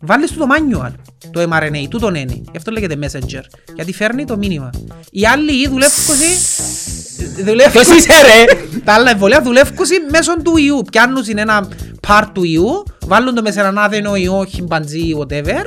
Βάλεις του το manual, το mRNA, του τον είναι. Γι' αυτό λέγεται messenger. Γιατί φέρνει το μήνυμα. Οι άλλοι δουλεύκουσι... Ποιος είσαι ρε! Τα άλλα εμβολία δουλεύκουσι μέσω του ιού. Πιάνουν ένα part του ιού, βάλουν το μέσα έναν άδενο ιό, χιμπαντζή, whatever.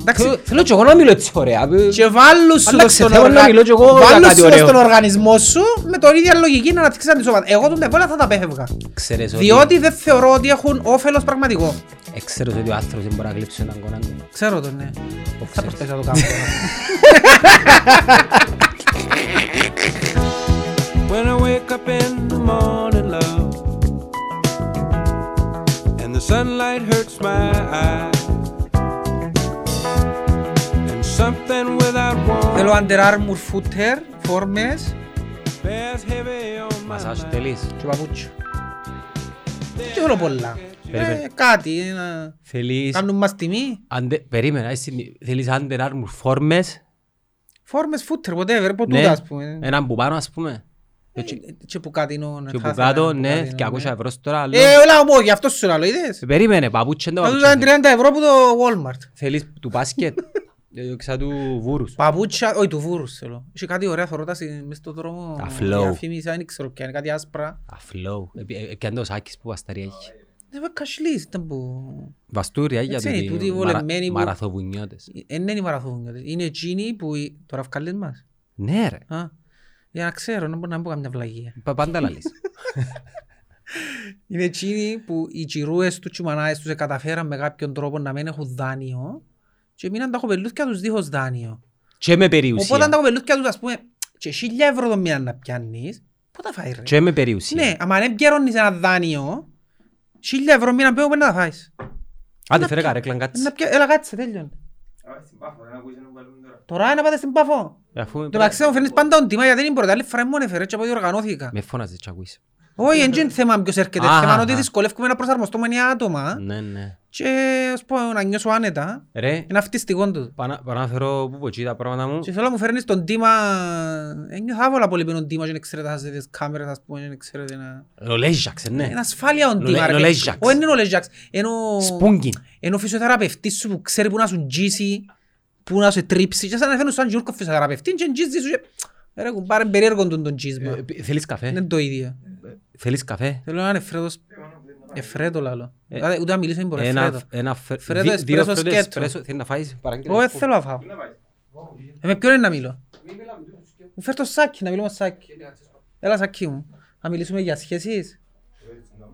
Εντάξει. Θέλω και εγώ να μιλώ έτσι ωραία. Και βάλουν σου το Άλλαξε, στον, θέλω να οργα... μιλώ και εγώ για βάλουν κάτι σου το ωραίο. στον οργανισμό σου με τον ίδια λογική να αναπτύξεις αντισώματα. Εγώ τον εμβόλια θα τα απέφευγα. Ξέρεις ότι- Διότι δεν θεωρώ ότι έχουν όφελος πραγματικό. Ε, Ξέρεις ότι ο άνθρωπος δεν μπορεί να κλείψει έναν κονάν του. Ξέρω τον, ναι. Θα ξέρεις. προσπαθήσω να το κάνω. When I wake up in the morning, sunlight hurts my eyes, and something without Θέλω warning Under Armour footer, φόρμες bears heavy on my Μασάζ mind. θέλεις. και παπούτσιο. Και θέλω πολλά. Περίμενε. Ε, κάτι, να Θέλεις... κάνουν μας τιμή. Αντε- Περίμενα, εσύ θέλεις Under Armour φόρμες. Φόρμες footer, whatever, ποτούτα Ναι, ας πούμε. έναν που πάνω ας πούμε. Ε, Και που κάτι είναι. Και που κάτω, ναι, 200 ευρώς στο άλλο. Ε, έλα μου, γι' αυτό σου λέω, είδες. Ε, Περίμενε, παπούτσια είναι το Θα του παπούτσια. ήταν 30 ευρώ από το Walmart. Θέλεις του μπάσκετ; Ε, Ξα του βούρους. Παπούτσια, όχι του βούρους θέλω. Είχε κάτι ωραία θωρώ τα στη- μες στο δρόμο. Τα flow. Διαφήμισα, δεν ξέρω ποια είναι, κάτι άσπρα. Αφλόου. Επιάνε το σάκης που βασταρία έχει. Ε, με κασλής, ήταν που... Βαστούρια για Έτσι είναι, τούτοι τούτοι μαρα- βολεμένοι που- μαραθοβουνιώτες. Ε, δεν είναι οι μαραθώνιωτες. Είναι εκείνοι που... οι- Τώρα βγάλες μας. Ναι ρε. Α, για να ξέρω, να μπορώ να πω καμιά βλαγία. Πα- Πάντα λαλείς. Είναι εκείνοι που οι τσιρούες του και οι μανάες τους καταφέραν με κάποιον τρόπο να μην έχουν δάνειο και μείναν τα κοπελούθια τους δίχως δάνειο. Και με Οπότε αν περιουσία. τα κοπελούθια τους ας πούμε και χίλια ευρώ το μήνα να πιάνεις, πού τα φάεις ρε; Και με περιουσία. Ναι, άμα δεν πιέρωνεις ένα δάνειο, χίλια ευρώ μήνα πέω να τα φάεις; Άντε φέρε καρέκλαν Να κάτσε. πια- Έλα κάτσε, τέλειον. Τώρα να πάτε στην Πάφο. Ε, Αφού Το μεταξύ μου φέρνεις πάντα οντίμα γιατί είναι η πρώτη άλλη φορά μου έφερε και από ό,τι οργανώθηκα. με φώναζες και ακούεις. Όχι, δεν είναι θέμα ποιος έρχεται. Αχα, Θέμα είναι ότι αχα. δυσκολεύουμε να προσαρμοστούμε νέα άτομα Ναι, ναι. και ας πω να νιώσω άνετα. Ρε, Είναι αυτιστικό του. πάω να- να φέρω που πω εκεί τα πράγματα μου. Και θέλω να μου φέρνεις τον τίμα... Ένιωθα άβολα πολύ με τον τίμα και δεν ξέρετε να χάσετε τις κάμερες ας πούμε και δεν ξέρετε να... Ο Λέζαξ, ναι. Είναι ασφάλεια τον Ο τίμα Λε- ρε. ο παιδί. Λέζαξ. Όχι, είναι ο Λέζαξ. Είναι ο- Σπούγκιν. είναι ο φυσιοθεραπευτής σου που ξέρει που να σου τζίσει, που να σου τρίψει και σαν να φέρνουν σαν Γιούρκο φυσιοθεραπευτή και τζίζει σου και... Ρε κουμπάρε περίεργο τον τον τζίσμα. Ε, ε, Θέλεις καφέ; Είναι το ίδιο. Θέλεις καφέ; Θέλω έναν εφρέτος... Εφρέτο λάλο. Ε, Δηλαδή, Ούτε να μιλήσω δεν μπορώ Ένα, εφρέτο. ένα, φε- Φρέτο δι- δύο εσπρέσο φρέτο σκέτο. εσπρέσο. Θέλεις να φάεις παράγγελε. Εγώ δεν θέλω να φάω. Ε, Με ποιον είναι να μιλώ; Μου φέρ το σάκι, να μιλούμε σάκι. Έλα σάκι μου. Να μιλήσουμε για σχέσεις.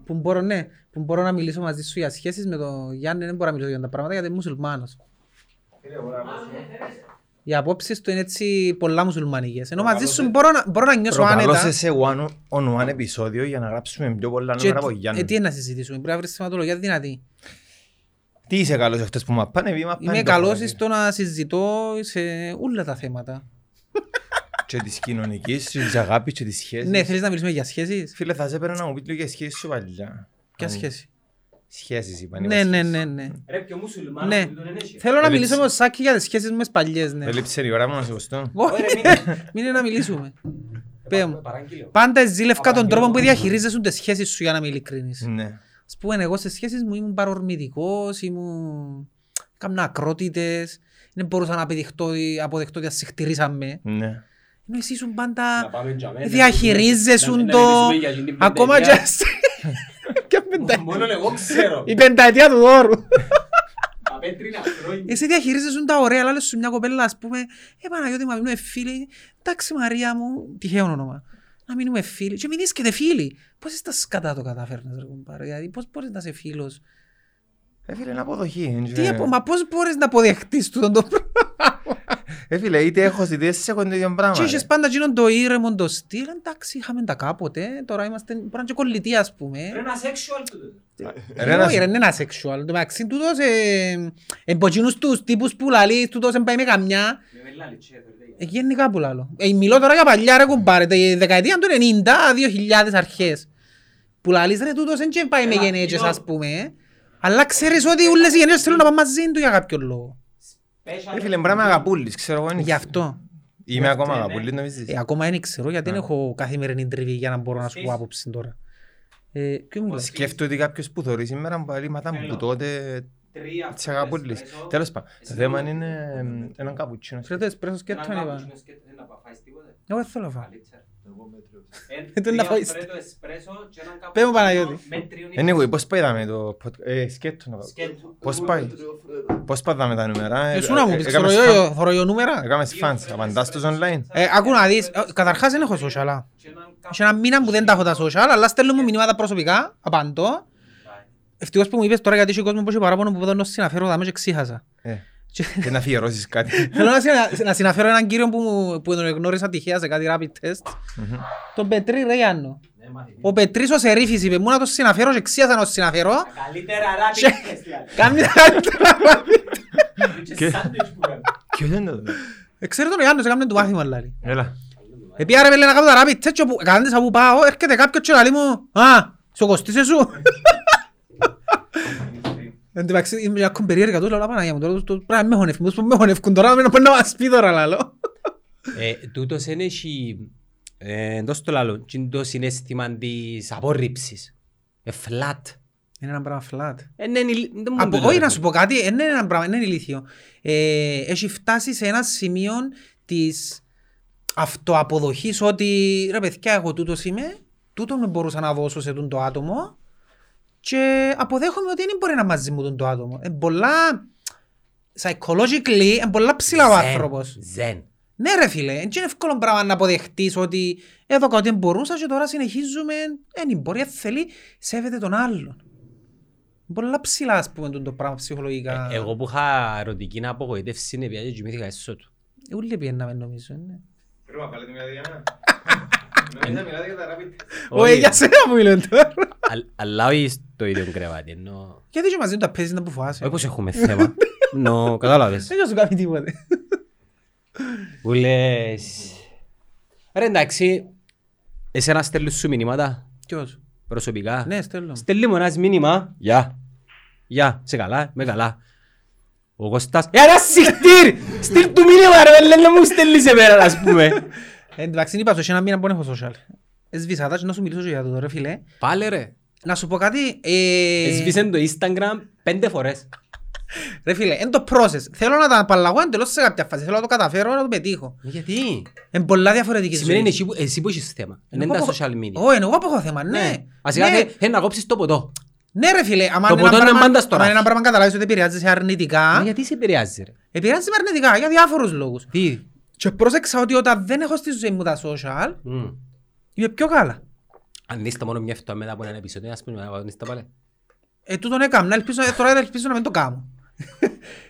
Που μπορώ, ναι, που μπορώ να μιλήσω μαζί σου για σχέσεις με τον Γιάννη, δεν μπορώ να μιλήσω για τα πράγματα γιατί είναι μουσουλμάνος. Οι απόψεις του είναι έτσι πολλά μουσουλμανικές. Ενώ μαζί σου μπορώ να, μπορώ να νιώσω άνετα. Προκαλώσε σε one on one επεισόδιο για να γράψουμε πιο πολλά Και νούμερα από τι- ε, Γιάννη. τι είναι να συζητήσουμε, πρέπει να βρεις θεματολογία δυνατή. Τι είσαι καλός αυτές που μα πάνε, βήμα πάνε. Είμαι το καλός χωράκι. στο να συζητώ σε όλα τα θέματα. Και της κοινωνικής, και της αγάπης και της σχέσης. Ναι, θέλεις να μιλήσουμε για σχέσεις; Φίλε, θα σε έπαιρνα να μου πεις λίγο για σχέσεις σου παλιά. Ποια Αν- σχέση; Σχέσεις είπαν. Ναι, ναι, ναι, ναι. Ρε πιο μουσουλμάνος Ναι. που τον ενέχει. Θέλω να Έλειψε. μιλήσω με τον Σάκη για τις σχέσεις μου με τις παλιές, ναι. Έλειψε η ώρα μου να σε γουστώ. Όχι, μην είναι να μιλήσουμε. Πέ μου. Παράγγειλε. Πάντα ζήλευκα τον τρόπο που διαχειρίζεσαι τις σχέσεις σου για να είμαι ειλικρινής. Ναι. Ας πούμε, εγώ σε σχέσεις μου ήμουν παρορμητικός, ήμουν... Κάμνα ακρότητες, δεν μπορούσα να αποδεχτώ, αποδεχτώ ότι ασυχτηρίσαμε. Ναι. Ενώ εσύ ήσουν Να πάντα πάμε για μένα. διαχειρίζεσαι Να- να το... μιλήσουμε για την Ακόμα και... πενταετία. Ποια πεντα- Μόνο εγώ ξέρω. Η πενταετία του δώρου. Τα πέτρινα χρόνια. Εσύ διαχειρίζεσαι τα ωραία, αλλά λες σου μια κοπέλα, ας πούμε, «Ε, Παναγιώτη, μα μείνουμε φίλοι, εντάξει Μαρία μου, τυχαίο όνομα, να μείνουμε φίλοι, και μην είσκετε φίλοι. Πώς είσαι τα σκατά το κατάφερνες, ρε κουμπάρε, δηλαδή, πώς μπορείς να είσαι φίλος; Ε, φίλε, είναι αποδοχή. Τι, απο- μα πώς μπορείς να αποδεχτείς τούτο το πράγμα; Ε, φίλε, είτε έχω ιδέες, έχω το ίδιο πράγμα. Και ρε. είχες πάντα εκείνον το ήρεμο, το στυλ, εντάξει, είχαμε τα κάποτε, τώρα είμαστε, μπορεί να είναι και κολλητοί, ας πούμε. Ένα sexual τούτο. Ρε, να Όχι, σου- ρε, είναι ένα sexual. Το μεταξύ τούτος, ε, εμπο εκείνους τους τύπους που λαλείς, τούτος δεν πάει με καμιά, Με μελάλη, τσέ, ρε. Ε, γενικά που λάλλω. Ε, μιλώ τώρα για παλιά ρε κουμπάρε, τη δεκαετία του 90, 2000 αρχές. Που λαλείς ρε τούτος δεν και πάει με γενέτσες ας πούμε. ε. Αλλά ξέρεις ότι όλες οι γενέτσες θέλουν να πάνε μαζί του για κάποιον λόγο. Ε, φίλε, μπορεί να είμαι αγαπούλης, ξέρω εγώ. είναι. Γι' αυτό. Είμαι ακόμα αγαπούλης, νομίζεις. Ε, ακόμα δεν ξέρω γιατί δεν έχω καθημερινή τριβή για να μπορώ να σου πω άποψη τώρα. Ε, ποιο μιλάς. Σκέφτομαι ότι κάποιος που θωρείς σήμερα μου παραλύματα μου που τότε Τι αγαπούλης. Τέλος πάντων, το θέμα είναι εμ, έναν καπουτσίνο. Ξέρετε, εσπρέσο σκέτο είναι είπα. Εγώ δεν θέλω να φάω. Δεν να φάεις. Πες μου, Παναγιώτη. Anyway, πώς πάει το podcast. Ε, σκέτο να πάω. Πώς πάει; Πώς πάταμε τα νούμερα. ε, Εσύ να μου ε, πεις, έκαμες ξέρω φαν- εγώ, θωρώ νούμερα; Έκαμες fans, απαντάς τους online. Ε, Άκου να δεις, ε, καταρχάς δεν έχω social. α. Έχει ένα μήνα που δεν τα έχω τα social, αλλά στέλνουν μου μηνύματα προσωπικά, απαντώ. Ευτυχώς που μου είπες τώρα γιατί έχει κόσμος που έχει παράπονο που δεν συναφέρω, δάμε και ξύχασα. Ε, Και- Και να αφιερώσεις κάτι. Θέλω να συνα- να συναφέρω έναν κύριο που, μου- που τον γνώρισα τυχαία σε κάτι rapid test. Τον Πετρί ρε Γιάννο. Ο Πετρής ο Σερίφης είπε μου να τον συναφέρω και ξύχασα να τον συναφέρω. Καλύτερα Κάνει τα καλύτερα rapid. Ποιος είναι το. Ε, Ξέρει τον Γιάννος, έκαμε του μάθημα λάρι. Έλα. Επία ρε πέλε να κάνω τα rapid test και όπου- κάνοντας από πάω, έρχεται κάποιος και λέει μου «Α, σου κοστίσε σου». Εν τω μεταξύ είμαι ακόμα περίεργα του, λέω Παναγία μου τώρα το- το- πρέπει να με χωνεύκουν, πώς με χωνεύκουν τώρα, να μην να μας πει τώρα λαλό. Ε, τούτος είναι έχει, ε, εντός το λαλό, και είναι το συναίσθημα της απόρριψης. Ε, flat. Είναι ένα πράγμα flat. Ε, ναι, είναι- δεν μου Από, τούτο, όχι ρε να φίλε. σου πω κάτι, δεν είναι ένα πράγμα, δεν είναι ηλίθιο. Ε, έχει φτάσει σε ένα σημείο της αυτοαποδοχής ότι ρε παιδιά εγώ τούτος είμαι, τούτο με μπορούσα να δώσω σε τούτο το άτομο και αποδέχομαι ότι δεν μπορεί να μαζί μου τούτο το άτομο. Είναι πολλά, psychologically, είναι πολλά ψηλά ο Ζεν, άνθρωπος. Ζεν. Ναι ρε φίλε, δεν είναι εύκολο πράγμα να αποδεχτείς ότι εδώ κάτι δεν μπορούσα και τώρα συνεχίζουμε, δεν μπορεί, δεν θέλει, σέβεται τον άλλον. Πολλά ψηλά ας πούμε το πράγμα ψυχολογικά. Ε, Εγώ που είχα ερωτική απογοήτευση είναι πια και κοιμήθηκα έσω του. Ούλοι πιέναμε νομίζω, ναι. Πρέπει να πάλι τη μια διάνα. Νομίζω μιλάτε για τα rapid. Όχι, για σένα που μιλώ τώρα. Αλλά- Αλλά όχι στο ίδιο κρεβάτι, ενώ... Γιατί και μαζί του τα παίζεις να που φοβάσαι. Όχι πως έχουμε θέμα. Νο, κατάλαβες. Δεν θα σου κάνει τίποτε. Που λες... Ρε εντάξει, εσένα στέλνουν σου μηνύματα Ποιος. προσωπικά. Ναι, στέλνω. Στέλνει μου ένας μήνυμα. Γεια. Γεια. Σε καλά. Με καλά. Ο Κωστάς. Ε, ένα συχτήρ! Στείλ του μήνυμα ρε, λένε να μου στέλνεις εμένα, ας πούμε. Ε, Εντάξει, είπα σου, έχει ένα μήνα που δεν έχω social. Έσβησα τα και να σου μιλήσω και για το ρε φίλε. Πάλε ρε. Να σου πω κάτι. ε, Έσβησε το Instagram πέντε φορές. Ρε φίλε, είναι το process. Θέλω να τα απαλλαγώ εντελώς σε κάποια φάση. Θέλω να το καταφέρω να το πετύχω. Γιατί; Είναι πολλά διαφορετικής Σημαίνει είναι ζωής. εσύ που- εσύ που έχεις θέμα. Είναι Εγώ τα έχω- social media. Όχι, είναι εγώ που έχω θέμα, ναι. Βασικά Ναι. θε- θέλει να κόψεις το ποτό. Ναι ρε φίλε, άμα Το είναι ένα ποτό είναι πράγμα- πάντα στο άμα είναι ράφι. ένα πράγμα καταλάβεις ότι επηρεάζεσαι Μα αρνητικά, γιατί σε επηρεάζει ρε; επηρεάζεσαι με αρνητικά για διάφορους λόγους. Τι; Και πρόσεξα ότι όταν δεν έχω στη ζωή μου τα social, Μμ. είμαι πιο καλά. Αν είστε μόνο μια φτώα μετά από έναν επεισόδιο, ας πούμε, αν είστε πάλι. Ε, τούτον έκανα, ελπίζω, ε, τώρα ελπίζω να μην το κάνω.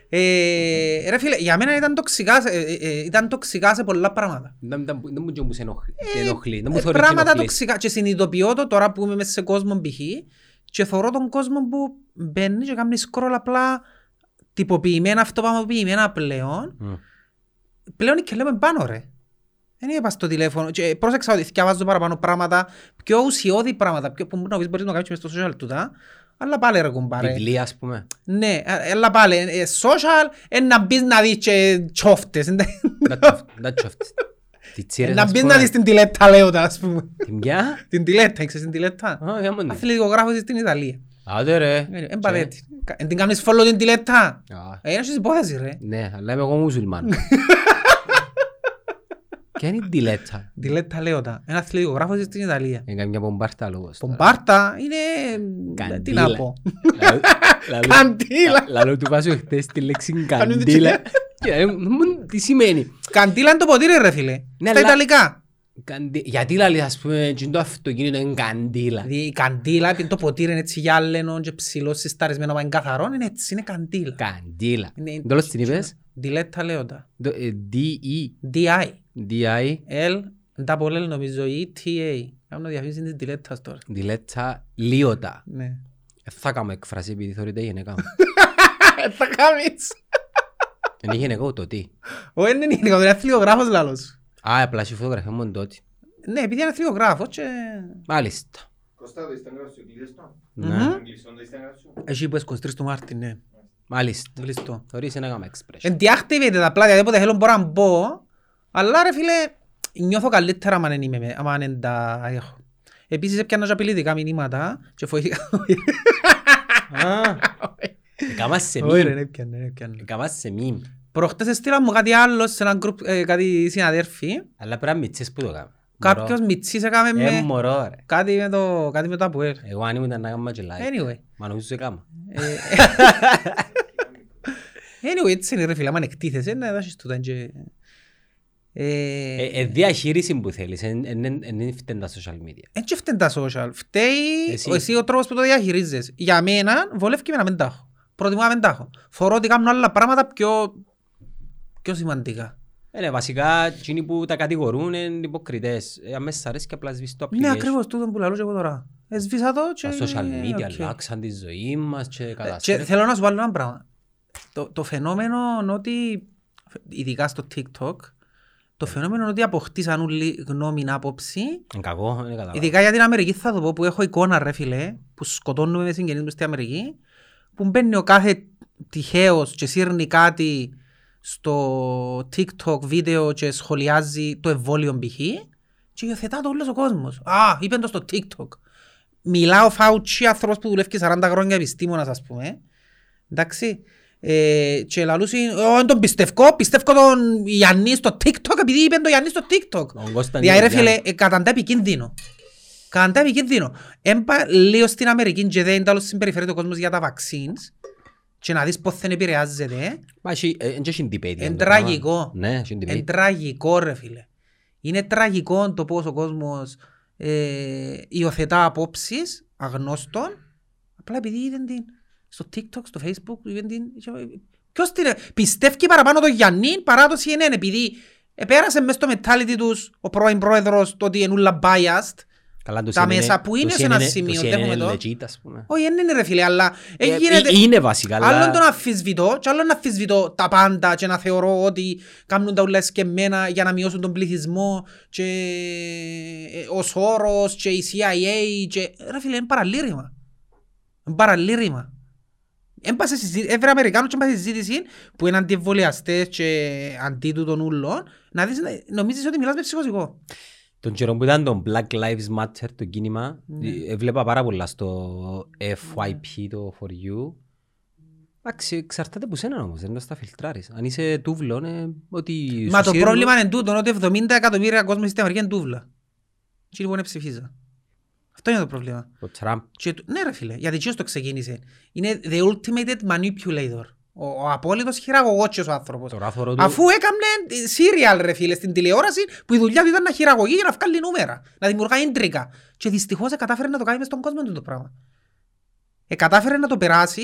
ε, ρε φίλε, για μένα ήταν τοξικά, σε- ε, ε, ε, ήταν τοξικά σε πολλά πράγματα. Δεν δεν- δεν μου και μου σε ενοχλεί. σε ενοχλεί. Δεν μου Ε, θωρεί και πράγματα ενοχλείς. τοξικά και συνειδητοποιώ το τώρα που είμαι μέσα σε κόσμο π.χ. και θωρώ τον κόσμο που μπαίνει και κάνει σκρόλ απλά τυποποιημένα, αυτοπαμοποιημένα πλέον. Μμ. Πλέον και λέμε πάνω ρε. Δεν είπα στο τηλέφωνο και πρόσεξα ότι διαβάζω παραπάνω πράγματα, πιο ουσιώδη πράγματα, πιο, που να πεις μπορείς να κάνεις μες στο social τούτα, αλλά πάλι ρε κουμπάρε. Βιβλία, ας πούμε. Ναι, ε, έλα πάλι, ε, social, ε, να μπεις να δεις και τσόφτες, ε, Να τσοφ- Να τσοφτείς. Τι τσίρες, να ας μπεις πούμε. να δεις την τηλέτα λέω τα ας πούμε. Την ποια; Την τηλέτα, ξέρεις την τηλέτα. Α, για μόνο. Αθλητικογράφος στην Ιταλία. Άντε ρε. Εν παδέτη. Εν την κάνεις follow την τηλέτα. Α, Ε, έχεις υπόθεση ρε. Ναι, αλλά είμαι εγώ μουσουλμάν. Ποια είναι η τιλέτσα. Τηλέτα λέω τα. Ένας αθλητικογράφος στην Ιταλίας. Είναι καμιά πομπάρτα λόγος. τώρα. Πομπάρτα είναι... Τι να Καντήλα. πω. Λαλό- λαλό- Καντήλα. Λαλό του βάζω χτες τη λέξη Κάνουν τη καντήλα. τσιλέ. Και λέει μου, Τι σημαίνει; Καντήλα είναι το ποτήρι ρε φίλε. Ναι, Στα αλλά- Ιταλικά. Καντι- Γιατί λέει ας πούμε και το αυτοκίνητο είναι καντήλα; Δηλαδή η καντήλα, επειδή το ποτήρι είναι έτσι γυάλαινο και ψηλό συσταρισμένο, μα είναι καθαρό, είναι έτσι, είναι καντήλα. Καντήλα. Είναι- Ντόλος την είπες; Τηλέτα λέω τα. Το, ε, D-E. DI. D-I. L, double L νομίζω, E, T, A. Κάνω διαφήμιση της τηλέτας τώρα. Τιλέτσα λίωτα. Ναι. Ε, Θα κάνω έκφραση επειδή θεωρείται γυναίκα μου. Θα κάνεις. Είναι γυναικό το τι. Ο είναι γενικό, είναι αθλιογράφος λάλος. Α, απλά η φωτογραφία μου είναι τότε. Ναι, επειδή είναι αθλιογράφος και... Μάλιστα. Κωστά το Instagram σου, κλείδες το. Ναι. Κλειστόν το Instagram σου. Έχει που 23 του Μάρτη, ναι. Μάλιστα. Κλειστό. Θεωρείς να κάνω expression. Εν deactivate τα πλάτια, δεν θέλω μπορώ να μπω, αλλά ρε φίλε, νιώθω καλύτερα άμα δεν είμαι, με- άμα δεν τα έχω. Επίσης έπιανα και απειλητικά μηνύματα και φοήθηκα. Α, Εκάμας σε Όχι ρε, μιμ. δεν πιάνε, δεν πιάνε. Εκάμας σε μιμ. Προχτές έστειλα μου κάτι άλλο σε ένα γκρουπ, ε, κάτι συναδέρφοι. Αλλά πρέπει να μητσές που το κάνουμε. Κάποιος μητσής έκαμε Ε, με μωρό ρε. κάτι με το, κάτι με το Αποέλ. Εγώ αν ήμουν να κάνουμε και live. Anyway. Μα νομίζω σε κάμα. Ε, Anyway, έτσι είναι ρε φίλε, άμα εκτίθεσαι, να δώσεις τούτα και... Ε, Ε, ε, διαχείριση που θέλεις. Δεν φταίνει τα social media. Έτσι φταίνει τα social. Φταίει Εσύ. εσύ. εσύ ο τρόπος που το διαχειρίζεσαι. Για μένα βολεύει και να μην τα έχω. Προτιμώ να μην τα έχω. Θωρώ ότι κάνουν άλλα πράγματα πιο, πιο σημαντικά. Ε, ναι, βασικά, εκείνοι που τα κατηγορούν είναι υποκριτές. Ε, αν μέσα σ' αρέσει και απλά σβήσεις το application. Ναι, ακριβώς τούτο που λαλώ και εγώ τώρα. Εσβήσα το και... Τα social media OK. αλλάξαν τη ζωή μας και Ε, Και καταστρέφουν. θέλω να σου βάλω ένα πράγμα. Το, το φαινόμενο ότι, ειδικά στο TikTok, το φαινόμενο ότι αποκτήσαν όλοι γνώμη άποψη, Είναι κακό, είναι κατάλαβα. ειδικά για την Αμερική θα το πω που έχω εικόνα ρε φίλε, που σκοτώνουμε με συγγενείς μου στην Αμερική, που μπαίνει ο κάθε τυχαίος και σύρνει κάτι στο TikTok βίντεο και σχολιάζει το εμβόλιο π.χ. και υιοθετά το όλος ο κόσμος. Α, είπε το στο TikTok. Μιλά ο Φάουτσι, άνθρωπος που δουλεύει και 40 χρόνια επιστήμονας ας πούμε. Εντάξει. Ε, και λαλούσι, «Ω, δεν τον πιστεύω, πιστεύω τον Γιάννη στο TikTok επειδή είπε τον Γιάννη στο TikTok. Τον Κώσταν Δηλαδή ρε Γιάννη. φίλε, ε, καταντά επικίνδυνο. Καταντά επικίνδυνο. Έμπα λίγο στην Αμερική και δεν τέλος συμπεριφέρεται ο κόσμος για τα vaccines και να δεις πώς δεν επηρεάζεται. Μα έχει- ε, εν και έχει debate για Είναι το πράγμα. τραγικό. Ναι, έχει Είναι debate. τραγικό ρε φίλε. Είναι τραγικό το πώς ο κόσμος ε, υιοθετά απόψεις αγνώστων απλά επειδή είδε την στο TikTok, στο Facebook, είδε την... Ποιος την... Πιστεύει παραπάνω το Γιάννη παρά το CNN επειδή επέρασε μες στο mentality τους ο πρώην πρόεδρος το ότι είναι ούλα biased. Καλά, το τα CNN μέσα που είναι το σε ένα CNN σημείο, το CNN δέχομαι είναι το. legit, ας πούμε. Όχι, δεν είναι ρε φίλε, αλλά Ε, ε, γίνεται... ε, Είναι βασικά, αλλά... Άλλον τον αφισβητώ και άλλον να αφισβητώ τα πάντα και να θεωρώ ότι κάνουν τα ούλα εσκεμμένα για να μειώσουν τον πληθυσμό και ε, ο Σόρος και η CIA και... Ρε φίλε, είναι παραλήρημα. Είναι παραλήρημα. Έμπασε συζήτηση, έβρε Αμερικάνους και έμπασε συζήτηση που είναι αντιεμβολιαστές και αντί του των ούλων να δεις, νομίζεις ότι μιλάς με ψυχοσικό. Τον καιρό που ήταν το Black Lives Matter το κίνημα, Ναι. ε, έβλεπα πάρα πολλά στο FYP, το For You. Εντάξει, εξαρτάται που σένα όμως, δεν το στα φιλτράρεις. Αν είσαι τούβλο, είναι ότι... Μα σου το σύρνουν- πρόβλημα είναι τούτο, ότι 70 εκατομμύρια κόσμος στην Αμερική είναι τούβλα. Τι λοιπόν ψηφίζα. Αυτό είναι το πρόβλημα. Ο Τραμπ. Και, το- ναι ρε φίλε, γιατί τι το ξεκίνησε. Είναι the ultimate manipulator. Ο, ο απόλυτος χειραγωγότσιος ο άνθρωπος. Τώρα θωρώ του... Αφού έκαμνε serial ρε φίλε στην τηλεόραση που η δουλειά του ήταν να χειραγωγεί και να βγάλει νούμερα. Να δημιουργά ίντρικα. Και δυστυχώς ε, κατάφερε να το κάνει μες στον κόσμο του το πράγμα. Ε, κατάφερε να το περάσει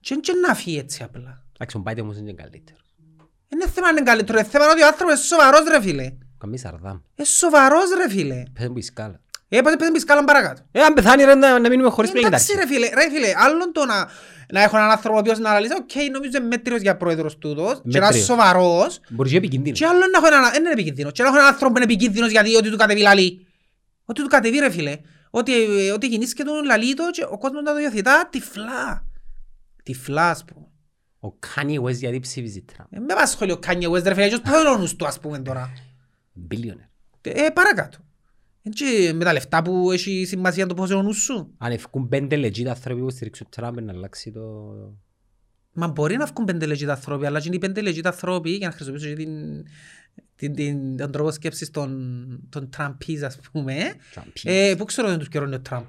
και, και να φύγει έτσι απλά. Εντάξει, ο Biden όμως είναι καλύτερος. Είναι θέμα να είναι καλύτερο, είναι θέμα ότι ο άνθρωπος είναι σοβαρός ρε φίλε. Καμί σαρδάμ. Είναι σοβαρός ρε φίλε. Πες μου η σκάλα. Ε, πας πας σκάλα παρακάτω. Ε, αν πεθάνει ρε, να, να μείνουμε χωρίς Εντάξει πλέον ρε φίλε, ρε φίλε, άλλον το να, να έχω έναν άνθρωπο ο οποίος να αναλύσει, οκ, νομίζω είναι μέτριος για πρόεδρος τούτος και να Μέτριος. σοβαρός Μπορείς και επικίνδυνο. και άλλον να έχω έναν, δεν είναι επικίνδυνος, και να έχω έναν άνθρωπο που είναι επικίνδυνος γιατί ότι του κατεβεί λαλή. Ότι του κατεβεί ρε φίλε, ότι, ε, ότι γεννήσεις και τον λαλή το και ο κόσμος να το υιοθετά τυφλά. Τυφλά ας πούμε. Ο Kanye West γιατί ψήφιζε Τραμπ. Ε, με απασχολεί ο Kanye West ρε φίλε, ποιος πόδι ο νους του ας πούμε τώρα. Billionaire. Ε, παρακάτω. Έτσι, με τα λεφτά που έχει σημασία το πόσο ο νους σου. Αν ευκούν πέντε legit άνθρωποι που στηρίξουν Τραμπ να αλλάξει το... Μα μπορεί να βγουν πέντε legit ανθρώποι, αλλά και είναι οι πέντε legit ανθρώποι, για να χρησιμοποιήσω και την, την, την, τον τρόπο σκέψης των, των Τραμπής, ας πούμε, Τραμπής. ε, που ξέρω δεν τους καιρώνει ο Τραμπ.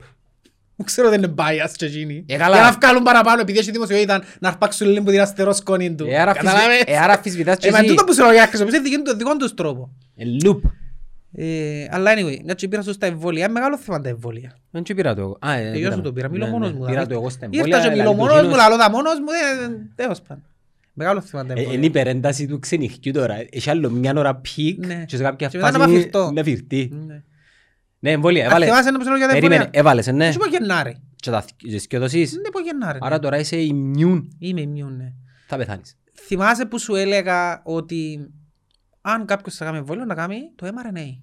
Που ξέρω δεν είναι bias και εκείνοι. Ε, καλά. Για να βγάλουν παραπάνω, επειδή έχει δημοσιότητα, να αρπάξουν λίγο που την αστερό σκόνη του. Ε, άρα Καταλάβες; φυσβη- ε, άρα φυσβητάς και Ε, μα εσύ. τούτο που σου λέω, για να χρησιμοποιήσει δικό του- δικό τους τρόπο. Ε, loop. Ε, αλλά anyway, μια και πήρα σου στα εμβόλια, είναι μεγάλο θέμα τα εμβόλια. Δεν και πήρα το εγώ. Α, ε, Ε, γιο πήρα σου με. το πήρα, μιλώ Ναι, μόνος ναι, μου. Πήρα δηλαδή. το εγώ στα εμβόλια. Ήρθα και μιλώ αλλά μόνος μου, εκείνος- λαλώ τα μόνος μου, δεν- τέλος πάντων. Μεγάλο θέμα τα Ε, Είναι η εμβόλια. υπερένταση του ξενυχτιού τώρα. Έχει άλλο μια ώρα πικ Ναι. και σε κάποια Και μετά να φάση παφυρτώ. να φυρτεί. Ναι. Ναι, εμβόλια, Αν έβαλε. θυμάσαι να πω σε λέω για τα Περίμενε, εμβόλια; έβαλες, ε, ναι. Έτσι πω Γενάρη. Και τα σκιοδοσείς. Δεν πω Γενάρη. ναι. Άρα τώρα είσαι immune. Είμαι immune, ναι. Θα πεθάνεις. Θυμάσαι που σου έλεγα ότι αν κάποιος θα κάνει εμβόλιο να κάνει το mRNA.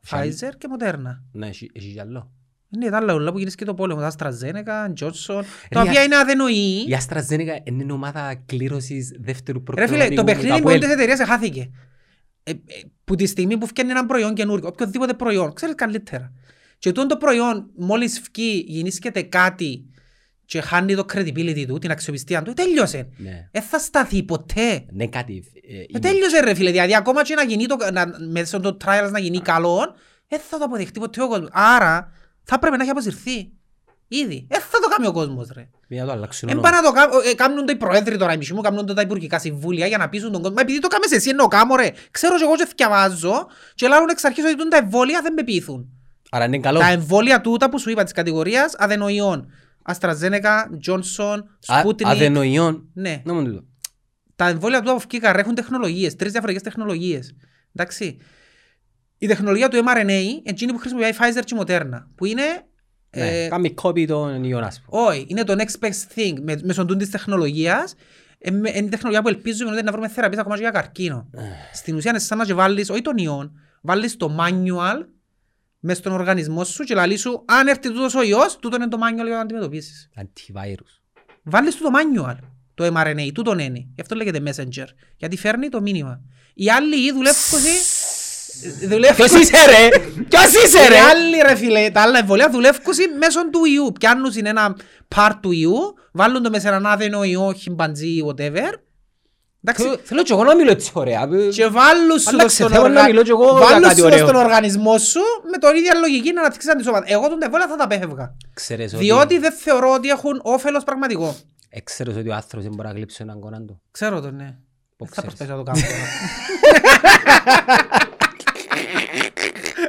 Φιάλ. Pfizer και Moderna. Ναι, έχει έχει κι άλλο. Είναι τα άλλα όλα που γίνεις και το πόλεμο. Τα AstraZeneca, Johnson. η Τα οποία Α- είναι αδενοή. Η AstraZeneca είναι ομάδα κλήρωσης δεύτερου Ρε προκρονομικού. φίλε, το παιχνίδι από μόνο ελ. της εταιρείας εχάθηκε. Ε, ε, που τη στιγμή που φτιάχνει ένα προϊόν καινούργιο, οποιοδήποτε προϊόν, ξέρεις καλύτερα. Και τούτο το προϊόν, μόλις βγει, γεννήσκεται κάτι και χάνει το credibility του, την αξιοπιστία του, τέλειωσε. Ναι. Δεν θα σταθεί ποτέ. Ναι, κάτι. ε, Ε, είναι- τέλειωσε ρε φίλε, δηλαδή ακόμα και να γίνει το, να, μέσω των trials να γίνει καλό, δεν θα το αποδεχτεί ποτέ ο κόσμος. Άρα θα πρέπει να έχει αποσυρθεί. Ήδη. Δεν θα το κάνει ο κόσμος ρε. Μια το αλλάξουν Εν όνομα. πάνε να το κάνουν, ε, κάνουν το οι προέδροι τώρα, οι μισοί μου κάνουν το τα υπουργικά συμβούλια για να πείσουν τον κόσμο. Μα επειδή το κάνεις εσύ εννοώ κάμω ρε. Ξέρω και εγώ και θυκιαβάζω και λάρουν εξ αρχής ότι τούν τα εμβόλια δεν με πείθουν. Άρα είναι καλό. Τα εμβόλια τούτα που σου είπα της κατηγορίας αδενοϊών. Αστραζένεκα, Τζόνσον, Α- Σπούτινικ. Αδενοϊόν. Ναι. Να μου τούτο. Τα εμβόλια του από φκήκα έχουν τεχνολογίες, τρεις διαφορετικές τεχνολογίες. Εντάξει. Η τεχνολογία του mRNA, εκείνη που χρησιμοποιεί η Pfizer και η Moderna, που είναι... Ναι, ε, Κάμει κόπη των ιών, ας πούμε. όχι, είναι το next best thing με, μέσω τούτης τεχνολογίας. Ε, με- Είναι η τεχνολογία που ελπίζουμε ότι να βρούμε θεραπείες ακόμα και για καρκίνο. Στην ουσία είναι σαν να και βάλεις, όχι τον ιόν, βάλεις το manual μες στον οργανισμό σου και λαλείς σου αν έρθει τούτος ο ιός, τούτο είναι το manual για να αντιμετωπίσεις. Antivirus. Βάλεις του το manual, το mRNA, τούτον είναι. Γι' αυτό λέγεται messenger. Γιατί φέρνει το μήνυμα. Οι άλλοι δουλεύουν δουλεύουν- Ποιος είσαι ρε! Ποιος είσαι οι ρε! άλλοι ρε φίλε, τα άλλα εμβολία δουλεύουν μέσω του ιού. Πιάνουν ένα part του ιού, βάλουν το μέσα σε έναν άδενο ιό, χιμπαντζή, whatever. Εντάξει, Θέλω- Θέλω και εγώ να μιλώ έτσι ωραία. και βάλουν σου το Άλλαξε στον, θέμα να οργα... μιλώ κι εγώ για βάλουν κάτι σου το ωραίο. στον οργανισμό σου με τον ίδια λογική να αναπτύξεις αντισώματα. Εγώ τον εμβόλια θα τα απέφευγα. Ξέρεις ότι- Διότι δεν θεωρώ ότι έχουν όφελος πραγματικό. Ξέρεις ότι ο άνθρωπος δεν μπορεί να γλύψει έναν κόναν του. Ξέρω το, ναι. Πώς Θα ξέρεις. προσπαθήσω να το κάνω τώρα.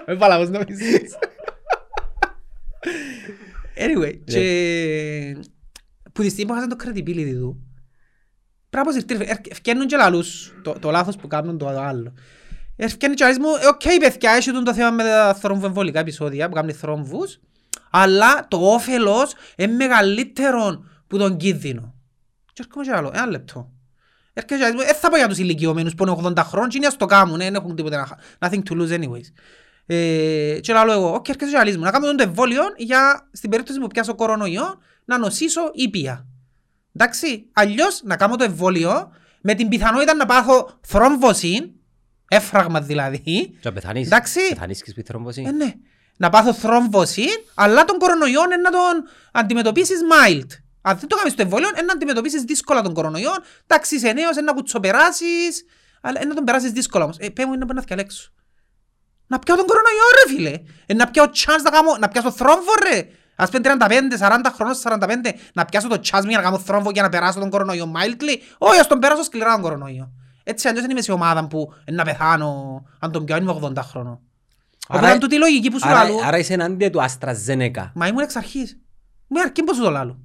Με βάλα πώς νομίζεις. Anyway, και που τη στιγμή που έχασαν το credibility του, πρέπει να αποσυρθεί. Ευκαινούν και λαλούς το, το λάθος που κάνουν το άλλο. Ευκαινούν και λαλείς μου, «Ε, οκ παιδιά, έχει τον το θέμα με τα θρομβεμβολικά επεισόδια που κάνουν θρόμβους, αλλά το όφελος είναι μεγαλύτερο που τον κίνδυνο. Και έρχομαι και άλλο, ένα λεπτό. Έρχεται και λαλείς μου, «Ε, θα πω για τους ηλικιωμένους που είναι 80 χρόνων και είναι ας το κάνουν, ε, δεν έχουν τίποτα να χα- nothing to lose anyways. Ε, και λέω εγώ, «OK, έρχεται και λαλείς μου, να κάνουμε τον το εμβόλιο για στην περίπτωση που πιάσω κορονοϊό να νοσήσω ήπια. Εντάξει, αλλιώς να κάνω το εμβόλιο με την πιθανότητα να πάθω θρόμβωση, έφραγμα δηλαδή, Και να πεθανείς. Εντάξει. Πεθανείς και σπίτι θρόμβωση. ε, ναι. Να πάθω θρόμβωση, αλλά τον κορονοϊό είναι να τον αντιμετωπίσεις mild. Αν δεν το κάνεις το εμβόλιο, είναι να αντιμετωπίσεις δύσκολα τον κορονοϊό. Εντάξει, είσαι νέος, είναι να κουτσοπεράσεις, αλλά είναι να τον περάσεις δύσκολα όμως. Ε, πέ μου είναι να διαλέξω. Να πιάω τον κορονοϊό ρε φίλε. Ε, να πιάω chance να κάνω, να πιάσω θρόμβο ρε. Ας πούμε 35, 40 χρόνων, 45, να πιάσω το chance μου για να κάνω θρόμβο για να περάσω τον κορονοϊό mildly. Όχι, ας τον περάσω σκληρά τον κορονοϊό. Έτσι αλλιώς δεν είμαι σε ομάδα που ε, να πεθάνω αν τον πιάω είμαι 80 χρόνων. Άρα- Οπότε είναι τούτη η λογική που σου Άρα, λαλώ. άρα είσαι ενάντια του AstraZeneca. Μα ήμουν εξ αρχής. Μου αρκεί πως σου το λάλλω.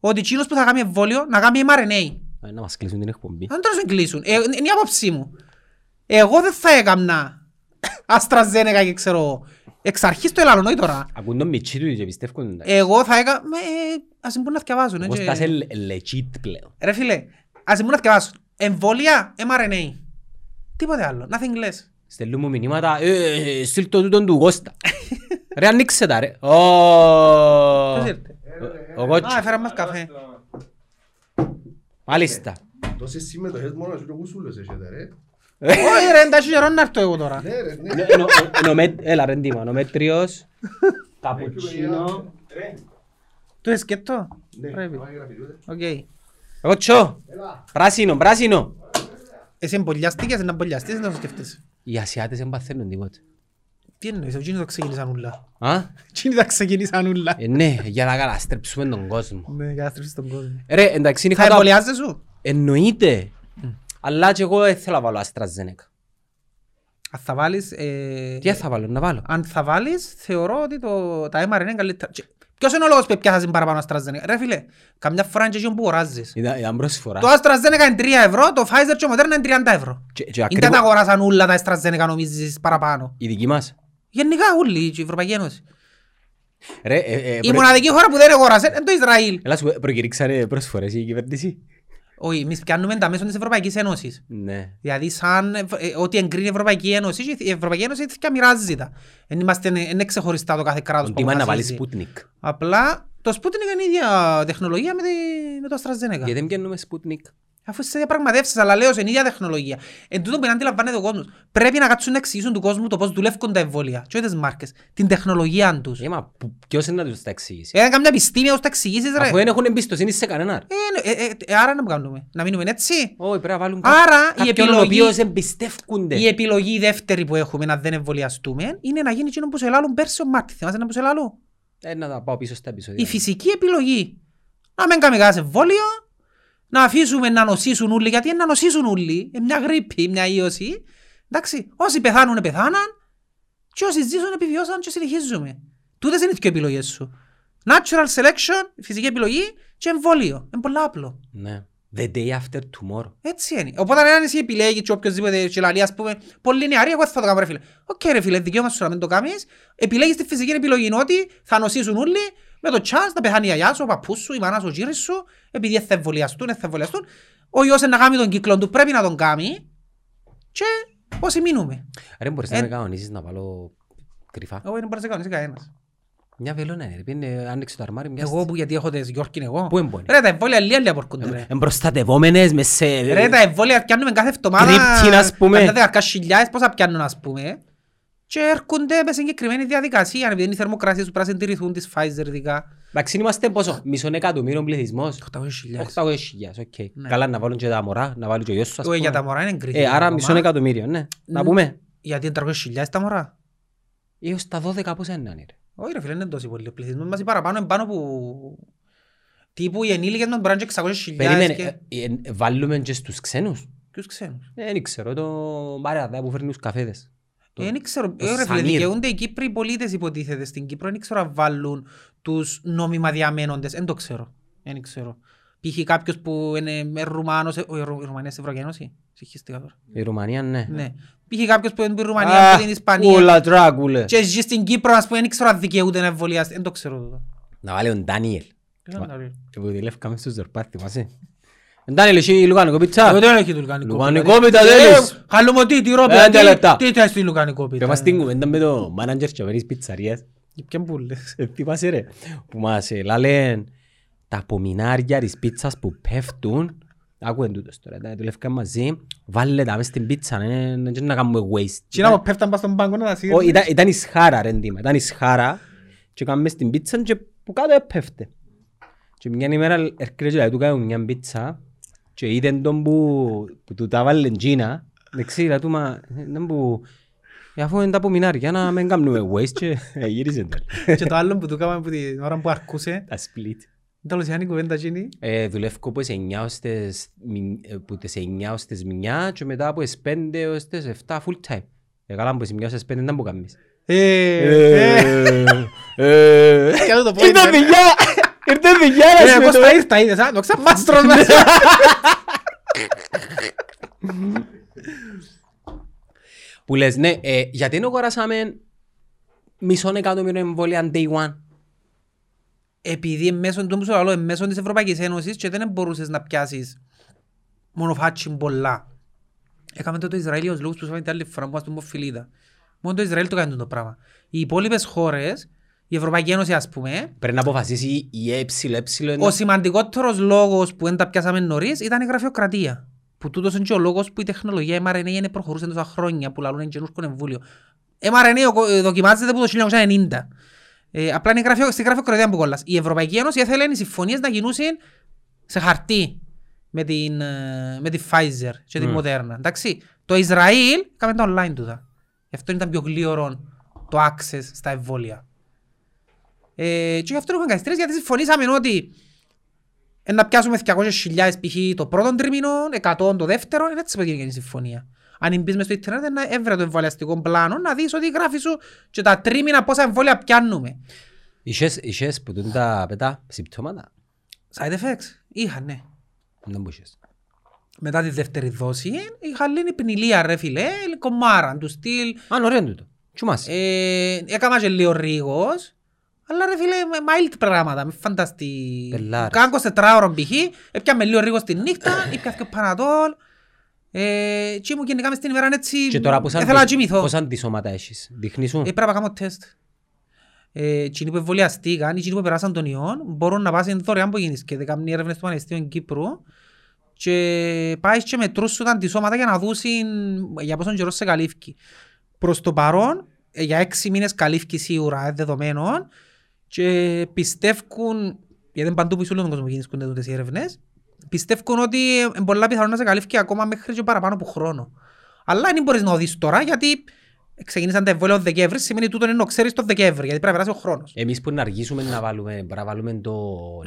Ότι εκείνος που θα κάνει εμβόλιο να κάνει mRNA. Ε, Να μας κλείσουν την εκπομπή. Αν τώρα σου εγκλείσουν. Ε, είναι η άποψή μου. Εγώ δεν θα έκαμνα AstraZeneca και ξέρω. Εξ αρχής το ελάλλω, όχι τώρα. Ακούν τον μητσί του και πιστεύουν. τα. Εγώ θα έκανα... Με, ας μην μπορούν να θυκευάζουν. Εγώ έτσι. στάσε legit πλέον. Ρε φίλε, ας μην μπορούν να θυκευάζουν. Εμβόλια mRNA. Τίποτε άλλο. Nothing less. Στέλνουν μου μηνύματα, ε, ε, στείλ το τούτον του Κώστα. Ρε ανοίξε τα ρε. Ω, Ποιος ήρθε; Ο Α, Κότσι. έφερα μας καφέ. Μάλιστα. Τόσες συμμετοχές μόνο σου και γουσούλες έχετε ρε. Όχι ρε, εντάξει καιρό να έρθω εγώ τώρα. Ναι ρε, ναι. Ναι, ενο- ενο- Έλα ρε Ντίμα, νομέτριος, καπουτσίνο. Του εσκέτο. Ναι, Πρέπει. πάει γραφειτούδες. Οκ. Εγώ τσο, πράσινο, πράσινο. Εσύ εμπολιάστηκες, να εμπολιαστείς, να το σκεφτείς. Οι Ασιάτες δεν παθαίνουν τίποτε. Τι εννοείς, εκείνοι το ξεκίνησαν ούλα. Α, Εκείνοι τα ξεκίνησαν ούλα. ε, ναι, για να καταστρέψουμε τον κόσμο. Ναι, για να στρέψεις τον κόσμο. Ρε, εντάξει, Θα είχα το... εμβολιάζεσαι σου; Εννοείται. Αλλά και εγώ δεν θέλω να βάλω AstraZeneca. Αν θα βάλεις... ε, Τι θα βάλω, να βάλω. Αν θα βάλεις, θεωρώ ότι το, τα mRNA είναι καλύτερα. Και Ποιος είναι ο λόγος που πιάσασαι παραπάνω AstraZeneca; Ρε φίλε, καμιά φορά είναι και εκείνο που αγοράζεις. Ήταν ήταν πρόσφορα. Το AstraZeneca είναι 3 ευρώ, το Pfizer και ο Moderna είναι 30 ευρώ. Και- και Είναι ακριβώς- τα αγοράσαν όλα τα AstraZeneca νομίζεις παραπάνω. Η δική μας. Γενικά όλοι η Ευρωπαϊκή Ένωση. Ρε, ε, ε, Η προ- μοναδική χώρα που δεν αγοράσε είναι το Ισραήλ. Έλα σου πω, προκηρύξανε πρόσφορες η κυβέρνηση. Όχι, εμείς πιάνουμε τα μέσα της Ευρωπαϊκής Ένωσης. Ναι. Δηλαδή σαν ε, ε, ό,τι εγκρίνει η Ευρωπαϊκή Ένωση, και η Ευρωπαϊκή Ένωση θα μοιράζει τα. Δεν είμαστε είναι ξεχωριστά το κάθε κράτος Τον που τίμα να βάλεις αποφασίζει. Sputnik. Απλά το Sputnik είναι η ίδια τεχνολογία με, τη, με το AstraZeneca. Γιατί δεν πιάνουμε Sputnik; Αφού είσαι διαπραγματεύσεις, αλλά λέω σε ίδια τεχνολογία. Εν τούτο που να αντιλαμβάνεται ο κόσμος. Πρέπει να κάτσουν να εξηγήσουν του κόσμου το πώς δουλεύουν τα εμβόλια. Και όχι τις μάρκες. Την τεχνολογία τους. Ε, μα που- ποιος είναι να τους τα εξηγήσει; Ε, καμιά επιστήμη ως τα εξηγήσεις ρε. Αφού δεν έχουν εμπιστοσύνη σε κανέναν. Ε, ε, ε, ε, άρα να κάνουμε. Να μείνουμε έτσι. Όχι, πρέπει να βάλουν Άρα, η κάποιον ο επιλογή- οποίος εμπιστεύκονται. Η επιλογή δεύτερη που έχουμε να δεν εμβολιαστούμε είναι να γίνει εκείνο που σε λάλλουν πέρσι ο Μάρτι. Θυμάσαι να που σε λάλλουν. Ε, να τα πάω πίσω στα επεισόδια. Η φυσική επιλογή. Να μην κάνουμε κανένας εμβόλιο, να αφήσουμε να νοσήσουν όλοι, γιατί είναι να νοσήσουν όλοι. Ε, μια γρήπη, μια ίωση. Εντάξει, όσοι πεθάνουν, πεθάναν. Και όσοι ζήσουν, επιβιώσαν και συνεχίζουμε. Τούτες είναι οι δύο επιλογές σου. Natural selection, φυσική επιλογή και εμβόλιο. Είναι πολύ απλό. Ναι. The day after tomorrow. Έτσι είναι. Οπότε αν εσύ επιλέγεις και οποιοςδήποτε και λαλείς, ας πούμε, πολύ νεαρή, εγώ δεν θα το κάνω ρε φίλε. Οκ ρε φίλε, δικαίωμα σου να μην το κάνεις. Επιλέγεις τη φυσική επιλογή είναι ότι θα νοσήσουν όλοι, με το chance θα πεθάνει η γιαγιά σου, ο παππούς σου, η μάνα σου, ο γύρις σου, επειδή δεν θα εμβολιαστούν, δεν θα εμβολιαστούν. Ο ιός είναι να κάνει τον κύκλο του, πρέπει να τον κάνει και όσοι μείνουμε. Ρε μπορείς Ε. να με κανονίσεις να βάλω κρυφά. Εγώ δεν μπορείς να κανονίσει κανένας. Μια βελόνα είναι. ρε. Πήγαινε, άνοιξε το αρμάρι μια Εγώ που γιατί έχω τις Γιόρκιν εγώ. Πού εμπονεί; Ρε τα εμβόλια λίγα λίγα πορκούνται ρε. Εμπροστατευόμενες μες σε... Ρε τα εμβόλια πιάνουμε κάθε εβδομάδα Κρύπτιν, ας πούμε. Κατά δεκαρκάς χιλιάδες πόσα πιάνουν ας πούμε Και έρχονται μες συγκεκριμένη διαδικασία Επειδή είναι οι θερμοκρασίες που πρέπει να συντηρηθούν τις Pfizer ειδικά Εντάξει, είμαστε πόσο, μισόν εκατομμύριο πληθυσμός. 800 χιλιάδες 800.000, οκ. Ναι. Καλά να βάλουν και τα μωρά, να βάλουν και ο γιος σου, ας Όχι, για τα πούμε. μωρά είναι εγκρίθη Ε, άρα ακόμα. μισόν εκατομμύριο, ναι. Να Μ. πούμε. Γιατί είναι 300 χιλιάδες τα μωρά; Έως τα 12 πόσα είναι, ρε. Όχι ρε φίλε είναι τόσο πολύ Ο πληθυσμός μας είναι παραπάνω είναι πάνω που Τύπου οι ενήλικες μας μπορεί να είναι και 600 χιλιάδες Περίμενε, και... ε, ε, βάλουμε και στους ξένους; Ποιους ξένους; Ε, Δεν ξέρω, το παράδα που φέρνει τους καφέδες. Το- Ε, Δεν ξέρω, το ε, ρε φίλε, Σαμίρ. δικαιούνται οι Κύπροι πολίτες υποτίθεται στην Κύπρο, δεν ξέρω αν βάλουν τους νόμιμα διαμένοντες, δεν το ξέρω, δεν ξέρω. Π.χ. κάποιος που είναι με Ρουμάνος, ε, όχι, රු- η Ρουμανία στην Ευρωπαϊκή Ένωση, συγχύστηκα τώρα. Η Ρουμανία, ναι. Ναι. Π.χ. κάποιος που είναι από τη Ρουμανία, από την Ισπανία Ούλα τράκουλε. και ζει στην Κύπρο, ας πούμε, δεν ξέρω αν δικαιούνται να εμβολιάσει, δεν το ξέρω τούτο. Να βάλει ο Ντάνιελ. Δεν ξέρω, ρε. Που δουλεύκαμε στους Ζορπά, θυμάσαι. Ο Ντάνιελ, εσύ λουκάνικο πίτσα; Εγώ δεν έχει του λουκανικό. Λουκανικό πίτα. πίτα, Ε, τέλος. Χαλούμο τι, τι ρόπια, Πέντε τι- λεπτά. τι θες στη λουκανικό πίτα. Πες μας την κουβέντα με το manager και αβέρεις πιτσαρίας. Ποιον που λες. Ε, Θυμάσαι ρε, που μας ε, λάλεν τα απομεινάρια της πίτσας που πέφτουν Άκουεν τούτος τώρα, τα δουλεύκαμε μαζί, βάλε τα μες στην πίτσα, ναι, ναι, και να κάνουμε waste. Τι να μου πέφταν πας στον πάγκο να τα Ω, σύρνεις. ήταν, ήταν η σχάρα ρε εντύμα, ήταν η σχάρα και κάνουμε στην πίτσα και που κάτω έπεφτε. Και μια ημέρα έρχεται και λέει του κάνουν μια πίτσα και είδεν τον που, που του τα βάλε Τζίνα, δεξί, λέει του μα, ήταν που, «Ε, αφού είναι τα απομεινάρια να μην κάνουμε waste και ε, γύρισε τέλος. Και το άλλο που του κάναμε που την ώρα που αρκούσε, Τα split. τέλος η κουβέντα εκείνη. Ε, δουλεύω από τις 9 ως τις, μι- ε, που τις 9 ως τις 9 και μετά από τις 5 ως τις 7 full time. Ε, καλά από τις 9 ως τις 5 δεν που κάνεις. Ε, ε, Ε, και άλλο το πω, Ήρθε είναι. δουλειά! Ήρθε δουλειά να Ε, σου πώς το- θα ήρθα, είδες, α, το ξαφάστρος μέσα. Που λες, ναι, ε, γιατί δεν αγοράσαμε μισόν εκατομμύριο εμβόλια day one; Επειδή μέσω του που λέω, μέσω της Ευρωπαϊκής Ένωσης και δεν μπορούσες να πιάσεις μονοφάτσι πολλά. Έκαμε το το Ισραήλ ως λόγους που σου είπαμε την άλλη φορά που είμαστε μοφιλίδα. Μόνο το Ισραήλ το κάνει το πράγμα. Οι υπόλοιπες χώρες, η Ευρωπαϊκή Ένωση ας πούμε, Πρέπει να αποφασίσει η ε, ε, ο σημαντικότερος λόγος που δεν τα πιάσαμε νωρίς ήταν η γραφειοκρατία. Που τούτος είναι και ο λόγος που η τεχνολογία mRNA είναι προχωρούσε τόσα χρόνια που λαλούν καινούργιο εμβούλιο. mRNA ο- ε, δοκιμάζεται από το 1990. Ε, απλά είναι γραφειο, στη γραφειοκρατία που κόλλας. Η Ευρωπαϊκή Ένωση ήθελε οι συμφωνίες να γινούσαν σε χαρτί με την, ε, με τη Pfizer και την Μμ. Moderna. Εντάξει. Το Ισραήλ έκαμε τα online τούτα. Γι' αυτό ήταν πιο γλύωρο το access στα εμβόλια. Ε, και γι' αυτό έχουμε καθυστερήσει γιατί συμφωνήσαμε ότι ε, να πιάσουμε 200.000 π.χ. το πρώτο τρίμηνο, 100 το δεύτερο, είναι έτσι που έγινε η συμφωνία. Αν μπεις μες στο ίντερνετ να έβρε το εμβολιαστικό πλάνο να δεις ότι γράφει σου και τα τρίμηνα πόσα εμβόλια πιάνουμε. Είχες, είχες που τούν τα πετά συμπτώματα; Side effects. Είχα, ναι. Δεν μπορούσες. Μετά τη δεύτερη δόση είχα λίγη πνηλία ρε φίλε, κομμάρα του στυλ. Α, είναι ωραίο τούτο. Τσουμάς. Ε, έκανα και λίγο ρίγος, αλλά ρε φίλε, με mild πράγματα, με φανταστεί. Πελάρες. Κάνω 24 ώρων π.χ. Έπιαμε λίγο ρίγος τη νύχτα, ήπια και πανατόλ. Ε, και μου γενικά μες την ημέρα έτσι, Και τώρα πώς ήθελα να κοιμηθώ. πώς αντισώματα έχεις. Δείχνεις σου; Ε, πρέπει να κάνω τεστ. Ε, εκείνοι που εμβολιαστήκαν, εκείνοι που περάσαν τον ιόν, μπορούν να πάσουν δωρεάν που γίνεις και δεκάμνη έρευνες του Πανεπιστήμιου Κύπρου και πάεις και μετρούσουν τα αντισώματα για να δούσουν για πόσον καιρός σε καλύφκει. Προς το παρόν, ε, για έξι μήνες καλύφκει σίγουρα ε, δεδομένων και πιστεύουν, γιατί είναι παντού που σε όλο τον κόσμο γίνονται τούτες οι έρευνες, πιστεύουν ότι είναι πολλά πιθανό να σε καλύφκει ακόμα μέχρι και παραπάνω από χρόνο. Αλλά δεν μπορείς να οδείς τώρα γιατί ξεκίνησαν τα εμβόλια ο Δεκέμβρη, σημαίνει τούτο είναι να ξέρεις το Δεκέμβρη, γιατί πρέπει να περάσει ο χρόνος. Εμείς που να αργήσουμε να βάλουμε, μπορεί να βάλουμε το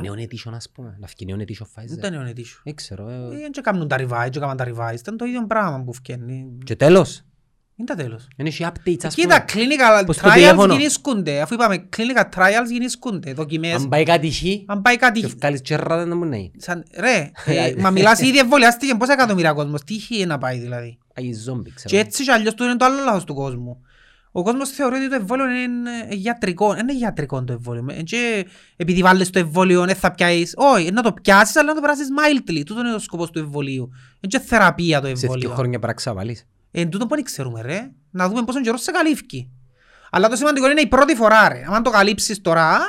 νέο edition ας πούμε, να φύγει νέο edition Δεν Pfizer. ήταν νεονετήσιο. Δεν ξέρω. ε. Δεν και κάνουν τα revise, και κάνουν τα revise, ήταν το ίδιο πράγμα που φκένει. Και τέλος, Είναι τα τέλος. δεν έχει updates ας Κοίτα, πούμε. clinical Πως το trials τηλέφωνο. γεννήσκονται. Αφού είπαμε, clinical trials γεννήσκονται, δοκιμές. Αν πάει κάτι χ, Αν πάει κάτι... και βγάλεις τσέρρα δεν μου ναι. Σαν, ρε, ε, μα μιλάς ήδη εμβολιάστηκε πόσα εκατομμύρια κόσμος. Τι είχε να πάει δηλαδή. Άγιοι ζόμπι, ξέρω. Και έτσι και αλλιώς του είναι το άλλο λάθος του κόσμου. Ο κόσμος θεωρεί ότι το εμβόλιο είναι ε, γιατρικό. Δεν είναι γιατρικό το εμβόλιο. Ε, Και επειδή βάλεις το εμβόλιο δεν θα πιάσεις. Όχι, να το πιάσεις αλλά να το περάσεις mildly. Τούτο είναι ο σκοπός του εμβολίου. Είναι και θεραπεία το Σε δύο εμβόλιο. χρόνια πρέπει να ξαβάλεις. Εν τούτο που δεν ξέρουμε ρε. Να δούμε πόσο καιρό σε καλύφκει. Αλλά το σημαντικό είναι η πρώτη φορά ρε. Αν το καλύψεις τώρα,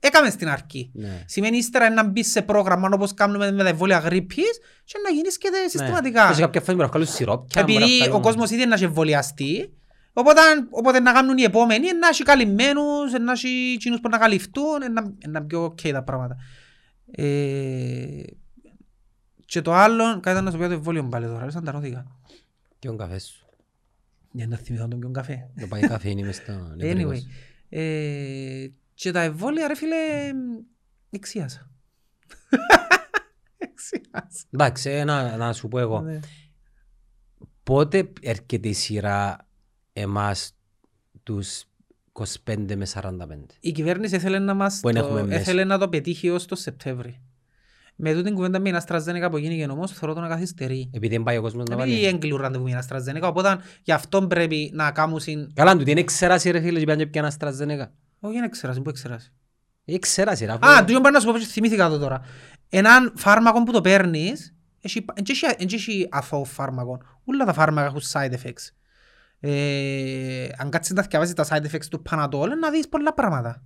έκαμε στην αρχή. Ναι. Σημαίνει ύστερα να μπεις σε πρόγραμμα όπως κάνουμε με τα εμβόλια γρήπης και να γίνεις και Ναι. συστηματικά. Και σε κάποια φάση μπορεί να βγάλουν σιρόπια. μπορεί να Επειδή ο βγάλουν- κόσμος ήδη να έχει εμβολιαστεί, οπότε, οπότε να κάνουν οι επόμενοι, να έχει καλυμμένους, να έχει εκείνους που να καλυφθούν, να, να πιο ok τα πράγματα. Ε, και το άλλο, κάτι ήταν να σου πω για το εμβόλιο πάλι τώρα, ρε, σαν τα νόθηκα. Και τον καφές σου. Για να θυμηθώ τον πιον καφέ. Το πάει καφέ είναι μες στο Anyway, νευρικός. ε, και τα εμβόλια ρε φίλε, εξίασα. Εξίασα. Εντάξει, ε, να, να σου πω εγώ. Ναι. Πότε έρχεται η σειρά εμάς τους 25 με 45. Η κυβέρνηση ήθελε να, μας Που εν το, έχουμε μέσα. ήθελε να το πετύχει ως το Σεπτέμβρη. Με τούτη την κουβέντα με την AstraZeneca που γίνηκε όμως, θεωρώ το να καθυστερεί. Επειδή δεν πάει ο κόσμος να Επειδή βάλει. έγκλειο ραντεβού με την AstraZeneca, οπότε γι' αυτό πρέπει να κάνουν... συν- Καλά, του τι είναι εξέραση ρε φίλε και πιάνε πιάνε AstraZeneca. Όχι, δεν εξεράσει, πού εξεράσει. Είναι εξέραση ρε. αφού- Α, τούτο πρέπει να σου πω, θυμήθηκα το τώρα. Έναν φάρμακο που το παίρνεις, έχει- εν και έχει- εν και έχει αθώο φάρμακο. Όλα τα φάρμακα έχουν side effects. Ε, αν κάτσεις να θυκευάσεις τα side effects του Panadol, να δεις πολλά πράγματα.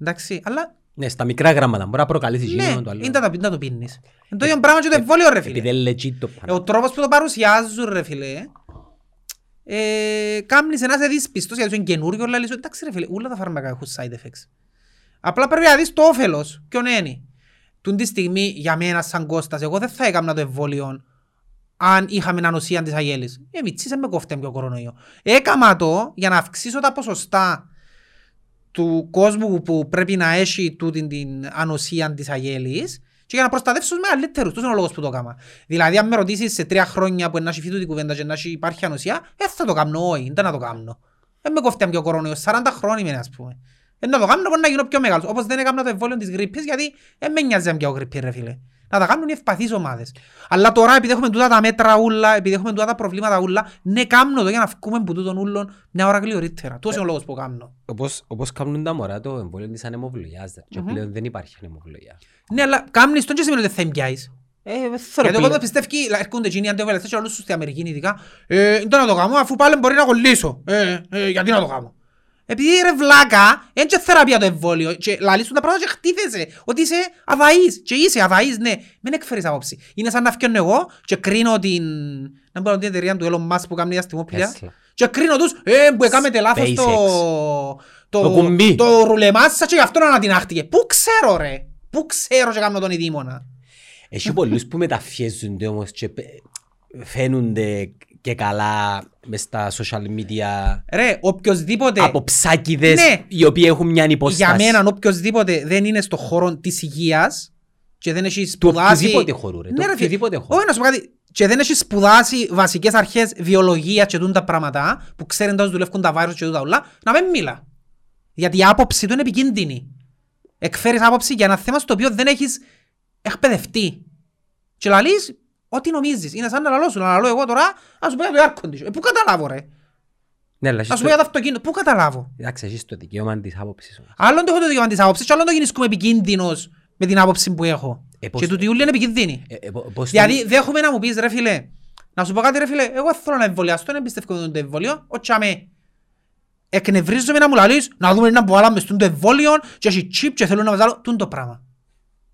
Εντάξει, αλλά Ναι, στα μικρά γράμματα. Μπορεί να προκαλέσει ναι, εκείνο το άλλο. είναι τα να το πίνεις. Είναι το ίδιο πράγμα και το εμβόλιο ρε Επειδή φίλε. είναι legit το Ε, πάνω. Ο τρόπος που το παρουσιάζουν ρε φίλε, ε, κάμνεις να σε δεις πιστός γιατί σου είναι καινούριο, αλλά λες, εντάξει ρε φίλε, όλα τα φάρμακα έχουν side effects. Απλά πρέπει να δεις το όφελος, ποιον είναι. Τούν τη στιγμή για μένα σαν Κώστας, εγώ δεν θα έκανα το εμβόλιο αν είχαμε ανοσία της αγέλης. Ε, μητσίσε με κόφτε με ο κορονοϊό. Έκαμα το για να αυξήσω τα ποσοστά του κόσμου που- που πρέπει να έχει τούτη την ανοσία της αγέλης και για να προστατεύσω τους μεγαλύτερους. Τούτος είναι ο λόγος που το έκανα. Δηλαδή, αν με ρωτήσεις σε τρία χρόνια που να έχει φύγει την κουβέντα και να έχει υπάρχει ανοσία, δεν θα το κάνω, όχι, δεν να το κάνω. Δεν με κόφτει πιο κορονοϊό, 40 χρόνια είμαι, ας πούμε. Δεν να το κάνω, μπορεί να γίνω πιο μεγάλος. Όπως δεν έκανα το εμβόλιο της γρήπης, γιατί δεν με νοιάζει αν πιάω γρήπη, ρε φίλε. Να τα κάνουν οι ευπαθείς ομάδες. Αλλά τώρα, επειδή έχουμε τούτα τα μέτρα ούλα, επειδή έχουμε τούτα τα προβλήματα ούλα, ναι, κάνω το για να βγούμε από τούτον ούλον μια ώρα γλυωρίτερα. Τούτος είναι ο λόγος που κάνω. Όπως, όπως κάνουν τα μωρά το εμβόλιο της ανεμοβλογιάς. ρε. Και Μμμ. πλέον δεν υπάρχει ανεμοβλογιά. Ναι, αλλά κάνεις τον και σημαίνει ότι δεν θα εμπιάεις. Ε, δεν θέλω Γιατί ο πλέον. κόσμος πιστεύει, λα- έρχονται εκείνοι αντιβελευτές και όλους τους στην Αμερική ειδικά, ε, δεν να το κάνω, αφού πάλι μπορεί να κολλήσω. Ε, ε, γιατί να το κάνω. Επειδή ρε βλάκα, είναι και θεραπεία το εμβόλιο και λαλείς σου τα πράγματα και χτίθεσαι ότι είσαι αδαής και είσαι αδαής, ναι. Μην εκφέρεις άποψη. Είναι σαν να φτιάχνω εγώ και κρίνω την, να πω την εταιρεία του Elon Musk που κάνει διαστημόπλια Tesla. και κρίνω τους, ε, που έκαμετε λάθος το, Το κουμπί. το ρουλεμάσα και γι' αυτό να ανατινάχτηκε. Πού ξέρω ρε, πού ξέρω και κάνω τον ειδήμονα. Έχει πολλούς που μεταφιέζονται όμως και πε- φαίνονται και καλά μες στα social media Ρε, οποιοσδήποτε... από ψάκιδες Ναι. οι οποίοι έχουν μια υπόσταση. Για μένα, οποιοδήποτε δεν είναι στο χώρο της υγείας και δεν έχεις Του σπουδάσει... οποιοδήποτε χώρου ρε. Ναι, του ρε, οποιοδήποτε φίλε. χώρου. Όχι, να σου πω κάτι. Και δεν έχεις σπουδάσει βασικές αρχές βιολογίας και τούν τα πράγματα που ξέρουν πώς δουλεύουν τα βάρους και τούτα όλα, να μην μιλά. Γιατί η άποψη του είναι επικίνδυνη. Εκφέρεις άποψη για ένα θέμα στο οποίο δεν έχεις εκπαιδευτεί. Και λαλείς ό,τι νομίζεις. Είναι σαν να λαλώ σου. Να λαλώ εγώ τώρα, να σου πω για το air condition. Ε, πού καταλάβω ρε; Ναι, αλλά Να έχεις σου πω το- για το αυτοκίνητο. Πού καταλάβω; Εντάξει, έχεις το δικαίωμα της άποψης όμως. Άλλον το έχω το δικαίωμα της άποψης και άλλον το γίνεις επικίνδυνος με την άποψη που έχω. Ε, πώς- Και τούτη ούλη είναι επικίνδυνη. Ε, ε, πο- πώς Δηλαδή το- δέχομαι να μου πεις ρε φίλε, να σου πω κάτι ρε φίλε, εγώ θέλω να εμβολιαστώ, να εμπιστεύω το εμβολίο, ο τσάμε. Εκνευρίζομαι να μου λαλείς, να δούμε να μπουάλαμε στον το εμβόλιο και έχει chip και θέλω να βγάλω τούν το πράγμα.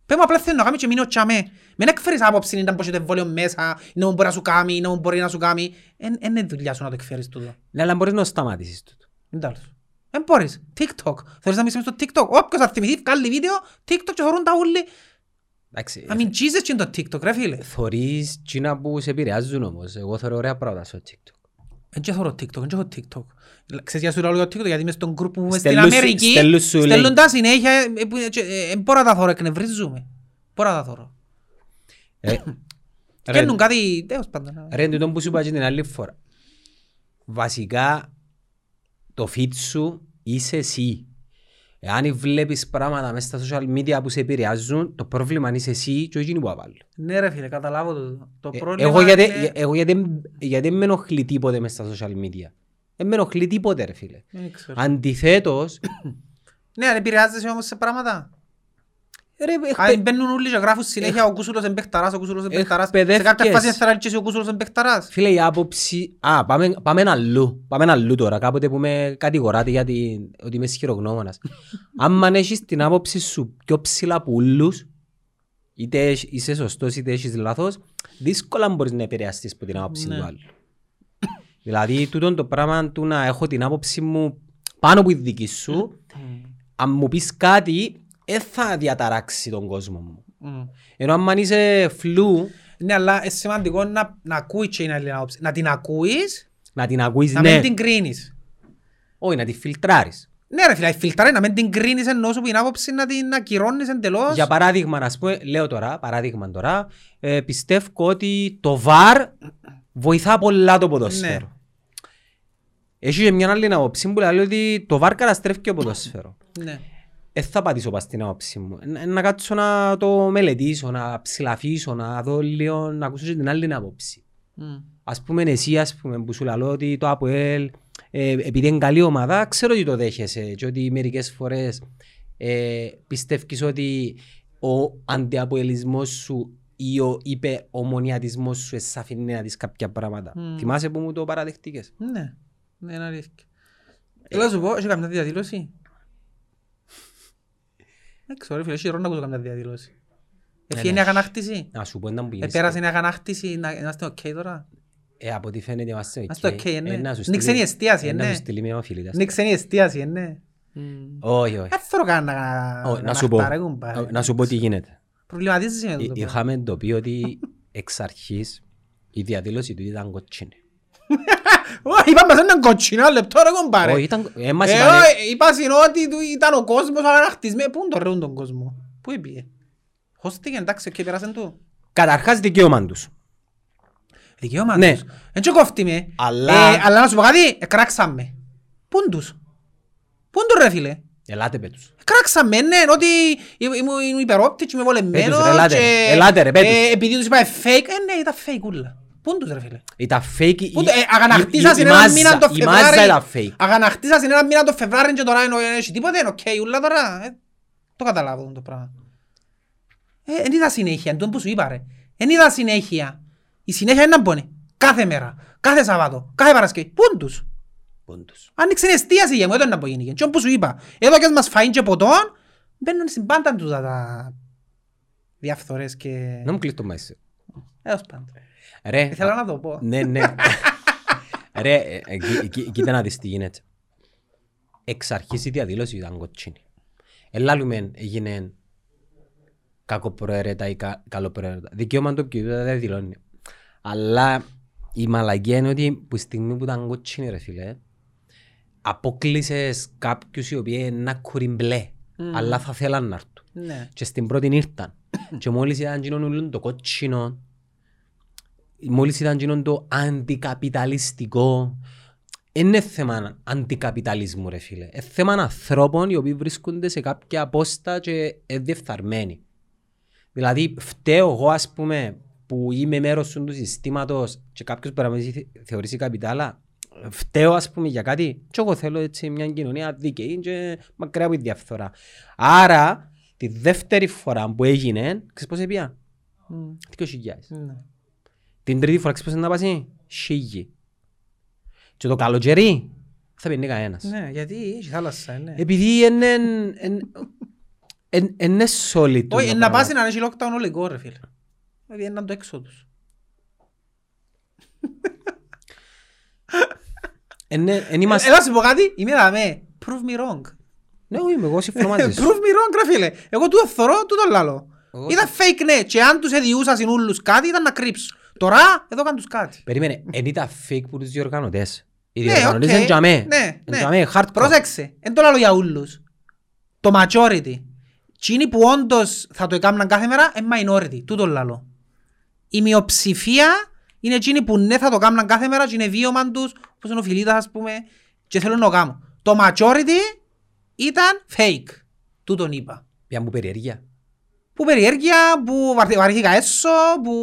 Πες μου απλά θέλω να κάνω και μείνω τσάμε. Μην εκφέρεις άποψη, ήταν πως έχει το εμβόλιο μέσα, να μου μπορεί να σου κάνει, να μου μπορεί να σου κάνει. Εν εν είναι δουλειά σου να το εκφέρεις τούτο. Ναι, αλλά μπορείς να το σταματήσεις τούτο. Είναι το άλλο. Δεν μπορείς. TikTok. Θέλεις να μιλήσεις στο TikTok. Όποιος θα θυμηθεί, βγάλει βίντεο, TikTok και θωρούν τα όλοι. Εντάξει, I mean, Jesus και είναι το TikTok, ρε φίλε; θωρείς τσίνα που σε επηρεάζουν όμως. Εγώ θωρώ ωραία πράγματα στο TikTok. Δεν και θωρώ TikTok, δεν και έχω TikTok. Ξέρεις γιατί σου λέω για TikTok, γιατί μες στον group που είμαι στην Στέλνουν σου- Αμερική, στέλνουν σου στέλνουν link. τα συνέχεια, ε, που- ε, και, ε, ε, μπορώ να τα θωρώ, εκνευρίζουμε. Μπορώ να τα θωρώ. Ε, ρε, Καίνουν κάτι, τέλος πάντων. Ρε, τούτο που σου είπα και την άλλη φορά. Βασικά, το feed σου είσαι εσύ. Εάν βλέπεις πράγματα μέσα στα social media που σε επηρεάζουν, το πρόβλημα είναι είσαι εσύ και όχι εκείνοι που αβάλλουν. Ναι ρε φίλε, καταλάβω το. Το Ε, πρόβλημα Εγώ γιατί, είναι... εγώ γιατί, γιατί δεν με ενοχλεί τίποτε μέσα στα social media; Δεν με ενοχλεί τίποτε ρε φίλε. Δεν ξέρω. Αντιθέτως, Ναι, αν επηρεάζεσαι όμως σε πράγματα. Ρε, Αν μπαίνουν όλοι και γράφουν συνέχεια ο Κούσουλος εμπαιχταράς, ο Κούσουλος εμπαιχταράς. Σε εκπαιδεύκες. κάποια φάση θα θέλει και εσύ ο Κούσουλος εμπαιχταράς. Φίλε, η άποψη... Α, πάμε, πάμε ένα αλλού. Πάμε ένα αλλού τώρα. Κάποτε που με κατηγοράτε γιατί ότι είμαι σχηρογνώμονας. Αν έχεις την άποψη σου πιο ψηλά από ούλους, είτε έχ- είσαι σωστός είτε έχεις λάθος, δύσκολα μπορείς να επηρεαστείς από την άποψη Ναι. του άλλου. δηλαδή, τούτο το πράγμα του να έχω την άποψη μου πάνω από τη δική σου, αν μου πεις κάτι, δεν θα διαταράξει τον κόσμο μου. Μμ. Ενώ αν είσαι φλού, Ναι, αλλά είναι σημαντικό να, να ακούεις και η άλλη άποψη. Να την ακούεις, να την ακούεις, να ναι. μην την κρίνεις. Όχι, να τη φιλτράρεις. Ναι ρε φίλε, η φιλτράρεις να μην την κρίνεις ενώ σου πει την άποψη να την ακυρώνεις εντελώς. Για παράδειγμα, ας πούμε, λέω τώρα, παράδειγμα τώρα, ε, πιστεύω ότι το VAR βοηθά πολλά το ποδόσφαιρο. Έχει και μια άλλη άποψη που λέει ότι το VAR καταστρέφει και το ποδόσφαιρο. Ναι. Δεν θα πατήσω πας στην άποψη μου. Ε, Να κάτσω να το μελετήσω, να ψηλαφίσω, να δω λίγο, να ακούσω και την άλλη άποψη. Μμ. Ας πούμε εσύ ας πούμε, που σου λέω ότι το ΑΠΟΕΛ ε, επειδή είναι καλή ομάδα ξέρω ότι το δέχεσαι και ότι μερικές φορές ε, πιστεύεις ότι ο αντιαποελισμός σου ή ο υπερομονοιατισμός σου σε αφήνει να δεις κάποια πράγματα. Μμ. Θυμάσαι που μου το παραδεχτήκες. Ναι, ναι, είναι αλήθεια. Θέλω να σου πω, έχεις καμιά διαδήλωση; Δεν ξέρω, ρε φίλε, έχει ρόλο να ακούσω καμιά διαδήλωση. Έφυγε ναι. η αγανάκτηση. Να σου πω να μου πεις. Επέρασε η αγανάκτηση, να είμαστε οκ τώρα. Ε, από ό,τι φαίνεται είμαστε οκ. Είμαστε οκ, Ε, ναι. να σου Είναι ξένη στείλει- εστίαση, ε, Να ναι. σου στείλει μια οφειλίτας. Είναι ξένη εστίαση, ε, ναι. Όχι, όχι. Δεν θέλω καν να Όχι, να Να σου πω, αναχτάρε, κουμπάρε. να σου πω τι γίνεται. Προβληματίζεσαι με Εί- το πράγμα. Είχαμε το πει ότι εξ αρχής η διαδήλωση του ήταν κοτσίνη. Όχι, είπαμε σε έναν κοτσινό λεπτό ρε κομπάρε. Όχι, ήταν... Ε, μας Ε, είπανε- όχι, είπα στην ότι του ήταν ο κόσμος αγανακτισμένος. Πού είναι το ρεούν τον κόσμο. Πού έπιε; Χώστηκε, εντάξει, και πέρασαν του. Καταρχάς δικαίωμα τους. Δικαίωμα Ναι. τους. Εν και κόφτει με. Αλλά- Ε, αλλά να σου πω κάτι, εκράξαμε. Πού είναι τους; Πού είναι τους ρε φίλε; Ελάτε πέ τους. Κράξαμε, ναι, ότι ήμουν ήμουν υπερόπτης και είμαι βολεμένος Πέτους, ρε, ελάτε, και- ελάτε, ρε, πέτους. ε, επειδή τους είπα fake, ε, ναι, ήταν fake ούλα. Πού είναι τους ρε φίλε. Ήταν fake. η- Πού το- ε, η- αγανακτήσας η- είναι η ένα μάζα- μήνα το Η μάζα Φεβράρι. ήταν fake. Αγανακτήσας είναι ένα μήνα το Φεβράρι και τώρα είναι- έχει τίποτε, είναι οκ ούλα τώρα. Ε, Το καταλάβω το πράγμα. Ε, Εν είδα συνέχεια, εν τόν που σου είπα ρε. Εν είδα συνέχεια. Η συνέχεια είναι να μπώνει. Κάθε μέρα, κάθε Σαββάτο, κάθε Παρασκευή. Πού είναι τους. Πόντους. Άνοιξε εστίαση για μου, δεν να πω γίνει. Και όπως σου είπα, εδώ και μας φαΐν και ποτόν, μπαίνουν στην πάντα τους τα- τα διαφθορές και... Να μου κλείσει το μάισι. Έως πάντα. Ρε, Ήθελα να το πω. Ναι, ναι. Ρε, ε, ε, κοί- κοί- κοίτα να δεις τι γίνεται. Εξ αρχής η διαδήλωση ήταν κοτσίνη. Ελάλουμε έγινε κακοπροαίρετα ή κα, καλοπροαίρετα. Δικαίωμα το ποιου δεν δηλώνει. Αλλά η μαλαγία είναι ότι που στιγμή που ήταν κοτσίνη ρε φίλε, αποκλείσες κάποιους οι οποίοι είναι άκουροι μπλε, αλλά θα θέλαν να έρθουν. Ναι. Και στην πρώτη ήρθαν. και μόλις ήταν γίνον ούλον το κότσινο, μόλις ήταν γίνον το αντικαπιταλιστικό, είναι θέμα αντικαπιταλισμού ρε φίλε. Είναι θέμα ανθρώπων οι οποίοι βρίσκονται σε κάποια απόστα και είναι διεφθαρμένοι. Δηλαδή φταίω εγώ ας πούμε που είμαι μέρος του συστήματος και κάποιος μπορεί να με θε- θεωρήσει καπιτάλα φταίω ας πούμε για κάτι και εγώ θέλω έτσι μια κοινωνία δίκαιη και μακριά από τη διαφθορά. Άρα τη δεύτερη φορά που έγινε, ξέρεις πώς έπια, Μμ. 2.000. Ναι. Την τρίτη φορά ξέρεις πώς είναι να πάσει, χίλιοι. Και το καλοκαίρι θα πιένει κανένας. Ναι, γιατί έχει θάλασσα, ναι. Επειδή είναι, είναι, είναι solid. Όχι, το να πράγμα. πάσει να έχει lockdown ολικό ρε φίλε. Βγαίναν το έξω τους. Ε, ναι, εν είμαστε... Έλα σου πω κάτι, είμαι δαμέ. Prove me wrong. Ναι, όχι, είμαι εγώ συμφωνώ μαζί Prove σου. me wrong, ρε φίλε. Εγώ τούτο θωρώ, τούτο λαλώ. Εγώ Ήταν fake ναι, και αν τους εδιούσαν συνούλους κάτι ήταν να κρύψουν. Τώρα, εδώ κάνουν τους κάτι. Περίμενε, εν ήταν fake που τους διοργανωτές. Οι Ναι, διοργανωτές οκ. είναι τζαμέ. Ναι, Είναι ναι. τζαμέ, hardcore. Πρόσεξε, δεν το λέω για ούλους. Το majority. Εκείνοι που όντως θα το έκαναν κάθε μέρα είναι minority. Τούτο λαλό. Η μειοψηφία είναι εκείνοι που ναι θα το κάνουν κάθε μέρα και είναι βίωμα τους, όπως είναι ο Φιλίτας ας πούμε, και θέλουν να το κάνουν. Το majority ήταν fake. Τούτον είπα. Πια μου περιέργεια. Που περιέργεια, που βαρ- βαρύθηκα έσω, που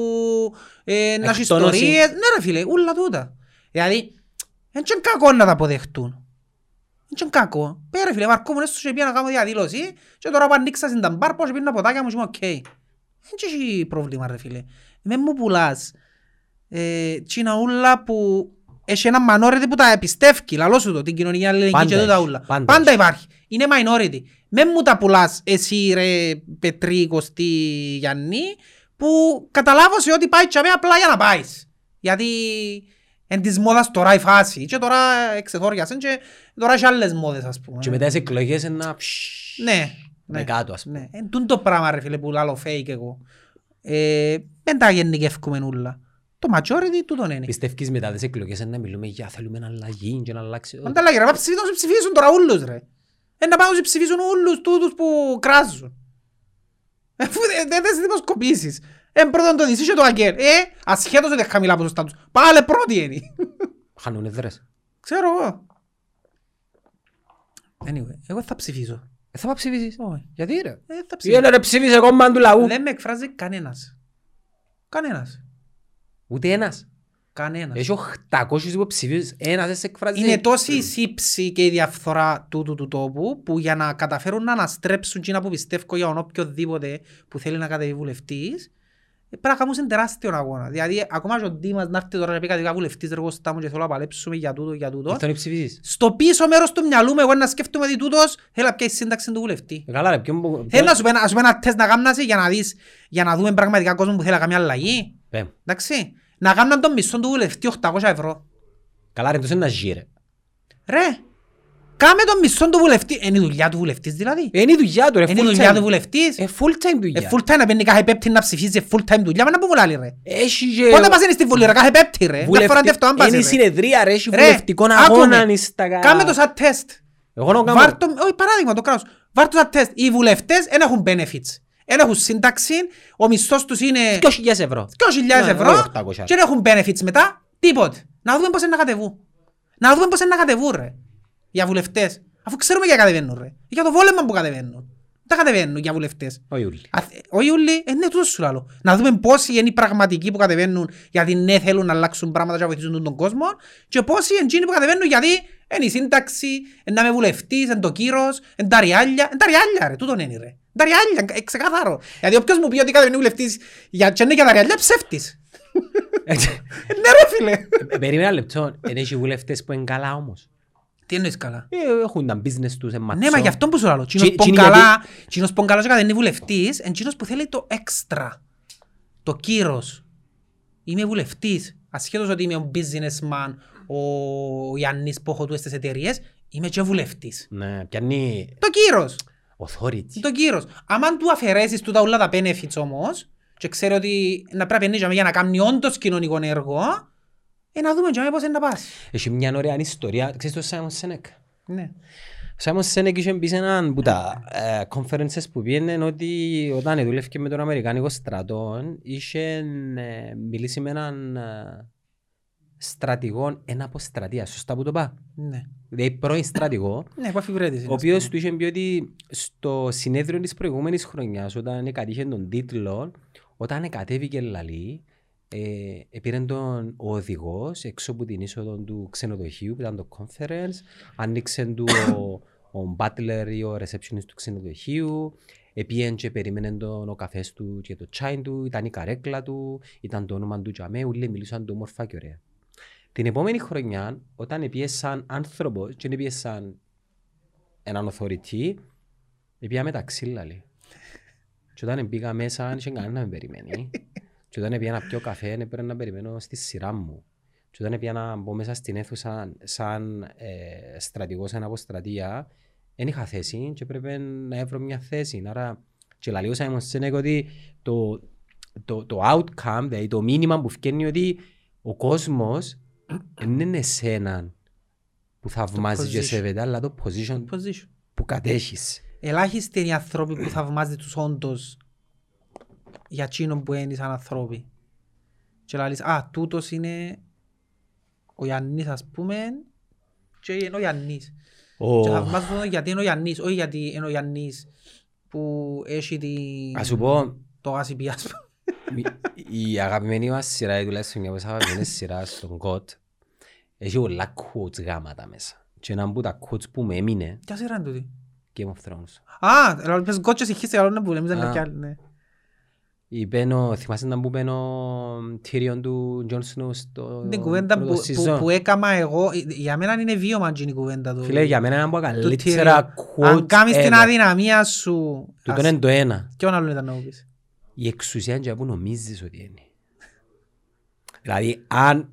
ε, να έχει Εκτόνωση. ιστορίες. Ναι ρε φίλε, ούλα τούτα. Δηλαδή, δεν είναι κακό να τα αποδεχτούν. Δεν είναι κακό. Πε ρε φίλε, βαρκόμουν έσω και πήγα να κάνω διαδήλωση και τώρα που ανοίξασιν τα μπαρ πως πίνω ποτάκια μου και είμαι οκ. Δεν έχει πρόβλημα ρε φίλε. Με μου πουλάς ε, τσίνα ούλα που έχει ένα minority που τα πιστεύει, λαλό σου το, την κοινωνία αλληλεγγύη Πάντα και τούτα έχει, ούλα. πάντα Πάντα έχει. υπάρχει. Είναι minority. Με μου τα πουλάς εσύ ρε Πετρή, Κωστή, Γιάννη που καταλάβω σε ότι πάει τζαμέ απλά για να πάεις. Γιατί εν της μόδας τώρα η φάση και τώρα εξεθόριασαν και τώρα έχει άλλες μόδες ας πούμε. Και μετά τις εκλογές είναι να... Ναι. Με ναι. κάτω ας πούμε. Ναι, εν τούν το πράγμα ρε φίλε που λάλλω fake εγώ. Ε, δεν τα γενικεύκουμε ούλα. Το majority τούτον είναι. Πιστεύεις μετά τις εκλογές είναι να μιλούμε για θέλουμε να αλλαγή και να αλλάξει... Αν τα λέγε ρε, μα ψηφίσουν, να ψηφίσουν τώρα ούλους ρε. Ε, να πάνε να ψηφίσουν ούλους τούτους που κράζουν. Ε, Αφού δεν δεν δεν δημοσκοπήσεις. Ε, πρώτον το νησί και το αγγέλ. Ε, ασχέτως ότι είναι χαμηλά ποσοστά τους. Πάλε πρώτοι είναι. Χάνουν έδρες. Ξέρω εγώ. Anyway, εγώ θα ψηφίσω. Ε, θα πάω ψηφίσεις. Όχι. Γιατί ρε; Ε, θα ψηφίσω. Πήγαινε ρε ψήφισε κόμμα του λαού. Δεν με εκφράζει κανένας. Κανένας. Ούτε ένας. Κανένας. Έχει 800 υποψηφίους. Ένας δεν σε εκφράζει. Είναι τόση η σύψη και η διαφθορά τούτου του τόπου που για να καταφέρουν να αναστρέψουν εκείνα που πιστεύω για τον οποιοδήποτε που θέλει να κατεβεί βουλευτής ε, πρέπει να κάνουν σε τεράστιο αγώνα. Δηλαδή ακόμα και ο Δήμας να έρθει τώρα να πει κάτι βουλευτής ρε Κώστα μου και θέλω να παλέψουμε για τούτο για τούτο. Αυτό είναι ψηφίσεις. Στο πίσω μέρος του μυαλού μου εγώ να σκέφτομαι ότι τούτος θέλει να πιάσει σύνταξη του βουλευτή. Ε, Καλά ρε. Ποιον που... Θέλει να σου πει ένα- να σου πει ένα τεστ να κάνεις για να δεις, για να δούμε πραγματικά κόσμο που θέλει να κάνει αλλαγή. Πέμ. Εντάξει. Να κάνουν τον μισθό του βουλευτή 800 ευρώ. Καλά ρε. Τόσο είναι να ζει ρε. Ρε, κάμε τον μισθό του βουλευτή. Είναι η δουλειά του βουλευτής δηλαδή. Ε, Είναι η δουλειά του ρε. Είναι η full δουλειά time. του βουλευτής. Ε, full time Ε, δουλειά. full time να παίρνει κάθε πέπτη να ψηφίζει ε, full time δουλειά. Μα να πούμε άλλοι ρε. Έχει και... Πότε πας είναι στη βουλή ρε, κάθε πέπτη ρε. Μια φορά αντεύτω αν πας Είναι η ρε. συνεδρία ρε. Έχει Ρε, βουλευτικών άκουμε. αγώνα στα... Κάμε το σαν τεστ. Εγώ να Βάρ' κάνω... το, όχι παράδειγμα το κράτος. Βάρ' το σαν τεστ. Οι βουλευτές δεν έχουν benefits. Δεν έχουν σύνταξη. Ο μισθός τους είναι 2.000 ευρώ. 2.000 Ναι, ευρώ όχι 800. και δεν έχουν benefits μετά. Τίποτε. Να δούμε πώς είναι να κατεβούν. Να δούμε πώς είναι να κατεβούν ρε. Για βουλευτές. Αφού ξέρουμε για κατεβαίνουν ρε. Για το βόλεμα που κατεβαίνουν. Τα κατεβαίνουν για βουλευτές. Όχι ούλοι. Αθ- Όχι όλοι, ε, ναι, τούτο σου λαλώ. Να δούμε πόσοι είναι οι πραγματικοί που κατεβαίνουν γιατί ναι θέλουν να αλλάξουν πράγματα και να βοηθήσουν τον κόσμο και πόσοι είναι εκείνοι που κατεβαίνουν γιατί είναι η σύνταξη, είναι να είμαι βουλευτής, είναι το κύρος, είναι τα ριάλια. Είναι τα ριάλια ρε, τούτον είναι ρε. Είναι τα ριάλια, ε, ξεκάθαρο. Γιατί όποιος μου πει ότι κατεβαίνει βουλευτής για, και είναι για τα ριάλια, ψεύτης. Ε, Ναι ρε φίλε. Ε, Περίμενα ένα λεπτό. Εν έχει βουλευτές που είναι καλά όμως. Τι εννοείς καλά; Ε, Έχουν τα business τους, είναι Ναι, μα γι' αυτό που σου λέω. Τι- Τσίνος τι πον είναι καλά, τσίνος πον καλά και κατεβαίνει βουλευτής, εν τσίνος που θέλει το έξτρα. Το κύρος. Είμαι βουλευτής. Ασχέτως ότι είμαι ο businessman, ο Γιάννης που έχω του στις εταιρείες, είμαι και βουλευτής. Ναι, πιάνει Το κύρος. Authority. Το κύρος. Άμα του αφαιρέσεις τούτα όλα τα benefits όμως, και ξέρω ότι να πρέπει να είναι για να κάνει όντως κοινωνικό έργο, ε, να δούμε και πώς είναι να πας. Έχει μια ωραία ιστορία. Ξέρεις το Simon Sinek. Ναι. Ο Simon Sinek είχε μπει σε έναν που τα ε, conferences που πήγαινε ότι όταν δούλευε με τον Αμερικάνικο στρατό είχε ε, μιλήσει με έναν ε, στρατηγό ένα αποστρατεία. Σωστά που το είπα. Ναι. Δηλαδή πρώην στρατηγό Ναι, που αφιβρέτης. ο οποίος του είχε πει ότι στο συνέδριο της προηγούμενης χρονιάς όταν κατήχε τον τίτλο όταν κατέβηκε λαλή ε, πήρε τον ο οδηγός έξω από την είσοδο του ξενοδοχείου που ήταν το conference άνοιξε του ο, ο butler ή ο receptionist του ξενοδοχείου Επίεν και περίμενε τον ο καφές του και το τσάιν του, ήταν η καρέκλα του, ήταν το όνομα του Τζαμέ, όλοι μιλούσαν του όμορφα και ωραία. Την επόμενη χρονιά, όταν πήγε σαν άνθρωπος και δεν πήγε σαν έναν authority, πήγα με τα ξύλα, λέει. Και όταν πήγα μέσα, δεν είχε κανένα να με περιμένει. Και όταν πήγα να πιω καφέ, έπρεπε να περιμένω στη σειρά μου. Και όταν πήγα να μπω μέσα στην αίθουσα σαν ε, στρατηγός σε αποστρατεία, δεν είχα θέση και έπρεπε να έβρω μια θέση. Άρα, και λαλεί ο Σάιμον Σένεκ ότι το, το, το outcome, δηλαδή το μήνυμα που βγαίνει ότι ο κόσμος δεν είναι εσένα που θαυμάζει και position. σέβεται, αλλά το position Position. που κατέχεις. Ελάχιστοι είναι οι άνθρωποι που θαυμάζουν τους όντως για εκείνον που είναι σαν ανθρώποι. Και λαλείς, α, τούτος είναι ο Γιάννης ας πούμε και είναι ο Γιάννης. Ο... Και θαυμάζουν τον γιατί είναι ο Γιάννης, όχι γιατί είναι ο Γιάννης που έχει την... Ας σου πω, το γάσιπι ας πούμε. η αγαπημένη μας σειρά, ή τουλάχιστον μια από τις αγαπημένες σειράς στον κότ, έχει πολλά quotes γάματα μέσα. Και ένα από τα quotes που με έμεινε, Ποια σειρά είναι τούτη; Game of Thrones. Α, δηλαδή πες γκότσες ηχείς άλλο να που λέμε, δεν Α. είναι κι άλλη, ναι. Είπε ο, θυμάσαι να που είπε ο Tyrion του Jon Snow στο Την κουβέντα πρώτο που, που, season. που έκαμα εγώ, για μένα είναι βίωμα εκείνη η κουβέντα του. Φίλε, για μένα είναι από τα του καλύτερα Tyrion. Αν quotes κάνεις την ever. αδυναμία σου... Τούτον ας- είναι το ένα. Ποιον άλλον ήταν να μου πεις. Η εξουσία είναι που νομίζεις ότι είναι. Δηλαδή, αν...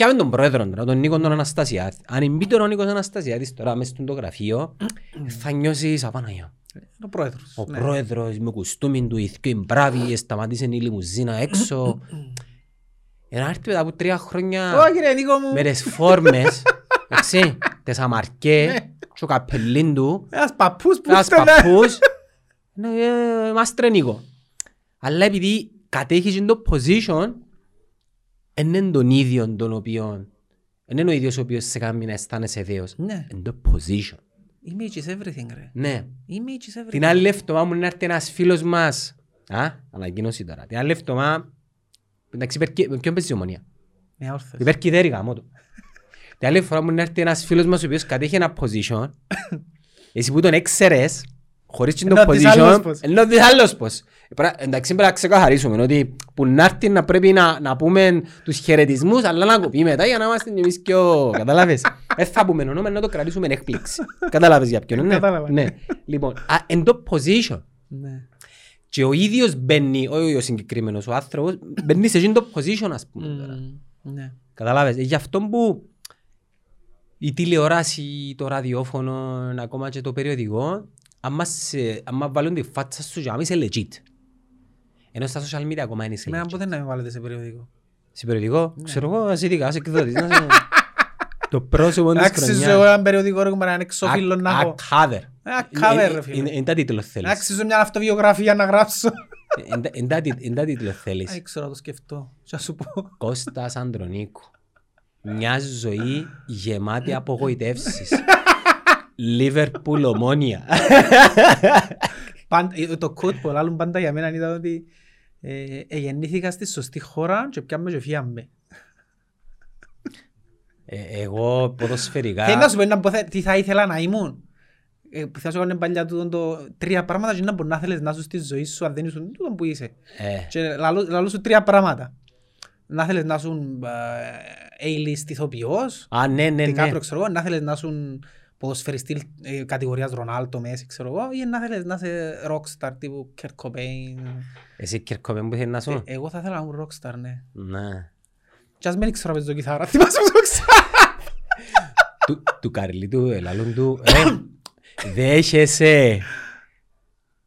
Πιάμε τον πρόεδρο τώρα, τον Νίκο τον Αναστασιάδη. Αν εμπεί τον Νίκος Αναστασιάδης τώρα μέσα στο γραφείο, θα νιώσεις απαναγιά. Είναι ο πρόεδρος. Ο ναι. πρόεδρος με κουστούμι του, ηθικοί μπράβοι, σταματήσε η λιμουζίνα έξω. Ένα έρθει μετά από τρία χρόνια Όχι ρε Νίκο μου. με τις φόρμες, έτσι, τις αμαρκέ, και ο καπελίν του, Ένας παππούς που ένας ήταν. παππούς, ναι, ε, είμαστε Νίκο. Αλλά επειδή κατέχεις το position, δεν είναι τον ίδιο τον οποίο, δεν είναι ο ίδιος ο οποίος σε κάνει να αισθάνεσαι δέος. Ναι. Είναι το position. Image is everything ρε. Ναι. Image is everything. Την άλλη εβδομάδα μου να έρθει ένας φίλος μας. Α, ανακοίνωση τώρα. Την άλλη εβδομάδα, εντάξει, υπερκε- με ποιον παίζει η ομονία; Μια όρθωση. Υπερκυδέρη γάμο του. Την άλλη φορά μου να έρθει ένας φίλος μας ο οποίος κατέχει ένα position. Εσύ που τον έξερες, χωρίς την το Ενώ της άλλος position, πώς. ενώ της άλλος πώς. Ε, πρέπει- Εντάξει, πρέπει να ξεκαθαρίσουμε ότι που να έρθει να πρέπει να, να πούμε τους χαιρετισμούς, αλλά να κοπεί μετά για να είμαστε κι εμείς πιο... Καταλάβες. Δεν θα πούμε όνομα, να το κρατήσουμε έκπληξη. Καταλάβες για ποιον, ναι; Κατάλαβα. ναι. Λοιπόν, α, εν το position. Ναι. Και ο ίδιος μπαίνει, όχι ο συγκεκριμένος ο άνθρωπος, μπαίνει σε εκείνο το position ας πούμε τώρα. Μμμ, Ναι. Καταλάβες, ε, γι' αυτό που η τηλεόραση, το ραδιόφωνο, ακόμα και το περιοδικό, άμα, σε, άμα βάλουν τη φάτσα σου για να είσαι legit. Ενώ στα social media ακόμα είναι είσαι Εμένα legit. ποτέ να με βάλετε σε περιοδικό. Σε περιοδικό, ξέρω εγώ, ας ειδικά, ας εκδότης. να σε- το πρόσωπο της Αξίζω εγώ χρονιάς. έναν περιοδικό ρε κουμπάρα, ένα εξώφυλλο να Α- έχω. α, cover. Ένα cover, ρε Ε, φίλε. Είναι είναι τα τίτλο θέλεις. Αξίζω μια αυτοβιογραφία να γράψω. Ε, είναι τα- είναι τα τίτ- είναι τα τίτλο θέλεις. Δεν ξέρω να το σκεφτώ. Τι να σου πω. Κώστας Ανδρονίκου. Μια ζωή γεμάτη απογοητεύσεις. Λίβερπουλ ομόνια. Πάντα- ε, Το quote που λάλλουν πάντα για μένα ήταν ότι ε, ε, γεννήθηκα στη σωστή χώρα και πιάμε και φύγαμε. Ε, Εγώ Θέλει να ποδοσφαιρικά... σου πω ένα που θε- τι θα ήθελα να ήμουν. Ε, που θα σου έκανε παλιά τούτο το τρία πράγματα και να μπορεί να θέλεις να σου στη ζωή σου αν δεν ήσουν τούτο που είσαι. Ε, Και λαλού λαλού σου τρία πράγματα. Να θέλεις να ήσουν ε, A-list ηθοποιός, Α, ναι, ναι, τι ναι. κάπρο ξέρω εγώ, να θέλεις να ήσουν ποδοσφαιριστή ε, κατηγορίας Ρονάλτο, Μέση ξέρω εγώ, ή να θέλεις να είσαι rockstar τύπου Kurt Cobain. Εσύ Κερκόπεν που θέλει να Ε, σου. Εγώ θα ήθελα να ήμουν rockstar, ναι. Ναι. Και ας μην ξέρω να παίζω κιθάρα, θυμάσαι που το ξέρω. Του- Του Καρλίτου, ελαλούν του. Ρε, δέχεσαι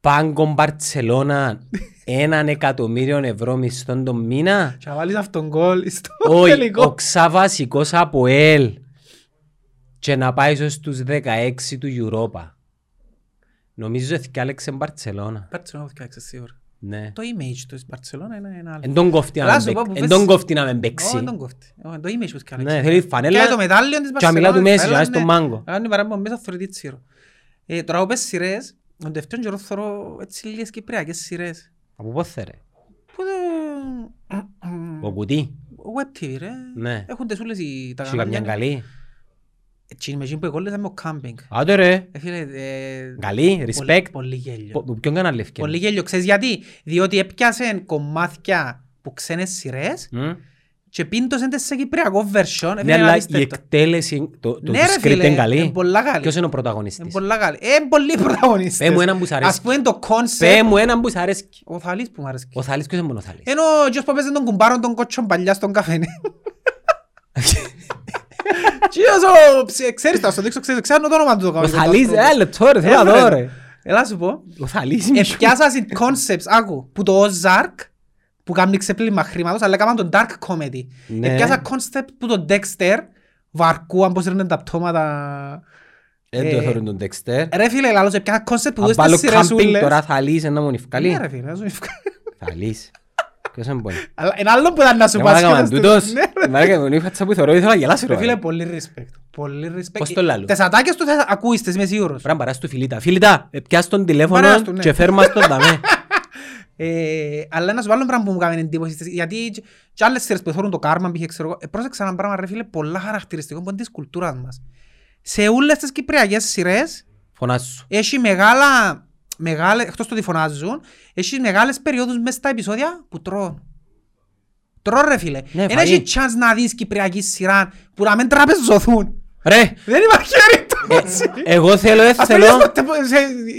πάγκο Μπαρτσελώνα έναν εκατομμύριο ευρώ μισθόν τον μήνα; Και να βάλεις αυτόν γκολ στο Όχι, ο τελικό. ξαβασικός από ελ και να πάει ίσως στους 16 του Europa. Νομίζω ότι άλεξε Μπαρτσελώνα. Μπαρτσελώνα το φτιάξε σίγουρα. Ναι. Το image του της Μπαρτσελώνα είναι ένα άλλο. Εν τον κόφτει να Λάζω, με πάω παίξει. που Εν πες- τον κόφτει να με Όχι, παίξει. δεν τον κόφτει. Όχι, Το image που φτιάξε. Ναι, θέλει φανέλα Και το μετάλλιο της και να μιλά του Μπαρτσελώνας, Μέση, έλα, να στον ναι. μάγκο. Αν παράμπω μέσα θωρητή τσίρο. Ε, Τώρα που πες σειρές, τον τελευταίο καιρό θωρώ έτσι λίγες κυπριακές σειρές. Από πότε ρε; Που Ο το... κουτί. Web TV ρε. Ναι. Έχουν τις όλες οι- τα Έχει καμιά κανάλια. Καλή. Έτσι με εκείνη που εγώλεσαν με ο κάμπινγκ. Άντε ρε. Ε, φίλε, ε, Καλή, πολύ- respect. Πολύ γέλιο. Πο- που- Ποιον κανάλι ευκαιρία. Πολύ γέλιο. Ξέρεις γιατί; Διότι έπιασε κομμάτια που ξένες σειρές Μμ. και πίντωσαν τις σε κυπριακό version. Ναι, αλλά η εκτέλεση, το, το, Ναι, το ρε script φίλε, είναι καλή. είναι πολλά καλή. Ποιος είναι ο Είναι πρωταγωνιστής. πολλά καλή. Είναι πολλοί πρωταγωνιστές. Πέ μου έναν που σ' αρέσει. Ας πούμε το Πέ concept. μου έναν που σ' αρέσει. Ο Θαλής που μου αρέσει. Ο Θαλής ποιος είναι μόνο ο Θαλής; Ενώ ο γιος που παίζει τον κουμπάρον τον κότσον παλιά στον καφέ. Κύριος ο... ψε- Ξέρεις τα, στο δείξω, ξέρεις, ξέρω το όνομα του το Ο καφέ. Θαλής, ε, λεπτό ρε, θέλω Ε, να βρε. δω ρε. Έλα σου πω. Ο Θαλής είναι πιο- Επιάσασαν concepts, άκου, που το Ozark, που κάνει ξεπλήμα χρήματος, αλλά έκαναν τον dark comedy. Ναι. Επιάσα concept που το Dexter, βαρκού, αν πως ρίνουν τα πτώματα. Δεν το Ε, θεωρούν τον Dexter. Ρε φίλε, λάλος, επιάσα concept που Αν δες βάλω στις σειρές κάμπινγκ ούλες. τώρα Θαλής είναι να μου Ναι νυφκαλεί. ρε φίλε, να σου ευκά- Θαλής. Ποιος είναι μπορεί. Αλλά είναι άλλο που ήταν να σου Ε, πας μαλάκα, και μα να στο- τούτος. Ναι, ρε. Μαλάκα, με νύφατσα που θεωρώ, ήθελα να γελάσω Ρε ρε. φίλε, πολύ respect. Πολύ respect. Πώς το λάλλω; Τις ατάκες του θα ακούεις, τις είμαι σίγουρος. Πρέπει να παράς του Φιλίτα. Φιλίτα, ε, πιάσ' τον τηλέφωνο Παράς του, ναι. και φέρ' μας τον δαμέ. Ε, αλλά να σου βάλω πράγμα που μου κάνει εντύπωση στις- γιατί και- και άλλες σειρές που θεωρούν το κάρμα π.χ. ξέρω εγώ, ε, πρόσεξα ένα πράγμα ρε φίλε πολλά χαρακτηριστικό που είναι της κουλτούρας μας. Σε όλες τις κυπριακές σειρές Φωνάσου. έχει μεγάλα, μεγάλες, εκτός το ότι φωνάζουν, έχει μεγάλες περιόδους μέσα στα επεισόδια που τρώνε. Τρώνε ρε φίλε. Ναι, Δεν φαΐ. έχει chance να δεις κυπριακή σειρά που να μην τραπεζωθούν. Ρε, Δεν υπάρχει περίπτωση. εγώ θέλω, ε, Ας θέλω... θέλεις ποτέ που- σε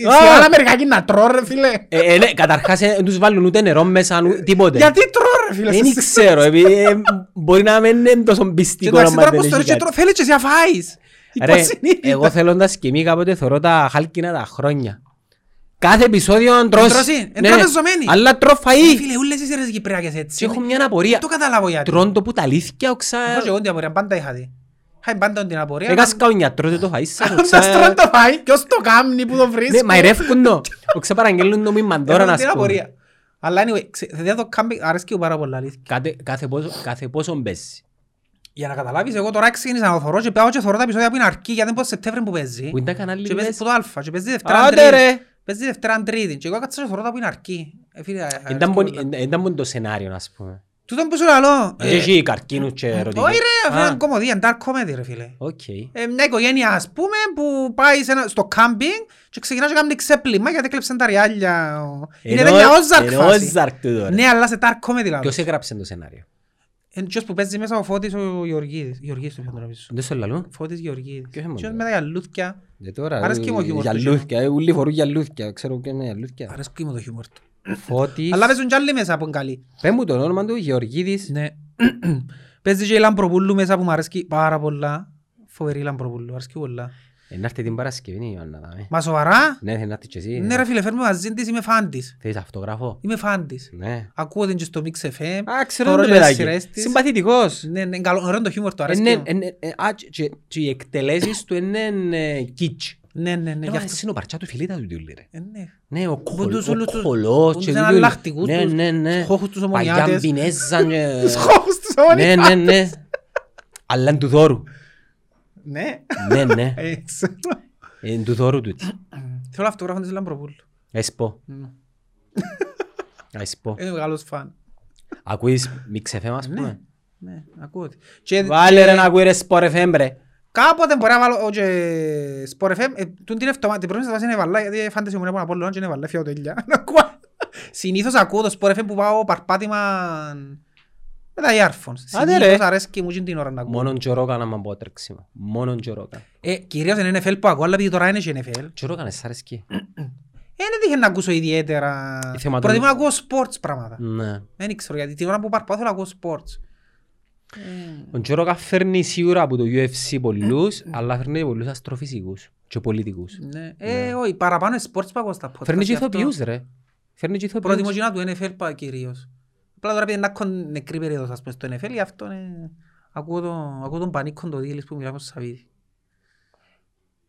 Α. σειρά Αμερικανική να τρώ ρε φίλε. Ε, ε, ναι, Καταρχάς ε, δεν τους βάλουν ούτε νερό μέσα, ου- τίποτε. Γιατί τρώ ρε φίλε. Δεν σε- ξέρω, επειδή, ε, μπορεί να μην είναι τόσο Και πιστικό εντάξει να τώρα δεν πως το έχει ρίξε κάτι. θέλεις και εσύ να φάεις. Ρε, Υποσυνείδητα. εγώ θέλω να σκεμεί κάποτε θωρώ τα χάλκινα τα χρόνια. Κάθε επεισόδιο τρως. τρώσει, εν Ναι, τραπεζωμένη. Αλλά τρώω Ε, φαΐ. Φίλε, ούλες οι σειρές κυπριακές έτσι. Και έχω μια απορία. Το καταλάβω γιατί. Τρώνε το που τα αλήθεια οξά. Εγώ και εγώ την απορία πάντα είχα δει. Είχα πάντα την απορία. Έκας καουνιά, τρώτε το φαΐς σαν Να οξά. στρώνει το φάι, ποιος το κάνει που το Ναι, βρίσκει. μαϊρεύκουν το. Οξά παραγγέλνουν το μήμα τώρα Έχω να την πούμε. απορία. Αλλά anyway, ξε- δεν το κάμπι, αρέσκει μου πάρα πολλά αλήθεια. Κάθε- κάθε πόσο- Κάθε πόσο μπες. Για να καταλάβεις, εγώ τώρα ξεκίνησα να το θωρώ και πάω και θωρώ τα επεισόδια που είναι αρκή, γιατί είναι πως Σεπτέμβρη που παίζει. Πού είναι τα κανάλια Και παίζει μπες. που το αλφα και παίζει Δευτέρα Άντε Τρίτη. ρε. Παίζει Δευτέρα Τρίτη. Και εγώ κάτσα και θωρώ τα που είναι αρκή. Ε, φίλε, Ήταν αρέσκει πον- πολλά. ήταν- Ήταν μόνο το σενάριο, ας πούμε. Τούτον που σου λαλώ. Και έχει καρκίνους και ερωτικές. Όχι ρε, Α, φίλε, είναι κωμωδία, είναι dark comedy ρε φίλε. Οκ. Ε, μια οικογένεια ας πούμε που πάει σε ένα, στο κάμπινγκ και ξεκινά και κάνει ξέπλυμα γιατί έκλεψαν τα ριάλια. ο- Είναι Ενώ- τέτοια Ozark ενώ φάση. Ozark τούτο, ρε. Ναι, αλλά σε dark comedy λαλό. Ποιος έγραψε το σενάριο; Είναι ποιος που παίζει μέσα ο Φώτης ο Γεωργίδης. Γεωργίδης το πιο νομίζω. Δεν στο λαλούν. Φώτης Γεωργίδης. Ποιος είναι Ποιος μόνο. με τα γιαλούθκια. Δεν τώρα. Αρέσκει μου ο χιούμορ του Γιαλούθκια. ε, Ούλοι φορούν γιαλούθκια. Ξέρω ποιο είναι γιαλούθκια. Αρέσκει μου το χιούμορ του. Φώτης. Αλλά παίζουν κι άλλοι μέσα που είναι καλοί. Πες μου το όνομα του Γεωργίδης. Ναι. Παίζει και η Λαμπροπούλου μέσα που μου αρέσκει πάρα πολλά. Φοβερή Λαμπροπούλου, αρέσκει πολλά. Ε, να έρθει την Παρασκευή, η Ιωάννα, δάμε. Μα σοβαρά; Ναι, θέλει να έρθει και εσύ. Ναι ρε φίλε, φέρνουμε μαζί της, είμαι φαν της. Θέλεις αυτογράφο; Είμαι φαν της. Ναι. Ακούω την και στο Mix FM. Α, ξέρω θωρώ το και τις παιδάκι. σειρές της. Συμπαθητικός. Ναι, ναι, καλό, ωραίο το χιούμορ του, Ε, αρέσκει ναι, μου. ε, ναι, ε, α, και- και- Και οι εκτελέσεις του είναι ε, κίτς. Ναι, ναι, ναι, Ε, γι' μα αυτό. εσύ είναι ο παρτσά του φιλίτα του τιούλη, ρε. Ε, ναι. Ναι, ο Που κολ- τους ο όλους τους- κολός που και τους τούτο. εναλλακτικούς Ναι, τους- ναι, ναι. τους χώχους τους Παγιά ομονιάτες. μπινέζαν και- Τους χώχους τους Ναι, ομονιάτες. ναι, ναι. Αλλά είναι του δώρου. Ναι. Ναι, ναι. Ε, ξέρω. Είναι του δώρου του. Θέλω αυτογράφο της Λαμπροπούλου. Εσπό. Μμ. Εσπό. Είμαι μεγάλος φαν. Ακούεις Mix FM, ας πούμε; Ναι, ακούω τη. Και- Βάλε και ρε να ακούει ρε Sport FM, ρε. Κάποτε μπορεί να βάλω και Sport FM. ε, τούν την εβδομάδα- την πρώτη εβδομάδα είναι βαλά, γιατί φάνταση μου είναι από Απόλλωνα και είναι βαλά, φύγω τέλεια. Να ακούω. Συνήθως ακούω το Sport FM που πάω παρπάτημα με τα earphones. Άντε, ρε. Συνήθως αρέσκει μου και την ώρα να ακούω. Μόνον τζορόκα να μ' πω τρέξιμο. Μόνον τζορόκα. Ε, κυρίως είναι NFL που ακούω, αλλά επειδή τώρα είναι και NFL. Τζορόκα, σ' αρέσκει. Ε, δεν τύχε να ακούσω ιδιαίτερα. Η θεματολογία. Προτιμώ να ακούω sports πράγματα. Ναι. Δεν ξέρω γιατί την ώρα που παρπάτω θέλω να ακούω sports. Ο Τζορόκα φέρνει σίγουρα από το UFC πολλούς, αλλά φέρνει και πολλούς αστροφυσικούς και πολιτικούς. Ναι. Ε, όχι, παραπάνω είναι sports που ακούω στα podcast. Φέρνει και γι' αυτό ηθοποιούς, ρε. Φέρνει και Προτιμώ ηθοποιούς. και να του NFL πα κυρίως. Απλά τώρα επειδή είναι ακόμα νεκρή περίοδος ας πούμε στο NFL, γι' αυτό είναι... Ακούω τον, ακούω τον Πανίκον το δίλης που μιλά από το Σαββίδι.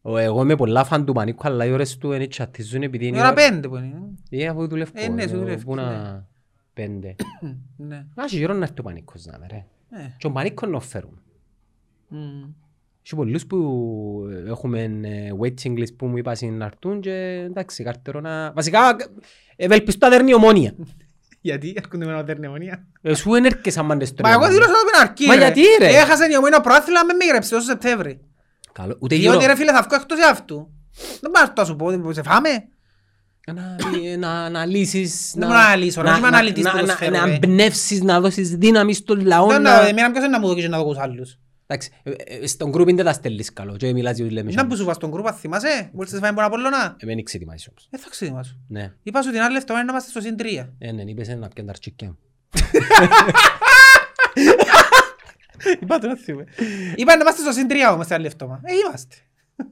Ο- Εγώ είμαι πολλά φαν του Πανίκου, αλλά οι ώρες του είναι τσατίζουν επειδή είναι... Η ώρα πέντε που είναι. Ε, αφού δουλεύω. Ε, ναι, σου εγώ, δουλεύεις, Πού ναι. να... Πέντε. Ναι. Να έχει γύρω να έρθει ο Πανίκος να με, ρε. Ε. Και ο Πανίκος να φέρουν. Μμ. Έχει πολλούς που έχουμε ε, waiting list που μου είπα να έρθουν και εντάξει, καρτερό να... Βασικά, ευελπιστώ να δέρνει ομόνια. Γιατί έρχονται με ένα τέρνη Ε, Σου δεν έρχεσαι άμα δεν Μα εγώ δήλωσα το πριν αρκεί Μα γιατί, ρε; Έχασε η ομόνια πρόθυλα με μη γρέψει τόσο Σεπτέμβρη. Καλό. Ούτε γύρω. Διότι ρε φίλε θα βγω εκτός αυτού. Δεν πάω να σου πω, ότι σε φάμε. Να, να αναλύσεις, Δεν μπορώ να αναλύσω, ρε, είμαι αναλυτής να, να, ποδοσφαίρου, να ρε. εμπνεύσεις, να δώσεις δύναμη στον λαό. Δεν να- να- Εμένα ποιος είναι να μου δοκίσει να δω τους άλλους. Εντάξει, ε, ε, στον γκρουπ δεν τα στέλνεις καλό και μιλάς για τους λέμε. Να που σου είπα στον γκρουπ, αν θυμάσαι, μπορείς να σε φάει τον Απόλλωνα. Εμένα ξετοιμάζεις όμως. Ε, θα ξεδιμάσω. Ναι, Είπα σου την άλλη εβδομάδα να είμαστε στο συν τρία. ε, ναι, είπες να πιάνε τα αρτσίκια μου. Είπα το να θυμούμε. Είπα να είμαστε στο συν τρία όμως την άλλη εβδομάδα. Ε, είμαστε.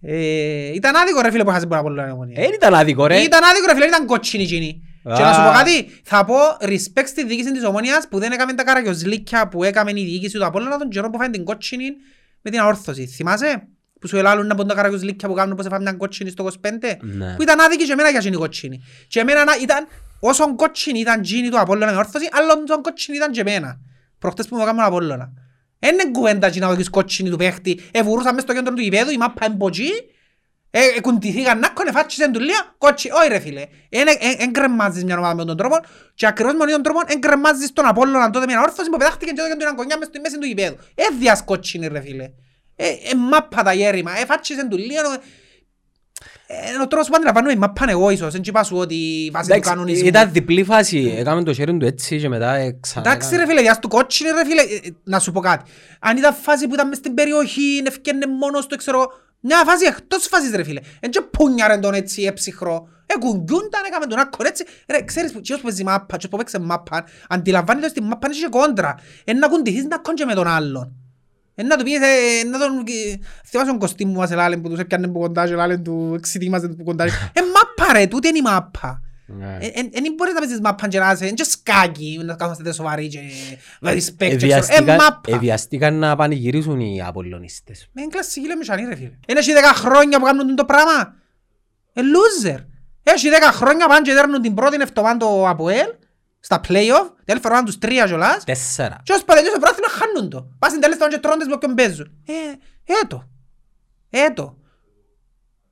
Ε, Ήταν άδικο ρε φίλε που έχασε τον Απόλλωνα η Ομονία. Ε, ήταν άδικο ρε. Ήταν άδικο ρε φίλε, ήταν κότσινη εκείνη. Και να σου πω κάτι, θα πω respect στη διοίκηση της Ομόνιας που δεν έκαμε τα καραγιοζλίκια που έκαμε η διοίκηση του Απόλλωνα τον καιρό που φάνε την κότσινη με την αόρθωση. Θυμάσαι που σου ελάλουν να πούν τα καραγιοζλίκια που κάνουν πως έφαμε μια κότσινη στο 25 Ναι. που ήταν άδικη και εμένα για εκείνη η κότσινη. Και εμένα να- ήταν όσο κότσινη ήταν εκείνη του Απόλλωνα με όρθωση άλλον τόσο κότσινη ήταν και εμένα. Προχτές που μου έκαμε Απόλλωνα. Είναι κουβέντα εκείνα να δεις κότσινη του παίχτη. Εβουρούσαν μες στο κέντρο του γηπέδου, η μάπα εμποτζή ε, ε, κουντηθήκαν να κονε φάτσισαν του λίγα, κότσι, όχι ρε φίλε. Εν κρεμμάζεις μια ομάδα με τον τρόπο και ακριβώς με τον τρόπο εν κρεμμάζεις τον Απόλλωνα τότε με ένα όρθωση που πετάχτηκε και έδωκαν την αγκονιά μες στη μέση του γηπέδου. Ε, διασκότσινη ρε φίλε. Ε, ε, μάπα τα γέρημα, ε, φάτσισαν του λίγα. Ε, ο τρόπος που αντιλαμβάνομαι η μάπα είναι εγώ ίσως, δεν είπα σου ότι βάσει του Εντάξει, κανονισμού. ήταν διπλή φάση. Έκαμε το χέρι του έτσι και μετά ε, ξανά. Εντάξει ρε φίλε, διάς του κότσινη ρε φίλε, Ε, ε, να σου πω κάτι. Αν ήταν φάση που ήταν μες στην περιοχή, ευκαινε μόνος του, ξέρω, μια φάση εκτός φάσης ρε φίλε. Εν και πούνιαρε τον έτσι έψυχρό. Ε, κουνκιούνταν, έκαμε τον άκον έτσι. Ρε, ξέρεις που τσιος που παίζει μάπα, τσιος που παίξει μάπα, αντιλαμβάνεται ότι στη μάπα είναι και κόντρα. Ε, να κουντηθείς να κόντια με τον άλλον. Ε, να του πεις, ε, να τον... ε, Θυμάσαι τον κοστί μου μας ελάλεν που τους έπιανε που κοντά και ελάλεν του εξητήμαζε που κοντά. Ε, μάπα ρε, τούτη είναι η μάπα. Ναι. Δεν μπορείς να παίζεις μάπα και να είσαι και σκάκι, να κάθομαστε σοβαροί και με respect. και ξέρω. Ε, Εδιαστήκαν- μάπα. Εδιαστήκαν να πανηγυρίσουν οι Απολλωνίστες. Με είναι κλασσική λέμε σανή ρε φίλε. Είναι έχει δέκα χρόνια που κάνουν το πράγμα. Ε, loser. Έχει δέκα χρόνια πάνε και δέρνουν την πρώτη εβδομάδα το ΑΠΟΕΛ στα play-off, την άλλη φορά τους τρία κιόλας. Τέσσερα. Και ως πατελιώς το πράθυμα χάνουν το. Πας στην τελευταία και τρώνε με ποιον παίζουν. Ε, έτο. Έτο.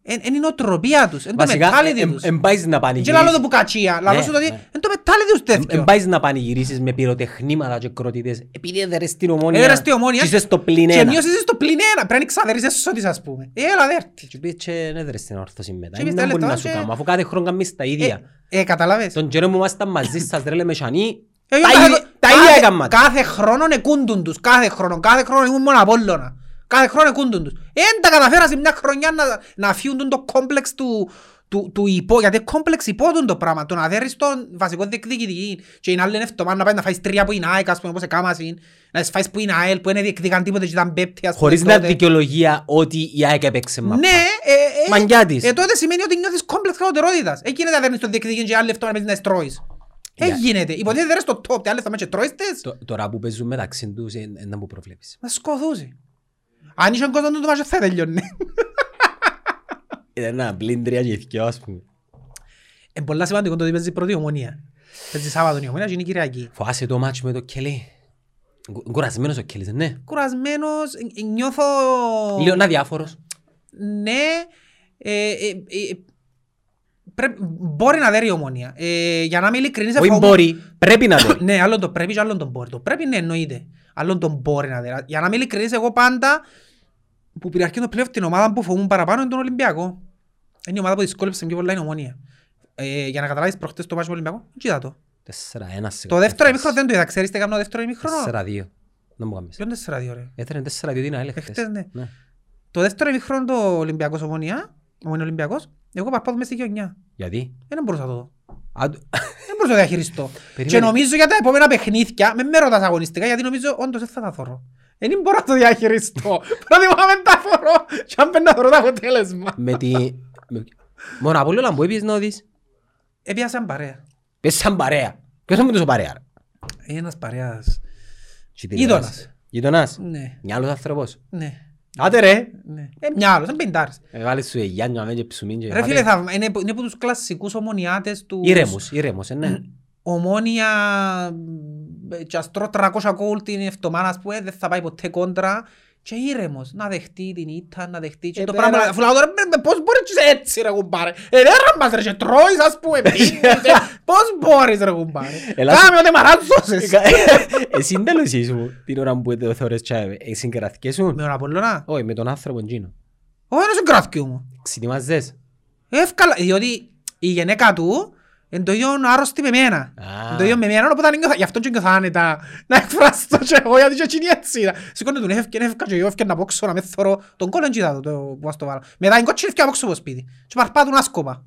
Είναι η νοοτροπία τους, είναι το Βασικά, mentality τους. εν πάεις να Και λαλό το πανηγυρίσεις. πουκατσία, λαλό Ναι, σου το ότι ναι. είναι το mentality τους τέτοιο. Εν πάεις να πανηγυρίσεις με πυροτεχνήματα και κροτίδες. Επειδή έδερες στην ομόνια. Έδερες στη Ομόνια Και είσαι στο πλην και ένα. μείωσες στο πλην ένα. Πρέπει να ξαδερείς εσώτης ας πούμε. Ε, Έλα δέρτη. Και πήγες και έδερες στην όρθωση μετά. Και πήγες Δεν μπορεί τα να λεπτά σου και- κάνω. Αφού κάθε χρόνο κάνεις τα ίδια. Ε, ε, καταλάβες. Τον καιρό που ήμασταν μαζί σας ρε λέμε σανί. Ε, Τα κάθε- ίδια- Τα κάθε- ίδια έκαμα. Κάθε χρόνο εκούντουν τους, κάθε χρόνο, κάθε χρόνο ήμουν μόνο Απόλλωνα. Κάθε χρόνο εκούντουν τους. Εν τα καταφέρα σε μια χρονιά να, να αφιούν το κόμπλεξ του, του, του υπό, γιατί κόμπλεξ υπότουν το πράγμα. Το να δέρεις τον βασικό διεκδικητή και είναι άλλη εβδομάδα να πάει να φάεις τρία που είναι ΑΕΚ, ας πούμε, όπως εκάμασιν, να τις φάεις που είναι ΑΕΛ, που είναι διεκδικαν τίποτε και ήταν πέπτη, ας πούμε, Χωρίς να τότε. δικαιολογία ότι η ΑΕΚ έπαιξε μάπα. Ναι, ε, ε, Μαγκιά της. ε, τότε σημαίνει ότι νιώθεις κόμπλεξ κατωτερότητας. Ε, γίνεται να δέρνεις τον διεκδικητή και άλλη εβδομάδα να παίζεις να εστρώεις. Ε, Για- γίνεται. Υποτίθεται δέρεις το top, και άλλη εβδομάδα και τρώεις τες. Το- Τώρα που παίζουν μεταξύ τους είναι να που προβλέπεις. Να σκοτώσει. Αν είχε κόσμος του το μάτσο θα τελειώνει. Ήταν ένα πλήν τρία και δυο ας πούμε. Είναι πολλά σημαντικό το ότι παίζει πρώτη ομονία. Παίζει Σάββατο η ομονία και είναι η Κυριακή. Φοβάσαι το μάτσο με το Κελί. Γκου- Κουρασμένος ο Κελής, ναι. Κουρασμένος, ε, νιώθω... Λίγο αδιάφορος. Ναι, ε, ε, ε, πρέπει- μπορεί να δέρει η ομονία. Ε, για να είμαι ειλικρινής, Όχι εφοβούμαι- μπορεί, πρέπει να το. Ναι, άλλον το πρέπει και άλλον το μπορεί. Το πρέπει ναι εννοείται. Άλλον το μπορεί να δει. Για να είμαι ειλικρινής, εγώ πάντα που πειραχνεί το πλέον την ομάδα που φοβούν παραπάνω είναι τον Ολυμπιακό. Είναι η ομάδα που δυσκόλεψε πιο πολλά η ομονία. Ε, για να καταλάβεις προχτές το μάτσο με τον Ολυμπιακό, κοίτα το. Τέσσερα, ένα σε Το κάθε δεύτερο φάση. ημίχρονο δεν το είδα. Ξέρεις τι έκανα το δεύτερο ημίχρονο; Τέσσερα δύο. Δεν μου κάνεις. Ποιον τέσσερα δύο ρε; Έθερε τέσσερα δύο την ΑΕΛ χτες. Εχθές, ναι. Ναι. Το δεύτερο ημίχρονο το Ολυμπιακός ομονία, ομονία Ολυμπιακός, εγώ παρπάτω μες στη γειτονιά. Γιατί; Δεν μπορούσα να το δω. Α, το- Δεν μπορούσα να το διαχειριστώ. Περίμενε. Και νομίζω για τα επόμενα παιχνίδια, με με ρωτάς αγωνιστικά, γιατί νομίζω όντως δεν θα τα θωρώ. Δεν μπορώ να το διαχειριστώ. Προτιμώ να μην τα θωρώ και αν πέντε να θωρώ το αποτέλεσμα. Με τη... με- Μόνο από όλα που έπιες να δεις. Έπιασαν παρέα. Πες σαν παρέα. Ποιος θα μου τόσο παρέα. ρε; Είναι ένας παρέας. Τι τη Γείτονας. λες. Γείτονας. Ναι, Μια άλλος άνθρωπος. ναι, Άντε ρε. ναι. Ε, μια άλλος, είναι πεντάρς. Έβαλες σου εγιάνιο αμέ και ψουμίν και Ρε πάτε. φίλε, θα, είναι, είναι από τους κλασσικούς ομονιάτες του... Ήρεμος, ήρεμος, ε, ναι. Ομόνια ε, και αστρώ 300 γκολ την εβδομάδα που ε, δεν θα πάει ποτέ κόντρα και ήρεμος να δεχτεί την ήττα, να δεχτεί και Ε, το πέρα- πράγμα αφού λέω τώρα «Με- με- πώς μπορείς και είσαι έτσι ρε κουμπάρε ε δεν ράμπας ρε και τρώεις ας πούμε πίνεις, ε, πώς μπορείς ρε κουμπάρε Ελά σου- κάμε ό,τι μαράζωσες Εσύ δεν τέλος μου την ώρα που το θωρές τσάι. Ε, συγκρατικές σου; με τον Απολλώνα Όχι, με τον άνθρωπο εκείνο. όχι είναι συγκράθηκε μου Ξετοιμάζες. Εύκολα, διότι η γενέκα του είναι το ίδιο άρρωστη με μένα. Α. Είναι Το ίδιο με μένα, οπότε νιώθα, γι' αυτό και νιώθα άνετα να εκφραστώ και εγώ, γιατί και εκείνη έτσι. Σηκώνε τον έφευκε, έφευκα και εγώ έφευκε να πόξω, να με θωρώ. Τον κόλλον κοίτα το, το που μας το βάλω. Μετά είναι κότσινη έφευκε να πόξω από το σπίτι. Και παρπάτουν άσκοπα.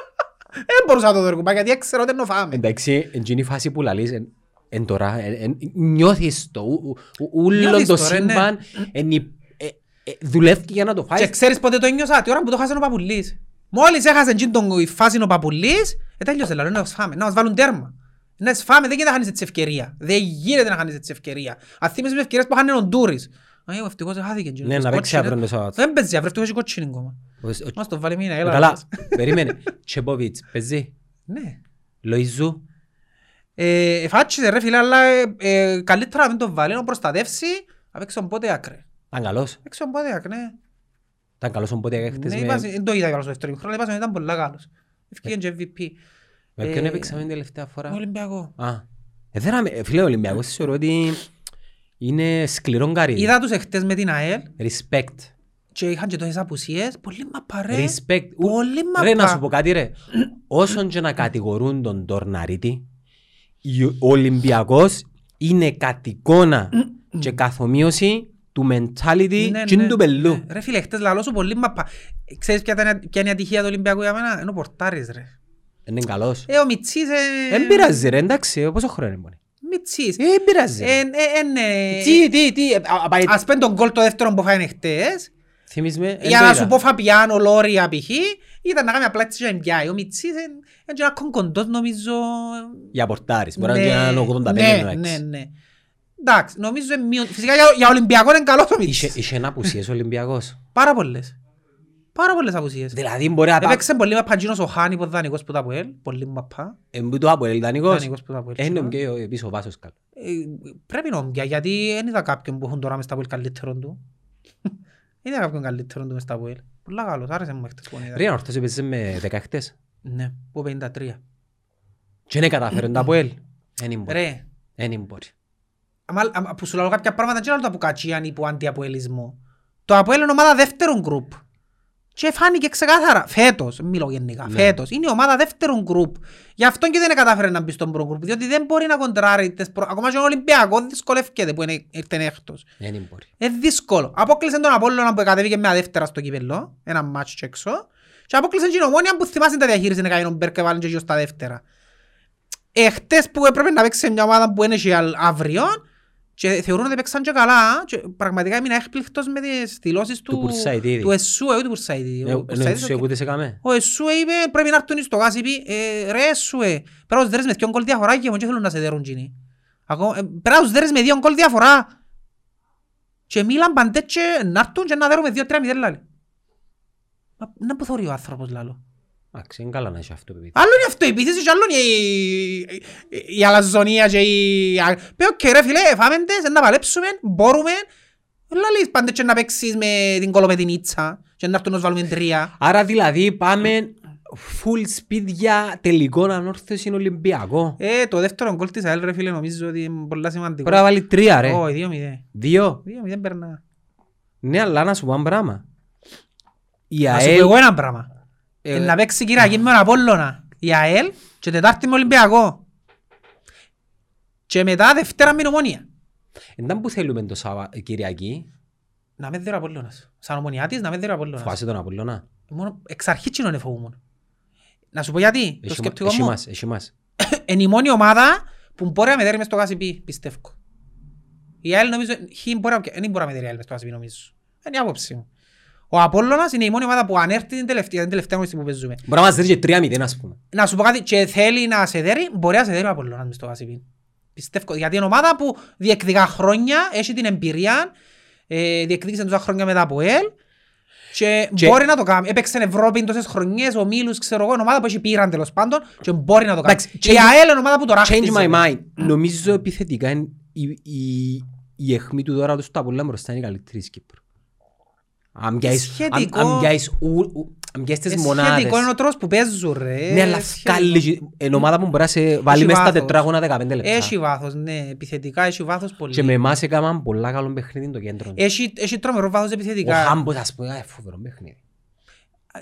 Δεν μπορούσα να το δω κουμπά, γιατί έξερα ότι είναι φάμε. Εντάξει, εκείνη η φάση που λαλείς, εν- εν τώρα, εν- εν- νιώθεις το, ου- ου- ου- ούλον Νιώθεις το το, ρε, ναι. σύμπαν, εν η- ε, ε, δουλεύει για να το Και φάεις. ξέρεις πότε το ένιωσα, τη ώρα που το χάσανε ο Παπουλής. Μόλις έχασε εκείνη τον η φάση ο Παπουλής, ε, τέλειωσε, λέω, να μας φάμε, να μας βάλουν τέρμα. Να τις φάμε, δεν γίνεται να χάνεις έτσι ευκαιρία. Δεν γίνεται να χάνεις έτσι ευκαιρία. Αν θυμίσαι με ευκαιρίες που χάνε ο Ντούρης. Α, ο ευτυχώς χάθηκε εκείνος, Ναι, να κότσινη. παίξει αύριο το Σαββάτο. Δεν παίζει, αύριο ευτυχώς έχει κότσινη ακόμα. Ο- ο- Μας το βάλει μήνα, έλα. Καλά, λες. περίμενε. Τσεποβίτς, παίζει; Ναι. Λοϊζού. Ε, φάτσισε ρε φίλε, αλλά ε, ε, καλύτερα να μην το βάλει, να προστατεύσει, να παίξει τον πότε άκρε. Ήταν καλός. Παίξει τον πότε άκρε, ναι. Ήταν καλός οπότε Ναι, έχτες είπα- με... δεν το είδα καλά στο δεύτερο χρόνο, είπα ότι ήταν πολύ καλός. Ευκήγεν και MVP. Με ποιον Ε, έπαιξαμε την τελευταία Ο φορά. Ολυμπιακό. Α. Ε, δεν άμε- ε, Φίλε, ο Ολυμπιακός θεωρώ ότι είναι σκληρό καρύδι. Είδα τους εχθές με την ΑΕΛ Respect. και είχαν και τόσες απουσίες. Πολύ μαπα ρε. Respect. Ου- Πολύ Ρε, να μαπα. σου πω κάτι ρε. Όσον και να κατηγορούν τον Τορναρίτη, η- ο Ολυμπιακός είναι κατ' εικόνα και καθομοίωση του mentality Ναι, και ναι, του πελού. ναι. Ρε φίλε, χτες λαλώ σου πολύ μαπα. Ξέρεις ποια ήταν- ποια είναι η ατυχία του Ολυμπιακού για μένα; Είναι ο Πορτάρης ρε. Είναι καλός. Ε, ο Μιτσής... ε, Δεν πειράζει ρε, εντάξει, πόσο χρόνο είναι. Μιτσής. Ε, Δεν πειράζει. Ε, ρε. ε, ε, ναι. Τι, τι, τι, ε, α, πάει- Ας πέντε τον γκολ το δεύτερο που φάνε χτες. θυμείς με, εν Για το να είδα. σου πω Φαπιάνο, Λόρια π.χ. Ήταν να κάνει απλά έτσι και να πιάει. Ο Μιτσής είναι είναι ένα κοντός νομίζω. Για πορτάρις, μπορεί να είναι ένα 85 ναι, εντάξει. ναι, ναι. Εντάξει, νομίζω είναι μείον. Φυσικά για, για Ολυμπιακό είναι καλό το Είχε, Μιτσής. είχε ένα απουσίες ο Ολυμπιακός. Πάρα πολλές. Πάρα πολλές απουσίες. Δηλαδή μπορεί να πάει... Έπαιξε πολύ με παντζίνος ο Χάνι που δανεικός που τα ΑΠΟΕΛ. Πολύ μαπά. Εμπού το από ελδανικός. Δανεικός που τα ΑΠΟΕΛ. Είναι και ο- πίσω ο Βάσος καλό. Ε, Πρέπει να ομπια, γιατί δεν είδα κάποιον που έχουν τώρα μες στα ΑΠΟΕΛ καλύτερον του. Δεν είδα κάποιον καλύτερον του μες στα ΑΠΟΕΛ. Πολλά καλός, άρεσε μου χτες που είδα. Ρε, ορθώς έπαιζες με δεκαχτές. Ναι, που 53. Και δεν καταφέρουν τα από ελ. Δεν μπορεί. Που σου λέω κάποια πράγματα δεν είναι από κατσίαν ή που αντιαποελισμό. Το ΑΠΟΕΛ είναι ομάδα δεύτερον γκρουπ. Και φάνηκε ξεκάθαρα, φέτος, μιλώ γενικά, Ναι. φέτος, είναι η ομάδα δεύτερον γκρουπ. Γι' αυτό και δεν κατάφερε να μπει στον πρώτο γκρουπ, διότι δεν μπορεί να κοντράρει, τις προ... ακόμα και ο Ολυμπιακός δυσκολεύκεται που είναι, ήρθε έκτος. Δεν μπορεί. Είναι δύσκολο. Απόκλεισε τον Απόλλωνα που κατέβηκε με δεύτερα στο κύπελλο, ένα μάτσο και έξω. Και απόκλεισε την Ομόνια που θυμάσαι τα διαχείριση να κάνει ο Μπέρ και βάλουν και γύρω στα δεύτερα. Εχτες που έπρεπε να παίξει σε μια ομάδα που είναι και αλ- αύριο και θεωρούν ότι παίξαν και καλά και πραγματικά έμεινα έκπληκτος με τις δηλώσεις του, Του Πουρσαϊτίδη. του Εσούε, όχι του Πουρσαϊτίδη. Ε, Ο ε, Πουρσαϊτίδης, σου οκ. ακούτε σε καμέ. Ο Εσούε είπε πρέπει να έρθουν στο γάσι πει ε, ρε Εσούε πέρα τους δέρες με δυο γκολ διαφορά και μου και θέλουν να σε δέρουν τζινί. Ακόμα, ε, Πέρα τους δέρες με δύο γκολ διαφορά. Και μίλαν παντές και να έρθουν και να δέρουν με δύο-τρία μηδέν λάλη. Μα να που θωρεί ο άνθρωπος λάλο. Εντάξει, είναι καλά να έχει αυτό παιδί. Άλλο είναι αυτό η επίθεση και άλλο είναι η, η, η αλαζονία και η... Πει οκ ρε φίλε, φάμε τες, να παλέψουμε, μπορούμε. Λάλης πάντες και να παίξεις με την κολοπετινίτσα και να έρθουν να σου βάλουμε τρία. Άρα δηλαδή πάμε full speed για τελικό Ανόρθωση Ολυμπιακό. Ε, το δεύτερο γκολ της ΑΕΛ ρε φίλε νομίζω ότι είναι πολλά σημαντικό. Πρέπει να βάλει τρία ρε. Όχι, δύο μηδέν. Δύο. Δύο μηδέν περνά. Ναι, αλλά να σου πω ένα πράγμα. Η Να σου πω ΑΕΛ... εγώ ένα πράγμα. Ε, Ε, Να παίξει Κυριακή με τον Απόλλωνα. Η ΑΕΛ και Τετάρτη με Ολυμπιακό. Και μετά Δευτέρα με την Ομόνια. Εντάν που θέλουμε το Σαββα... Κυριακή, Να με δει ο Απόλλωνας. Σαν ομονιάτης να με δει ο Απόλλωνας. φοβάσαι τον Απολλώνα. Μόνο εξ αρχής κοινωνε φοβούμουν. Να σου πω γιατί. Το Έχει σκεπτικό έχει μου. μας, έχει μας. Είναι η μόνη ομάδα που μπορεί να με δέρει μες στο Κάσιπι, πιστεύω. Η ΑΕΛ νομίζω, χι μπορεί να- δεν μπορεί να με δέρει η ΑΕΛ μες στο Κάσιπι νομίζω. Είναι η άποψη μου. Ο Απόλλωνας είναι η μόνη ομάδα που αν έρθει την τελευταία, την τελευταία γνωστή που παίζουμε. Μπορεί να μας δει και τρία μηδέν ας πούμε. Να σου πω κάτι, και θέλει να σε δέρει, μπορεί να σε δέρει ο Απόλλωνας μες στο Κάσιπι. Πιστεύω, γιατί είναι ομάδα που διεκδικά χρόνια, έχει την εμπειρία, ε, διεκδίκησε τόσα χρόνια μετά από ΕΛ και, Και- μπορεί να το κάνει. Έπαιξε Ευρώπη τόσες χρονιές, ο Μίλους, ξέρω εγώ, είναι ομάδα που έχει πήραν τέλος πάντων και μπορεί να το κάνει. Εντάξει, Και η change- ΑΕΛ είναι ομάδα που τώρα Change my χτίζει. mind. Νομίζω επιθετικά είναι η, η, η αιχμή του δώρα τους στο Απολλώνα μπροστά είναι η καλύτερη της Κύπρου. Αν πιάσεις- αν- Σχετικό. αν πιάσεις ου- ου- αν πιάσεις τις Ε, μονάδες. Σχετικό είναι ο τρόπος που παίζουν ρε. Ναι, αλλά Σχετικό. βγάλει εν ομάδα που μπορεί να σε βάλει Έχει μέσα στα βάθος. τετράγωνα 15 λεπτά. Έχει βάθος, ναι, επιθετικά έχει βάθος πολύ. Και με εμάς έκαναν πολλά καλό παιχνίδι το κέντρο. Έχει, έχει τρομερό βάθος Ο επιθετικά. Χάμπος ας πούμε, ε, φοβερό παιχνίδι.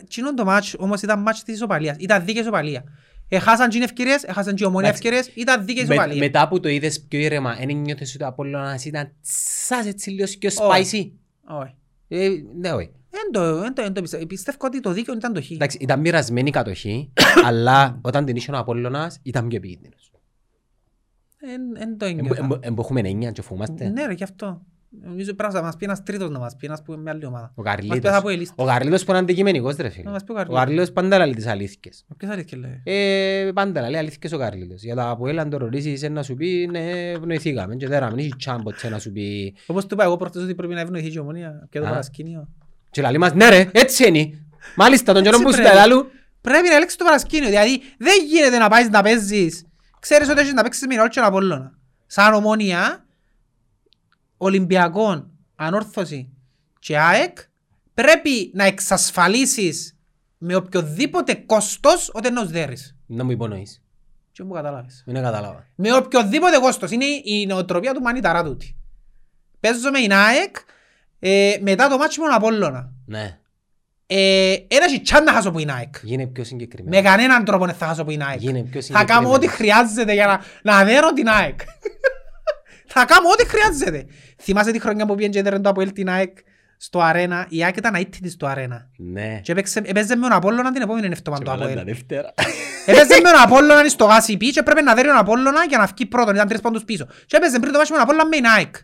Εκείνο το μάτς όμως ήταν μάτς της ισοπαλίας. Ήταν δίκαιη ισοπαλία. Έχασαν και οι ευκαιρίες, έχασαν και η ομόνια Εντάξει. ευκαιρίες, ήταν δίκαιη Με- ισοπαλία. Μετά που το είδες πιο ήρεμα, δεν νιώθες ότι ο Απόλλωνας ήταν τσάς έτσι λίγο πιο Όχι. spicy. Όχι. Ε, Ναι, όχι. Εν το- εν το- εν το πιστεύω. Πιστεύω ότι το δίκαιο ήταν το χ. Εντάξει, ήταν μοιρασμένη η κατοχή, αλλά όταν την είχε ο Απόλλωνας ήταν πιο επικίνδυνος. Εν- εν το Εμ- ένιωθα. εμ- εμ- έχουμε εννιά και φοβούμαστε. Ναι ρε, γι' αυτό. Νομίζω πρέπει να μας πει ένας τρίτος να μας πει, ένας που είναι με άλλη ομάδα. Ο Μας πει Καρλίτος. θα πω η λίστα. Ο Καρλίτος που είναι αντικειμενικός ρε φίλε. Να μας πει ο Ο Καρλίτος. Καρλίτος πάντα λέει τις αλήθειες. Ποιος αλήθεια λέει; Ε, πάντα λέει αλήθειες ο Καρλίτος. Για τα που έλαν το ρωτήσεις να σου πει ναι ευνοηθήκαμε και δεν έχει τσάμποτσε να σου πει Όπως του είπα εγώ προχτές ότι πρέπει να ευνοηθεί και η ομόνια και το Α. παρασκήνιο. και λαλεί μας ναι ρε έτσι είναι. Μάλιστα τον καιρό Έτσι που σου πρέπει. τα λαλού. Πρέπει να ελέγξεις το παρασκήνιο, δηλαδή δεν γίνεται να πάεις να παίζεις. Ξέρεις ότι έχεις να παίξεις με Ινόλ και Απόλλωνα. Σαν ομόνια, Ολυμπιακόν, Ανόρθωση και ΑΕΚ, πρέπει να εξασφαλίσεις με οποιοδήποτε κόστος ότι είναι ως δέρεις. Να μου υπονοείς. Και μου καταλάβεις. Δεν κατάλαβα. Με οποιοδήποτε κόστος. Είναι η νοοτροπία του Μανιταρά τούτη. Παίζω με την ΑΕΚ ε, μετά το μάτσι με τον Απόλλωνα. Ναι. Ε, ένα τσάν να χάσω που είναι ΑΕΚ. Γίνε πιο συγκεκριμένο. Με κανέναν τρόπο δεν θα χάσω που είναι ΑΕΚ. Γίνε πιο Θα κάνω ό,τι συγκεκριμένο. χρειάζεται για να, να δέρω την ΑΕΚ. Θα κάνω ό,τι χρειάζεται. Θυμάσαι τη χρονιά που πήγαινε και έδερε το Αποέλ την ΑΕΚ στο αρένα; Η ΑΕΚ ήταν αήττητη στο αρένα. Ναι. Και έπαιξε- έπαιζε με τον Απόλλωνα την επόμενη εβδομάδα Και το βάλαν τα Αποέλ. δεύτερα. Έπαιζε με τον Απόλλωνα στο ΓΣΠ και πρέπει να δέρει τον Απόλλωνα για να βγει πρώτον. Ήταν τρεις πόντους πίσω. Και έπαιζε πριν το μάτσο με τον Απόλλωνα με την ΑΕΚ.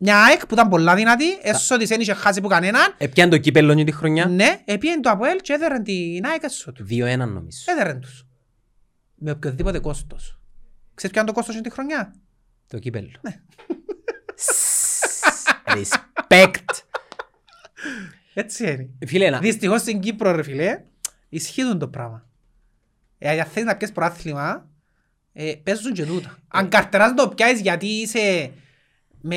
Μια ΑΕΚ που ήταν πολλά δυνατή, έσω της δεν είχε χάσει που κανέναν. Επιάνε το κύπελλο και τη χρονιά. Ναι, επίεν το Αποέλ και έδερε την ΑΕΚ έσω του. 2-1 νομίζω. Έδερε τους. Με οποιοδήποτε κόστος. Ξέρεις ποιο είναι το κόστος είναι τη χρονιά; Το κύπελλο. Ναι. Respect. Έτσι είναι. Φίλε, να... Δυστυχώς στην Κύπρο ρε φίλε, ισχύουν το πράγμα. Ε, αν θέλεις να πιέσεις προάθλημα, ε, παίζουν και τούτα. Αν καρτεράς το πιάσεις γιατί είσαι με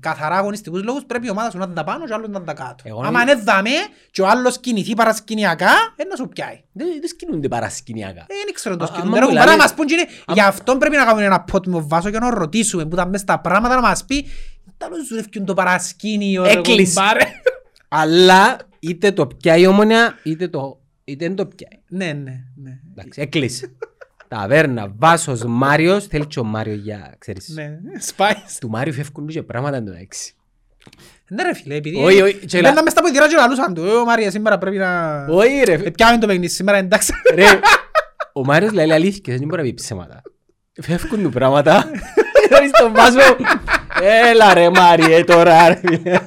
καθαρά αγωνιστικούς λόγους, πρέπει η ομάδα σου να τα πάνω και ο άλλος να τα κάτω. Εγώ Άμα νομίζω- είναι δαμέ και ο άλλος κινηθεί παρασκηνιακά, ε, να σου πιάει. Δεν δεν σκηνούνται παρασκηνιακά. Ε, δεν ξέρω το Α, σκηνούν. άμα Τώρα μου κουμπάρα λαλείς- μας πούν και είναι- Γι' αυτό πρέπει να κάνουμε ένα πότ με ο Βάσο και να ρωτήσουμε που ήταν μες στα πράγματα να μας πει «Τα lo ζουρεύκουν το παρασκήνιο ρε Έκλεισε. κουμπάρε». Αλλά είτε το πιάει η ομονία, είτε το είτε δεν το πιάει. Ναι, ναι, ναι. Εντάξει, έκλεισε. Ταβέρνα, Βάσος, Μάριος, θέλει και ο Μάριο για, ξέρεις. Ναι, σπάεις. Του Μάριου φεύγουν και πράγματα εν τω έξι. Ναι ρε φίλε, επειδή... Όχι, όχι, και λα- Μπαίναν μες στα ποιτήρα και λαλούσαν του. «Ε, ο Μάρια σήμερα πρέπει να... Όχι ρε, Ε, Πιάμε το παιχνίδι σήμερα, εντάξει. ρε. Ο Μάριος λέει αλήθικες, δεν μπορεί να πει ψέματα. Φεύγουν του πράγματα. Χωρίς τον Βάσο. Έλα ρε Μάριε τώρα ρε. φίλε.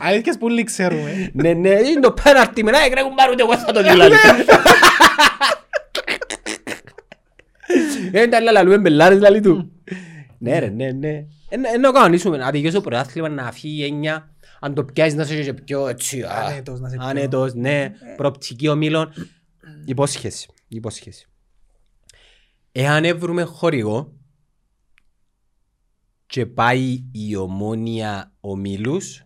Αλήθειες που όλοι ξέρουμε. Ναι, ναι, είναι το πέναρτι με να έκραγουν πάρουν εγώ θα το δηλαδή. Δεν τα λαλούμε μπελάρες λαλί του. Ναι ρε, ναι, ναι. Ενώ κανονίσουμε να δικαιώσω πρωτάθλημα να φύγει η έννοια αν το πιάσεις να σε και πιο έτσι α, Άνετος, να σε πιο- άνετος, ναι, προοπτική ομίλων. Υπόσχεση, υπόσχεση. Εάν έβρουμε χορηγό και πάει η ομόνια ομίλους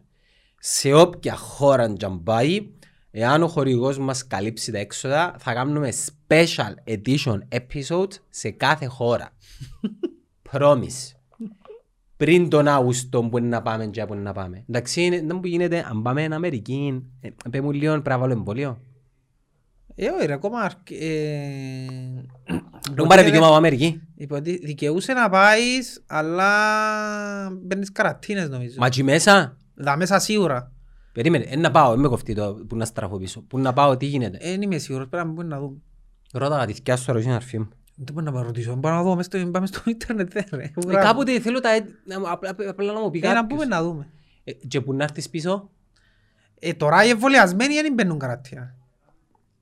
σε όποια χώρα και αν πάει, εάν ο χορηγός μας καλύψει τα έξοδα, θα κάνουμε special edition episodes σε κάθε χώρα. Promise. Πριν τον Αύγουστο που είναι να πάμε και που είναι να πάμε. Εντάξει, είναι, δεν που γίνεται, αν πάμε στην Αμερική, ε, πέ μου λίγο πρέπει να βάλω εμβόλιο. Ε, όχι ρε, ακόμα... αρκ- ε, Δεν πάρε δικαίωμα από Αμερική. Υποτι- Δικαιούσε να πάεις, αλλά μπαίνεις καρατίνες νομίζω. Μα εκεί μέσα, Δα μέσα σίγουρα. Περίμενε, ε, να πάω, δεν με κοφτεί το που να στραφώ πίσω. Που να πάω, τι γίνεται. Ε, Δεν είμαι σίγουρος, πρέπει να μπούμε να δούμε. Ρώτα τη θκιά σου ρωτήσει αρφή μου. Δεν μπορώ να πάω ρωτήσω, μπορώ να δω, μες στο- πάμε στο ίντερνετ δε, ρε. Ε, Κάποτε θέλω τα, έτ- να- απλά απλά να μου πει Ε, να πούμε κάποιος. να δούμε. Ε, Και που να έρθεις πίσω, Ε, τώρα οι εμβολιασμένοι δεν μπαίνουν καρατίνα.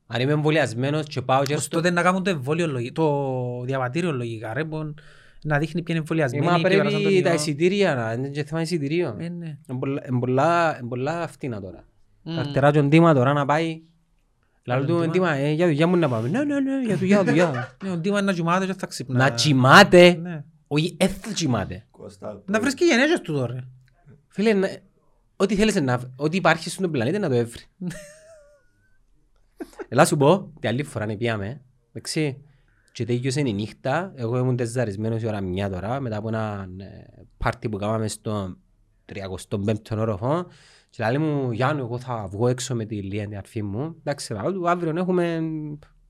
αν είμαι εμβολιασμένος και πάω και Ως έρθω. τότε να κάνουν το εμβόλιο, λογι- το διαβατήριο λογικά, ρε, που να δείχνει ποιοι είναι Ε, εμβολιασμένοι. Μα ποιοι πέρασαν τον πρέπει τα ιό. εισιτήρια να, είναι και θέμα εισιτηρίων. Ε, ναι. Είναι πολλά- είναι πολλά- είναι πολλά φτηνά τώρα. Μμμ. Καρτερά και ντύμα τώρα να πάει. Λαλού Τον του Ντίμα. ντύμα, ε, για δουλειά μου να πάμε. Ναι, ναι, ναι, για δουλειά, δουλειά. Ναι, ο Ντίμα είναι να κοιμάται και θα ξυπνά. Να τσιμάται. Ναι. Όχι, δεν θα τσιμάται. Κώστα, Να βρίσκει γενέσεις του τώρα. Φίλε, να- ό,τι θέλεις να... Ό,τι υπάρχει στον πλανήτη να το έβρει. Ελά σου πω, την άλλη φορά να πήγαμε, εντάξει, και τέλειωσε η νύχτα, εγώ ήμουν τεζαρισμένος η ώρα μια τώρα, μετά από ένα ε, πάρτι που κάναμε στο 35ο όροφο και λέει μου Γιάννου εγώ θα βγω έξω με τη Λία την αρφή μου εντάξει λέω του αύριο έχουμε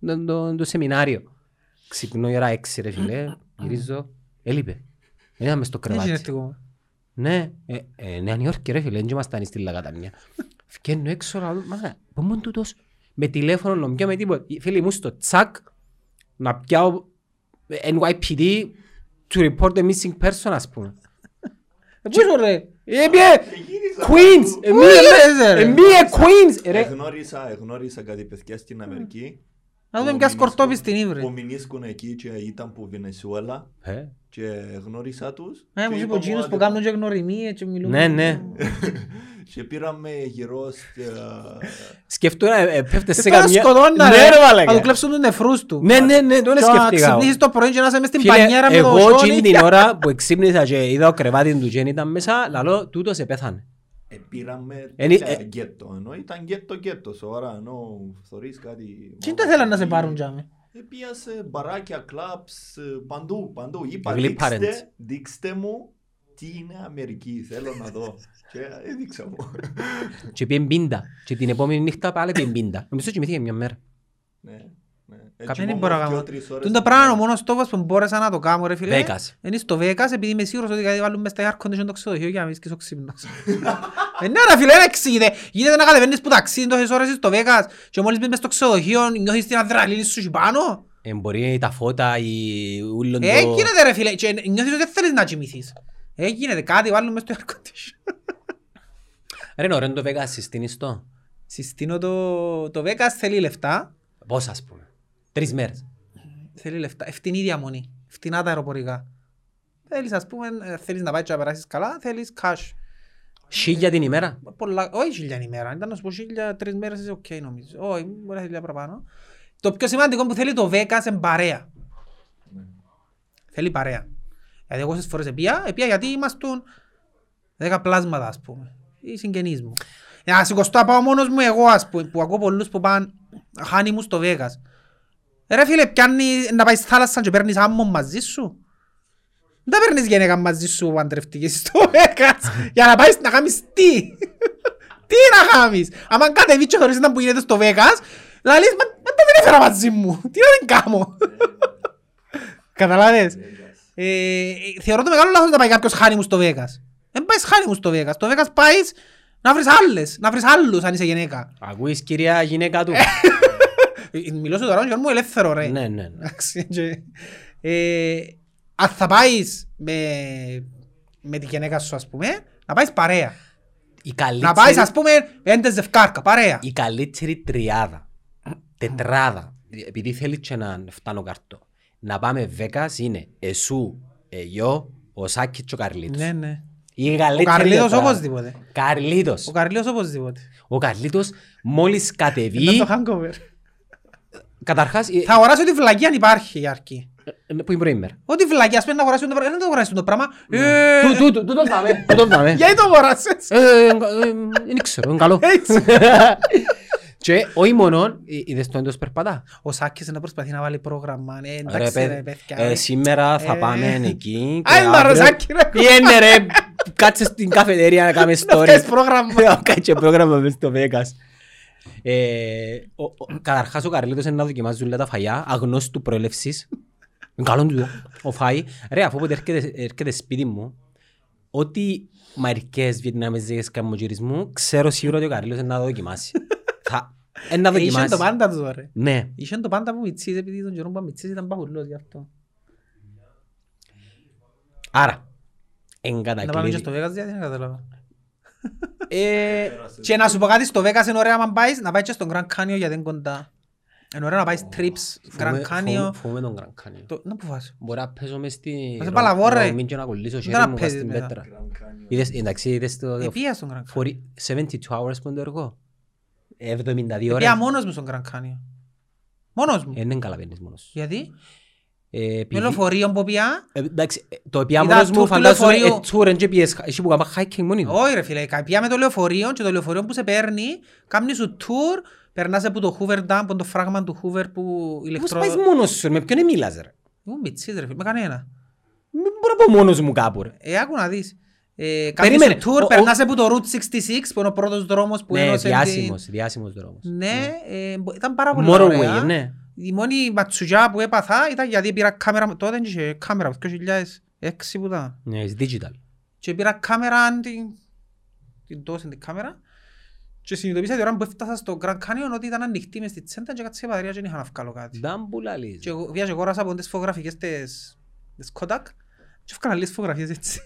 το, το, το σεμινάριο ξυπνώ η ώρα 6 ρε φίλε γυρίζω έλειπε δεν ήταν μες στο Δεν έχει κρεβάτι έρθει εγώ. ναι, ε, ε, Νέα Νιόρκη ρε φίλε, δεν ήμασταν στη Λαγαταμιά. Φκένω έξω, λέω, μα, πού μου τούτος, με τηλέφωνο, να πιάω με τίποτα. Φίλοι μου στο τσακ, να πιάω NYPD to report the missing person, ας πούμε. Ε, Πού είσαι ρε; Ε, πιε, Queens, ε, Πού μία, είσαι, ρε; ε, μία Queens, ε, ρε. Εγνώρισα, εγνώρισα κάτι παιδιά στην Αμερική. Να δούμε που ποια μηνίσκουν- σκορτόπι στην Που Ήβρη. μηνίσκουν εκεί και ήταν που Βενεσουέλα Ε, και γνώρισα τους. Ε, και μου είπε είπα ο μου, Τζίνος «Άντε, που κάνουν και γνωριμίες και μιλούν. Ναι, ναι. Και πήραμε γύρω στα... Σκεφτώ να ε, πέφτεις σε Τώρα καμιά... σκοτώνα Ναι, ρε. ρε, Να μαλάκα. του κλέψουν τους νεφρούς του. Ναι, ναι, ναι, το είναι Και να σκεφτήκα. εγώ. ξυπνήσεις το πρωί και να είσαι μες στην Φίλε, πανιέρα με το εγώ σιόνι. εκείνη την ώρα που εξύπνησα και είδα ο κρεβάτι του και ήταν μέσα, λαλό, τούτος επέθανε. Ε, πήραμε Εν- τέτοια ε- γκέτο, ενώ ήταν γκέτο γκέτο, σοβαρά, ενώ θωρείς κάτι... Τι δεν θέλαν να σε πάρουν τζάμε. Ε, πήγα σε μπαράκια, κλαμπς, ε, παντού, παντού. Είπα, Ugly parents. δείξτε, δείξτε μου τι είναι Αμερική, θέλω να δω. Και έδειξα μου. Και πήγε μπίντα. Και την επόμενη νύχτα πάλι πήγε μπίντα. Νομίζω κοιμήθηκε μια μέρα. Ναι, ναι. Κάποιοι μόνο δεν μπορώ να δυο, κάνω. τρεις ώρες Τούν το την πράγμα είναι ο ημέρα. μόνος τόπος που μπόρεσα να το κάνω ρε φίλε. Vegas. Είναι στο Vegas επειδή είμαι σίγουρος ότι κάτι βάλουν μες στα air condition το ξεδοχείο για να μην σκίσω ξύπνος. Ε, ναι ρε φίλε, δεν εξηγείται. Γίνεται να κατεβαίνεις που ταξίδι τόσες ώρες στο Vegas και μόλις μπεις μες στο ξεδοχείο νιώθεις την αδραλίνη σου εκεί πάνω. Ε, μπορεί τα φώτα ή ούλον Ε, το... γίνεται ρε φίλε και νιώθεις ότι δεν θέλεις να κοιμηθείς. Ε, γίνεται κάτι βάλουν μες στο air condition. Ρε, είναι ωραίο το Vegas συστήνεις το. Συστήνω το, το Vegas θέλει λεφτά. Πώς ας πούμε. Τρεις μέρες. Θέλει λεφτά. Φθηνή διαμονή. Φθηνά τα αεροπορικά. Θέλεις ας πούμε, ε, θέλεις να πάει και να περάσεις καλά, θέλεις cash. Χίλια την ημέρα. Πολλά, όχι χίλια ημέρα, ήταν να σου πω χίλια τρεις μέρες είσαι οκ νομίζω. Όχι, μπορεί να θέλει παραπάνω. Το πιο σημαντικό που θέλει το Vegas είναι παρέα. Θέλει παρέα. Γιατί εγώ στις φορές επία, επία γιατί ήμαστον δέκα πλάσματα ας πούμε. Οι συγγενείς μου. Για να σηκωστώ να πάω μόνος μου εγώ ας πούμε, που ακούω πολλούς που πάνε χάνει μου στο Vegas. Ρε φίλε, πιάνει να πάει στη θάλασσα και παίρνεις άμμο μαζί σου. Δεν τα παίρνεις γενέκα μαζί σου παντρευτικής στο Vegas για να πάεις να κάνεις τι. τι να κάνεις. Αν κατεβείς και θεωρείς να που γίνεται στο Vegas, λαλείς, μα, μα τα δεν έφερα μαζί μου. Τι να δεν κάνω. Καταλάβες. Ε, θεωρώ το μεγάλο λάθος να πάει κάποιος χάνει μου στο Vegas. Δεν πάεις χάνει μου στο Vegas. Στο Vegas πάεις να βρεις άλλες, να βρεις άλλους αν είσαι γυναίκα. Ακούεις κυρία γυναίκα του. Ε, Μιλώ σου τώρα, ο μου ελεύθερο ρε. Ναι, ναι. ναι. Εντάξει, και, ε, αν θα πάεις με, με τη γυναίκα σου ας πούμε, να πάεις παρέα. Η Να πάεις καλύτερη, ας πούμε έντες ζευκάρκα, παρέα. η καλύτερη τριάδα, τετράδα, επειδή θέλεις και να φτάνω καρτό, να πάμε Vegas είναι εσού, εγιό, ο Σάκης και ο Καρλίτος. Ναι, ναι. Η Ο καλύτερη Καρλίτος τετράδα. οπωσδήποτε. Καρλίτος. Ο Καρλίτος οπωσδήποτε. Ο Καρλίτος μόλις Ήταν κατεβεί, το hangover. Καταρχάς, ε, Θα αγοράσω τη βλαγία αν υπάρχει για αρκεί. ε, που είναι προήμερα. Ό,τι βλαγία, ας πούμε να αγοράσουν το πράγμα. Δεν το αγοράσουν το πράγμα. Ε, Του, του, του, του τον δάμε, του τον δάμε. Γιατί το αγοράσες; Ε, ε, ε, Δεν ξέρω, είναι καλό. Έτσι. Και όχι μόνο, ε, είδες το έντος περπατά. Ο Σάκης να προσπαθεί να βάλει πρόγραμμα. Ε, Ρε, Εντάξει παιδί, ρε παιδιά. ε, ρε. σήμερα θα Ε. πάμε εκεί. και Άι, μα, ρε, αύριο- Σάκη, ρε. Πιένε ρε, κάτσε στην καφετέρια να κάνουμε Να stories. κάνεις πρόγραμμα. Κάτσε πρόγραμμα μες στο Vegas. Ε, ο- ο- Καταρχάς ο Καρλίτος είναι να δοκιμάζει όλα τα φαγιά αγνώστου προέλευσης. Είναι καλό του, ο φάει. Ρε, αφού όποτε έρχεται, έρχεται σπίτι μου, ό,τι μαρικές βιετναμεζικές καμμογυρισμούς, ξέρω σίγουρα ότι ο Καρλίτος είναι να το δοκιμάσει. Θα, είναι να Ε, Είχε το δοκιμάσει. πάντα του ρε. Ναι. Είχε το πάντα που μητσής, επειδή τον καιρό που μητσής ήταν παχουλός γι' αυτό. Άρα, Να πάμε και εγκατακλείδη. στο Vegas, γιατί δεν κατάλαβα. Ε, Και να σου πω κάτι, στο Vegas είναι ωραία αν πάεις, να πάεις και στον Grand Canyon γιατί είναι κοντά. Είναι ωραία να πάεις trips, Grand φοβούμαι- Canyon. φοβούμαι- Φοβούμαι τον Grand Canyon. Το- Να που φας. Μπορεί να πέσω μες στη... Να σε παλαβώ, ρε. Μην και να κολλήσω Δεν χέρι να μου πας παίζεις στην μετά. πέτρα. Grand Canyon. Είδες, εντάξει, είδες το... Επία στον Grand Canyon. 40 72 hours που είναι το έργο. 72 ώρες. Επία μόνος μου στον Grand Canyon. Μόνος μου. Ε, Δεν καταλαβαίνεις μόνος σου. Γιατί; Ε, Με επειδή- λεωφορείο που πια. ε, Εντάξει, ε, το επία Ήταν μόνος μου tour του φαντάζομαι λεωφορείου. ε, tour and GPS. Εσύ που κάμα hiking μόνοι του. Όχι ρε φίλε, πια με το λεωφορείο και το λεωφορείο που σε παίρνει, κάνει σου tour, περνάς από το Hoover Dam, από το φράγμα του Hoover που Πώς ηλεκτρο... πάεις μόνος σου, ρε, με ποιον μιλάς ρε; Ήμουν μητσής ρε φίλε, με κανένα. Μην μπορώ να πω μόνος μου κάπου ρε. Ε, άκου να δεις. Ε, κάνεις Περίμενε. το tour, Ο- ο- περνάς από το Route 66 που είναι ο πρώτος δρόμος που Ναι, ένωσε την- διάσημος, διάσημος δρόμος. Ναι, ε, μπο- ήταν πάρα πολύ Motorway, ωραία. ναι. Η μόνη ματσουγιά που έπαθα ήταν γιατί πήρα κάμερα, τότε δεν είχε κάμερα, το 2006 που ήταν. Ναι, it's digital. Και πήρα κάμερα, την, την τόση την κάμερα και συνειδητοποίησα την ώρα που έφτασα στο Grand Canyon ότι ήταν ανοιχτή μες στη τσέντα και κάτσε η μπαταρία και δεν είχα να βγάλω κάτι. Δεν που λαλείς. Και εγώ βγάζω αγόρασα από τις φωτογραφικές της, της Kodak και έφκανα λίγες φωτογραφίες έτσι.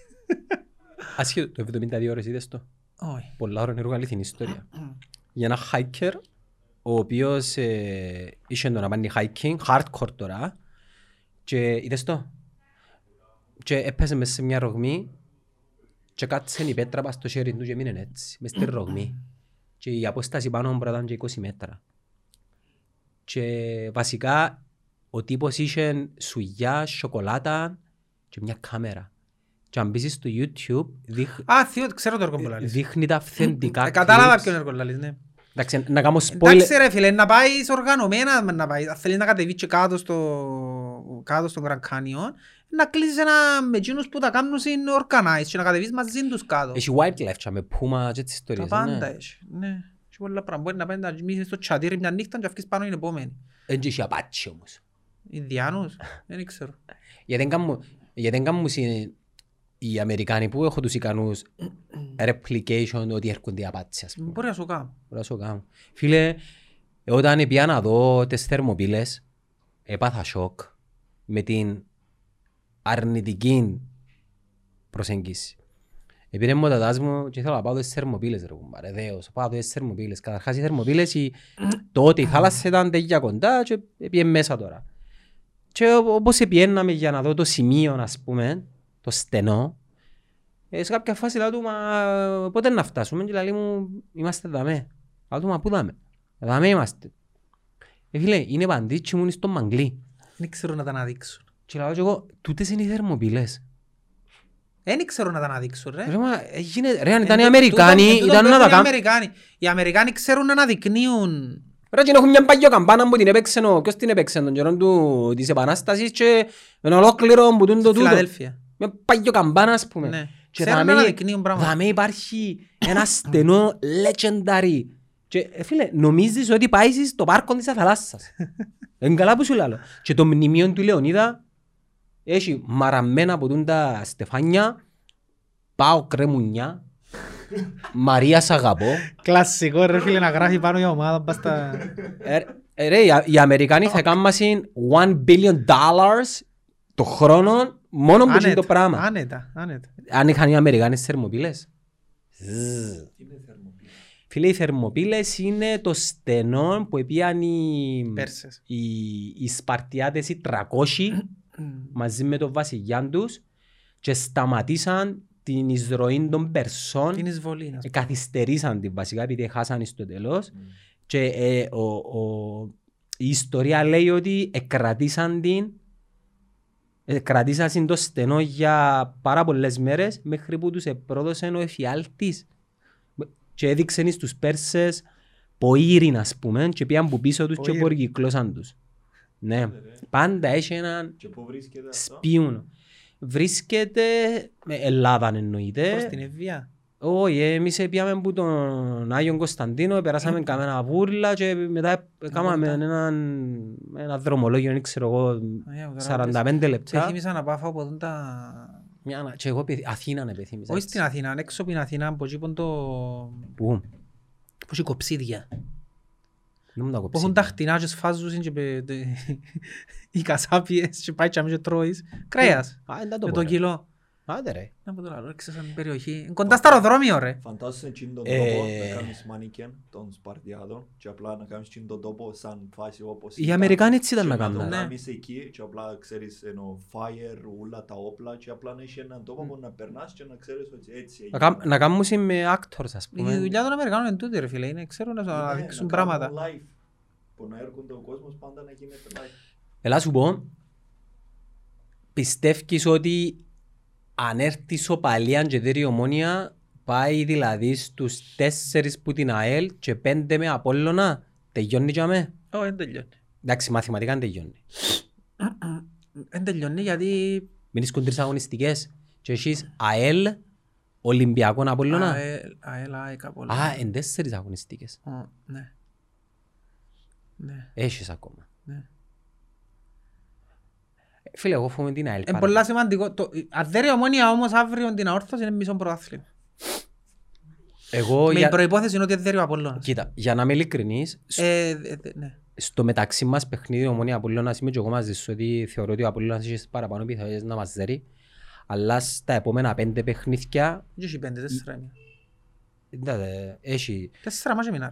Ασχέτω, το 72 ώρες είδες το. Όχι. Πολλά ώρα έργο αληθινή ιστορία. Για ένα hiker, ο οποίος ε, είχε το να πάνει hiking, hardcore τώρα, και είδες το; Και έπαιζε μέσα σε μια ρογμή και κάτσε η πέτρα πας στο χέρι του και μείνε έτσι, μες στη ρογμή. Και η απόσταση πάνω μου πρέπει να ήταν και 20 μέτρα. Και βασικά ο τύπος είχε σουγιά, σοκολάτα και μια κάμερα. Και αν μπεις στο YouTube δείχ, Α, θείο, ξέρω το έργο που λαλείς. δείχνει τα αυθεντικά Ε, Κατάλαβα clips. ποιον έργο λαλείς, ναι. Εντάξει, να κάνω spoiler. Εντάξει ρε φίλε, να πάει οργανωμένα να πάει. Αν θέλεις να κατεβείς και κάτω στο, κάτω στο Grand Canyon, να κλείσεις ένα με εκείνους που τα κάνουν είναι organized και να κατεβείς μαζί τους κάτω. Έχει wildlife και με πούμα και τις Τα ιστορίες. πάντα ναι. έχει. Ναι. Έχει πολλά πράγματα. Μπορεί να πάει να μείνεις στο τσατήρι μια νύχτα και να βγεις πάνω την επόμενη. Εν και έχει απάτσι όμως. Ινδιάνους, δεν ξέρω. Γιατί δεν κάνουν- γιατί δεν κάνουν συ- οι Αμερικάνοι που έχουν τους ικανούς replication ότι έρχονται οι απάτσι ας πούμε. Μπορεί να σου κάνω. Μπορεί να σου κάνουν. Φίλε, όταν πήγα να δω τις θερμοπύλες, έπαθα σοκ με την αρνητική προσέγγιση. Επειδή μου ο τατάς μου και ήθελα να πάω τις θερμοπύλες ρε κουμπάρε, δέος, πάω τις θερμοπύλες. Καταρχάς οι θερμοπύλες, η- τότε η θάλασσα ήταν τέτοια κοντά και πήγε μέσα τώρα. Και ό- όπως πιέναμε για να δω το σημείο, ας πούμε, το στενό, ε, σε κάποια φάση λέω του, μα πότε να φτάσουμε και λέει μου, είμαστε δαμέ. Λέω του, μα πού δαμέ. Δαμέ είμαστε. Ε, φίλε, είναι παντήτσι μου είναι στο μαγκλί. Δεν ξέρω να τα αναδείξουν. Και λέω και εγώ, τούτες είναι οι θερμοπύλες. Δεν ξέρω να τα αναδείξουν ρε. Ρε, μα, ε, γίνεται- ρε, αν ήταν οι Εν τούτο- Αμερικάνοι, εν τούτο ήταν που να τα έχουν οι κάνουν. Αμερικάνοι. Οι Αμερικάνοι ξέρουν να αναδεικνύουν. Ρε, και έχουν μια παγιό καμπάνα που την έπαιξε, ο- ποιος την έπαιξε τον καιρό του, της Επανάστασης και ένα ολόκληρο που τούν το τούτο. Φιλαδέλφια. Μια παγιό καμπάνα, ας πούμε. Ναι. Και Ξέρουν δαμέ- να αναδεικνύουν πράγματα. δαμέ υπάρχει ένα στενό legendary. Και ε, φίλε, νομίζεις ότι πάει στο πάρκο της θαλάσσας. Είναι καλά που σου λέω. Και το μνημείο του Λεωνίδα έχει μαραμμένα από τούν τα στεφάνια, πάω κρεμουνιά, Μαρία σ' αγαπώ. Κλασικό ρε φίλε να γράφει πάνω η ομάδα. Μπας τα... Ε, ε, Ρε, οι- οι Αμερικάνοι θα κάνουν μας 1 billion dollars το χρόνο μόνο που είναι το πράγμα. Άνετα, άνετα. Αν είχαν οι Αμερικάνοι θερμοπύλες. Ζζζ. Φίλε, οι θερμοπύλες είναι το στενό που επίαν οι, Πέρσες. οι, οι Σπαρτιάτες οι 300 μαζί με τον βασιλιά τους και σταματήσαν την εισρωή των Περσών. Την εισβολή. να Ε, σου καθυστερήσαν την βασικά επειδή χάσαν στο τέλος και ε, ο, ο, η ιστορία λέει ότι εκρατήσαν την εκρατήσαν το στενό για πάρα πολλές μέρες μέχρι που τους επρόδωσε ο εφιάλτης και έδειξαν στους Πέρσες ποήριν ας πούμε και πήγαν που πίσω τους και Ποήριν. πορυκυκλώσαν τους. Ναι, πάντα έχει έναν Και πού βρίσκεται αυτό. σπίουνο. Βρίσκεται με Ελλάδα εννοείται. Προς την Ευβία. Όχι, εμείς πήγαμε από τον Άγιον Κωνσταντίνο, περάσαμε καμένα βούρλα και μετά κάναμε έναν ένα δρομολόγιο, δεν ξέρω εγώ, Αγία μου, τώρα 45 Σε λεπτά. θύμισα να πάω από εδώ τα... Μια ανα- Και εγώ πεθ- Αθήνα να πεθύμισα. Όχι στην Αθήνα, έξω από την Αθήνα, από εκεί που είναι το... Πού, Που έχει κοψίδια. δεν μου τα Που κόψει. έχουν τα χτινά και σφάζουν και πε- τε- οι κασάπιες και πάει και τρώεις. Κρέας. Α, δεν τα το Με πω, το ρε. κιλό. Άντε ρε. Να πω το λαλό, έξω σαν περιοχή. Είναι Κοντά στο αεροδρόμιο ρε. Φαντάσου εκείνον τον Ε. τόπο να κάνεις μάνικεν των Σπαρτιάδων και απλά να κάνεις εκείνον τον τόπο σαν φάση όπως Οι ήταν. Αμερικάνοι έτσι ήταν Και να το κάνουν. Ναι. κάνεις εκεί και απλά ξέρεις ενώ fire, όλα τα όπλα και απλά να έχει έναν τόπο που να περνάς και να ξέρεις ότι έτσι Να κάμ- Να κάνουν σε με actors ας Η πούμε. δουλειά των Αμερικάνων είναι τούτη ρε φίλε. Είναι ξέρουν να σου αναδείξουν πράγματα. Live. Που να έρχονται ο κόσμος πάντα να γίνεται live. Ελά σου πω, πιστεύεις ότι αν έρθει σοπαλία και δέρει ομόνια, πάει δηλαδή στους τέσσερις που την ΑΕΛ και πέντε με Απόλλωνα, τελειώνει για με. Όχι, δεν τελειώνει. Εντάξει, μαθηματικά δεν τελειώνει. Δεν τελειώνει γιατί Μην ίσκουν τρεις αγωνιστικές και έχεις ΑΕΛ, Ολυμπιακόν Απόλλωνα. ΑΕΛ, ΑΕΛ, ΑΕΚ, Απόλλωνα. Α, εν τέσσερις αγωνιστικές. Ω, Ναι. Ναι. Έχεις ακόμα. Ναι. Ε, Φίλε, εγώ φοβούμαι την ΑΕΛ. Είναι πάρα πολλά πολύ. σημαντικό. Το- Αν δεν είναι ομόνια όμως αύριο την αόρθωση είναι μισό πρωτάθλημα. Εγώ, Με για... προϋπόθεση είναι ότι δεν είναι ο Απόλλωνας. κοίτα, για να είμαι ειλικρινής, σ- Ε, ε, δε- ναι. στο μεταξύ μας παιχνίδι ομονία Απόλλωνας είμαι και εγώ μαζί σου ότι θεωρώ ότι ο Απόλλωνας έχει παραπάνω πιθανότητες να μας δέρει. Αλλά στα επόμενα πέντε παιχνίδια Δεν έχει πέντε, τέσσερα είναι. εντάξει, έχει... Τέσσερα μάτια μηνάρ.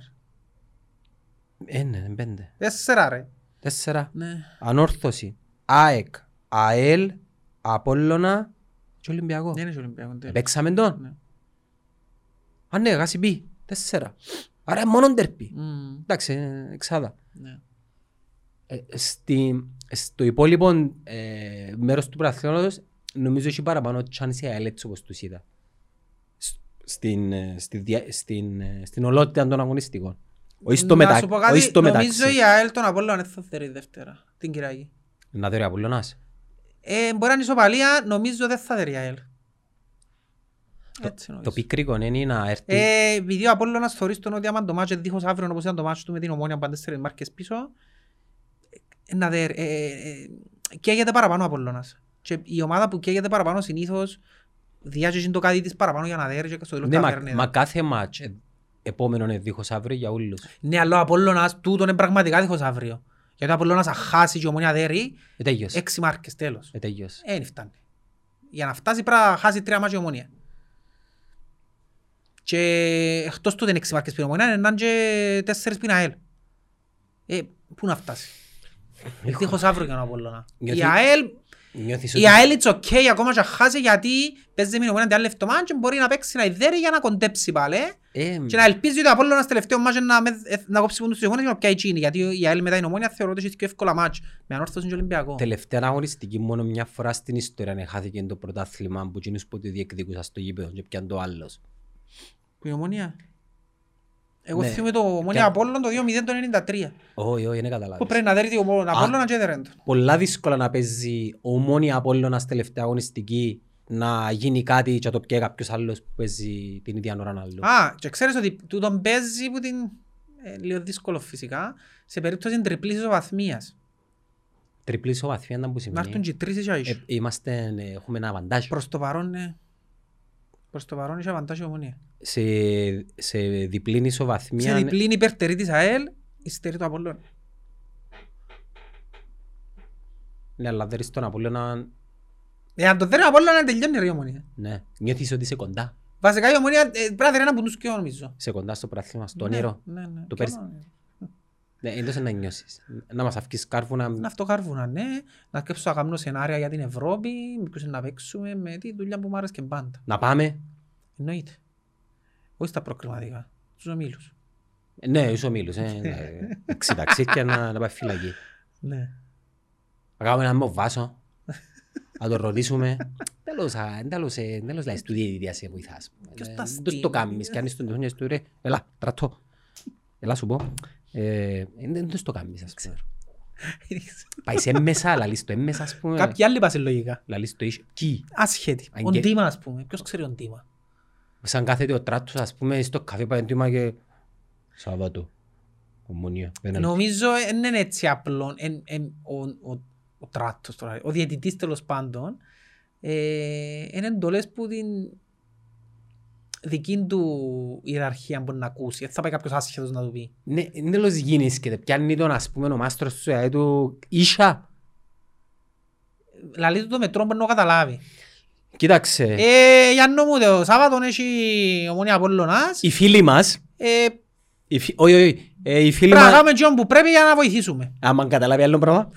Ε, ναι, είναι πέντε. Τέσσερα ρε. Τέσσερα. Ναι. Ανόρθωση. ΑΕΚ, ΑΕΛ, Απόλλωνα και Ολυμπιακό. Δεν είναι Ολυμπιακό. τέλος. Παίξαμε τον. Ναι. Α, ναι, γάσι μπει. Τέσσερα. Άρα μόνο ντερπι. Μμμ, Εντάξει, ε, εξάδα. ναι. Ε, στη, στο υπόλοιπο ε, μέρος του πρωταθλήματος νομίζω έχει παραπάνω chance η ΑΕΛ έτσι όπως τους είδα. Σ- Στην, ε, στη, δια- στην, ε, στην ολότητα των αγωνιστικών. Όχι στο, Να μετα... σου πω όχι κάτι, στο νομίζω μεταξύ. η ΑΕΛ τον Απόλλωνα δεν θα θέλει Δευτέρα, την Κυριακή. Να δει ο Απόλλωνας. Ε, μπορεί να είναι ισοπαλία, νομίζω δεν θα θέλει η ΑΕΛ. Έτσι Το νομίζω. πικρικό είναι να έρθει... Ε, επειδή ο Απόλλωνας θεωρείς τον ότι άμα το μάτσο είναι δίχως αύριο όπως ήταν το μάτσο του με την ομόνια που τέσσερις μάρκες πίσω ε, να δε, ε, ε, ε, καίγεται παραπάνω ο Απόλλωνας. Και η ομάδα που καίγεται παραπάνω συνήθως διάζει το κάτι της παραπάνω για να δέρει και στο τέλος ναι, τα μα, φέρνει. μα κάθε μάτς ε, επόμενο είναι δίχως αύριο για όλους. Ναι, αλλά ο Απόλλωνας τούτον είναι πραγματικά δίχως αύριο. Γιατί ο Απόλλωνας θα χάσει και η ομόνια δέρει Ε, τέλειωσε. έξι μάρκες τέλος. Ε, τέλειωσε. Ε, δεν φτάνει. Για να φτάσει πρέπει να χάσει τρία μάτια η ομόνια. Και εκτός του δεν έξι μάρκες πριν η ομόνια, είναι να είναι και τέσσερις πριν ΑΕΛ. Ε, πού να φτάσει. Δίχως αύριο για τον Απόλλωνα. Η Νιώθει- ΑΕΛ, Νιώθεις η ότι... ΑΕΛ it's okay ακόμα και να χάσει γιατί παίζει με την ομόνια την άλλη λεπτομάν και μπορεί να παίξει να ιδέρει για να κοντέψει πάλι. Ε, Και να ελπίζει ότι ο Απόλλωνας τελευταίο μάτς να, με- ε, να κόψει πόντους στους εγώνες και να πιάει εκείνη. Γιατί η ΑΕΛ μετά η ομόνια θεωρώ ότι έχει πιο εύκολα μάτς με ανόρθωση και Ολυμπιακό. Τελευταία αγωνιστική μόνο μια φορά στην ιστορία να χάθηκε το πρωτάθλημα που εκείνους που τη διεκδικούσαν στο γήπεδο και πιάνε το άλλος. Που η ομόνια; Εγώ Ναι. θυμούμαι το ομόνια Και- Απόλλων το 2-0 το 93. Όχι, όχι, είναι Που καταλάβεις. πρέπει να δέρει την Απόλλωνα και έδερε το. Πολλά δύσκολα να παίζει ομόνια Απόλλωνας τελευταία αγωνιστική να γίνει κάτι και να το πιέει κάποιος άλλος που παίζει την ίδια ώρα άλλο. Α, και ξέρεις ότι τούτον παίζει που την... Ε, λίγο δύσκολο φυσικά, σε περίπτωση τριπλής ισοβαθμίας. Τριπλής ισοβαθμία ήταν που Να έρθουν σημαίνει. και οι τρεις και Ε, άισου. είμαστε, ε, έχουμε ένα αβαντάζ. Προς το παρόν, ναι. Προς το παρόν είχε αβαντάζ η ομόνια. Σε, σε διπλή ισοβαθμία. Σε διπλήν υπερτερή της ΑΕΛ, υστερεί το Απόλλωνα. Ναι, αλλά δεν στον Απόλλωνα, Εάν το δέρει ο Απόλλωνα τελειώνει ρε η ομόνια. ναι. Νιώθεις ότι είσαι κοντά. Βασικά η ομόνια ε, πρέπει να δέρει ένα που τους κοιό νομίζω. Είσαι κοντά στο πρωτάθλημα, στο Ναι, όνειρο. Ναι, ναι. Το Κι πέρσι. άλλο, ναι. Ναι, έντος να νιώσεις. Να μας αυκείς κάρβουνα. Να αυτοκάρβουνα, ναι. Να σκέψω να κάνουμε σενάρια για την Ευρώπη, με ποιους να παίξουμε, με τη δουλειά που μου άρεσε και πάντα. Να πάμε. Εννοείται. Όχι στα προκριματικά, στους ομίλους. Ε, Ναι, είσαι ο Μίλους. ε, Έξι ταξίδια να, να πάει φυλακή. Ναι. Να κάνουμε ένα με βάσο. Να το ρωτήσουμε. Τέλος, α, τέλος, ε, τέλος λες του διαιτητία σε βοηθάς. Ποιος Ε, τα Δεν το στείλει. κάνεις. Κάνεις τον τεχνία του ρε. Έλα, τρατώ. Έλα σου πω. Ε, Δεν το κάνεις ας πούμε. Πάει σε μέσα, λαλείς το έμμεσα ας πούμε. Κάποιοι άλλοι πάσουν λογικά. Λαλείς το είσαι. Κι. Άσχετοι. Αν Ο και- Ντίμα, ας πούμε. Ποιος ξέρει ο Ντίμα. Σαν κάθεται ο τράτος ας πούμε στο καφέ παντήμα και Σαββάτο. Ομονία. Δεν είναι- Νομίζω δεν είναι έτσι απλό. Εν- εν- Ο, ο, ο τράτος τώρα, ο διαιτητής τέλος πάντων, ε, είναι εντολές που την δική του ιεραρχία μπορεί να ακούσει. Δεν θα πάει κάποιος άσχετος να του πει. Ναι, είναι τέλος γίνεις και πιάνει τον ας πούμε ο μάστρος του ε, του Ίσα. Λαλείς του το μετρό μπορεί να το καταλάβει. Κοίταξε, Ε, Γιάννο μου, το Σάββατο έχει ομονία Απολλωνάς. οι φίλοι μας, Ε, οι φι- όχι, όχι, ε, οι φίλοι πρέπει να μας, κάνουμε εκείνο που πρέπει για να βοηθήσουμε. άμα καταλάβει άλλο πράγμα,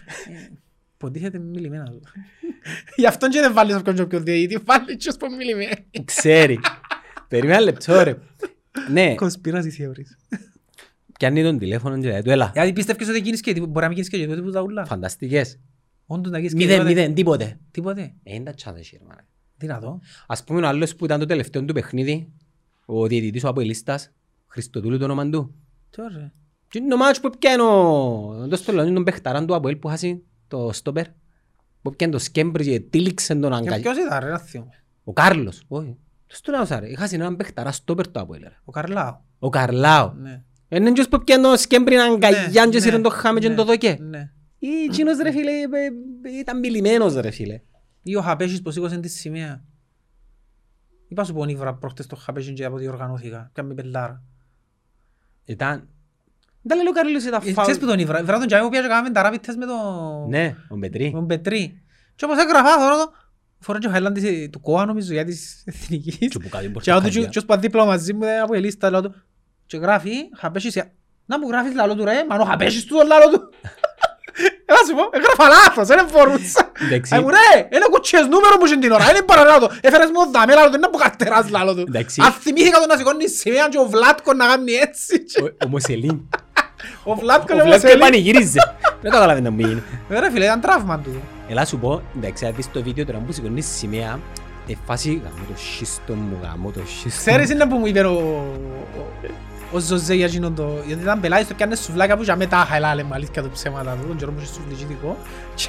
Υποτίθεται μιλημένα του. Γι' αυτό και δεν βάλεις όποιον και όποιον διαιτητή, βάλεις και ως μιλημένα. ξέρει. Περίμενα ένα λεπτό ρε. Ναι, Κονσπίραση θεωρείς. πιάνει τον τηλέφωνο και λέει του, έλα, Γιατί πιστεύεις ότι γίνεις και τίποτα, μπορεί να μην γίνεις και τίποτα που τα ούλα. φανταστικές. Όντως να γίνεις και Μηδέν, τίποτε. μηδέν, τίποτε. Τίποτε. Ε, είναι τα τσάδες, ρε, μάνα. Δυνατό. Ας πούμε ο άλλος που ήταν το τελευταίο του παιχνίδι, ο διαιτητής ο Αποελίστας, Χριστοδούλου το όνομα του. Τώρα. Και είναι το μάτσος που έπιανε ο... το στο λονί τον παιχταράν του Αποέλ που χάσει το στόπερ. Που έπιανε το σκέμπρις και τύλιξε τον Και αγκαλιά. ποιος ήταν ρε, να θυμούμε. Ο Κάρλος. Όχι. Στον Άουσαρε, είχα έναν παίχταρα στόπερ το Αποέλ. ρε. Ο Καρλάου. Ο Καρλάο. Ναι. Είναι και που πιάνε το σκέμπριν αγκαγιάν και Ναι, σύρουν το χάμε και ναι, το δοκέ. Ναι. Ή εκείνος ρε φίλε ε, ε, ήταν μιλημένος ρε φίλε. Ή ο Χαπέσης που σήκωσε τη σημαία. Είπα σου πω νύβρα προχτές το Χαπέσιν και αποδιοργανώθηκα. Κάμε πελάρα. Ήταν... Δεν λέει ο Καρλίος ήταν Ε, φάουλ. Ξέρεις που τον νύβρα. Βρά τον Τζάι που πήγε και κάναμε τα ράπιτες με τον... Ναι, ο Μπετρή. με τον Πετρί. Και όπως έγραφα θωρώ το. Φορώ και ο Χαϊλάντης ε, του ΚΟΑ νομίζω για της εθνικής. Και που κάτι Και άλλο του πορτοκαλιά. και ως παν δίπλα μαζί μου από η λίστα λέω του. Και γράφει Χαπέσης. ε, Να μου γράφεις λαλό του ρε. Μα ο Χαπέσης του τον λαλό του. Έλα σου πω, έγραφα λάθος, δεν μπορούσα. Εντάξει. Ε, μου ρε, είναι κουτσιές νούμερο μου την ώρα, είναι παραλάλο το. Έφερες μου δάμε λάλο του, είναι που καρτεράς λάλο του. Εντάξει. Αν θυμήθηκα τον να σηκώνει σημαία και ο Βλάτκο να κάνει έτσι. και- Ο- Ο Μοσελίν. Ο Βλάτκο Ο λέει Βλάκος «Μοσέλη». πανηγύριζε. Δεν το καταλαβαίνω να μου γίνει. Ε, Ρε φίλε, ήταν τραύμα του. Έλα σου πω, εντάξει, αν δεις το βίντεο τώρα που σηκώνεις σημαία, ε, φάση γαμώ το σύστο μου, γαμώ το σύστο Ξέρεις μου. είναι που μου είπε ο... ο- Ο Ζωζέ για εκείνον το... Γιατί ήταν πελάτης το πιάνε σουβλάκια που για μετά χαλάλε μου αλήθεια το ψέματα του, τον καιρό που είχε σουβλιτζίτικο. Και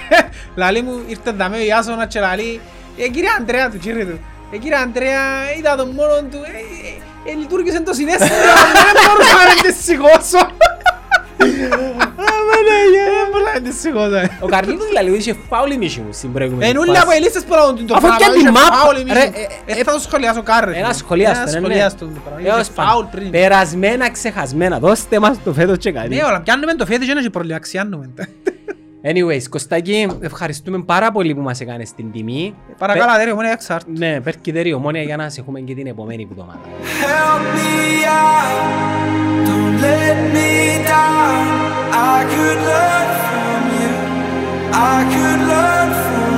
λαλή μου ήρθε δαμέ ο Ιάσονα και λαλή «Ε, κύριε Αντρέα του, κύριε του, ε, κύριε Αντρέα, είδα τον μόνον του, ε, ε, ε, λειτουργήσε το συνέστημα, δεν μπορούσα να μην τη σηκώσω». Δεν μπορούσα να μην τη σηκώσω. Ο Καρλίνος δηλαδή ότι είχε φάουλ η μίση μου στην προηγούμενη Εν όλοι φάση. από οι λίστες που λάβουν το Αφού πράγμα, πιάνει είχε μάπα, φάουλ η μίση ρε, μου. ε, Ε, θα το σχολιάσω κάρε. Ένα σχολιάστο, Ένα ναι, ναι. σχολιάστο το πράγμα. Είχε Έως φάουλ πάντων. πριν. Περασμένα, ξεχασμένα. Δώστε μας το φέτος και κάτι. Ναι, όλα, πιάνουμε το φέτη και είναι και πρόβλημα, αξιάνουμε. Anyways, Κωστάκη, ευχαριστούμε πάρα πολύ που μας έκανες στην τιμή. Παρακαλώ, αδέρφη, μόνο έξαρτ. Ναι, περκυτερή ομόνια για να σε έχουμε και την επόμενη εβδομάδα. Help me out, don't let me down. I could learn from you, I could learn from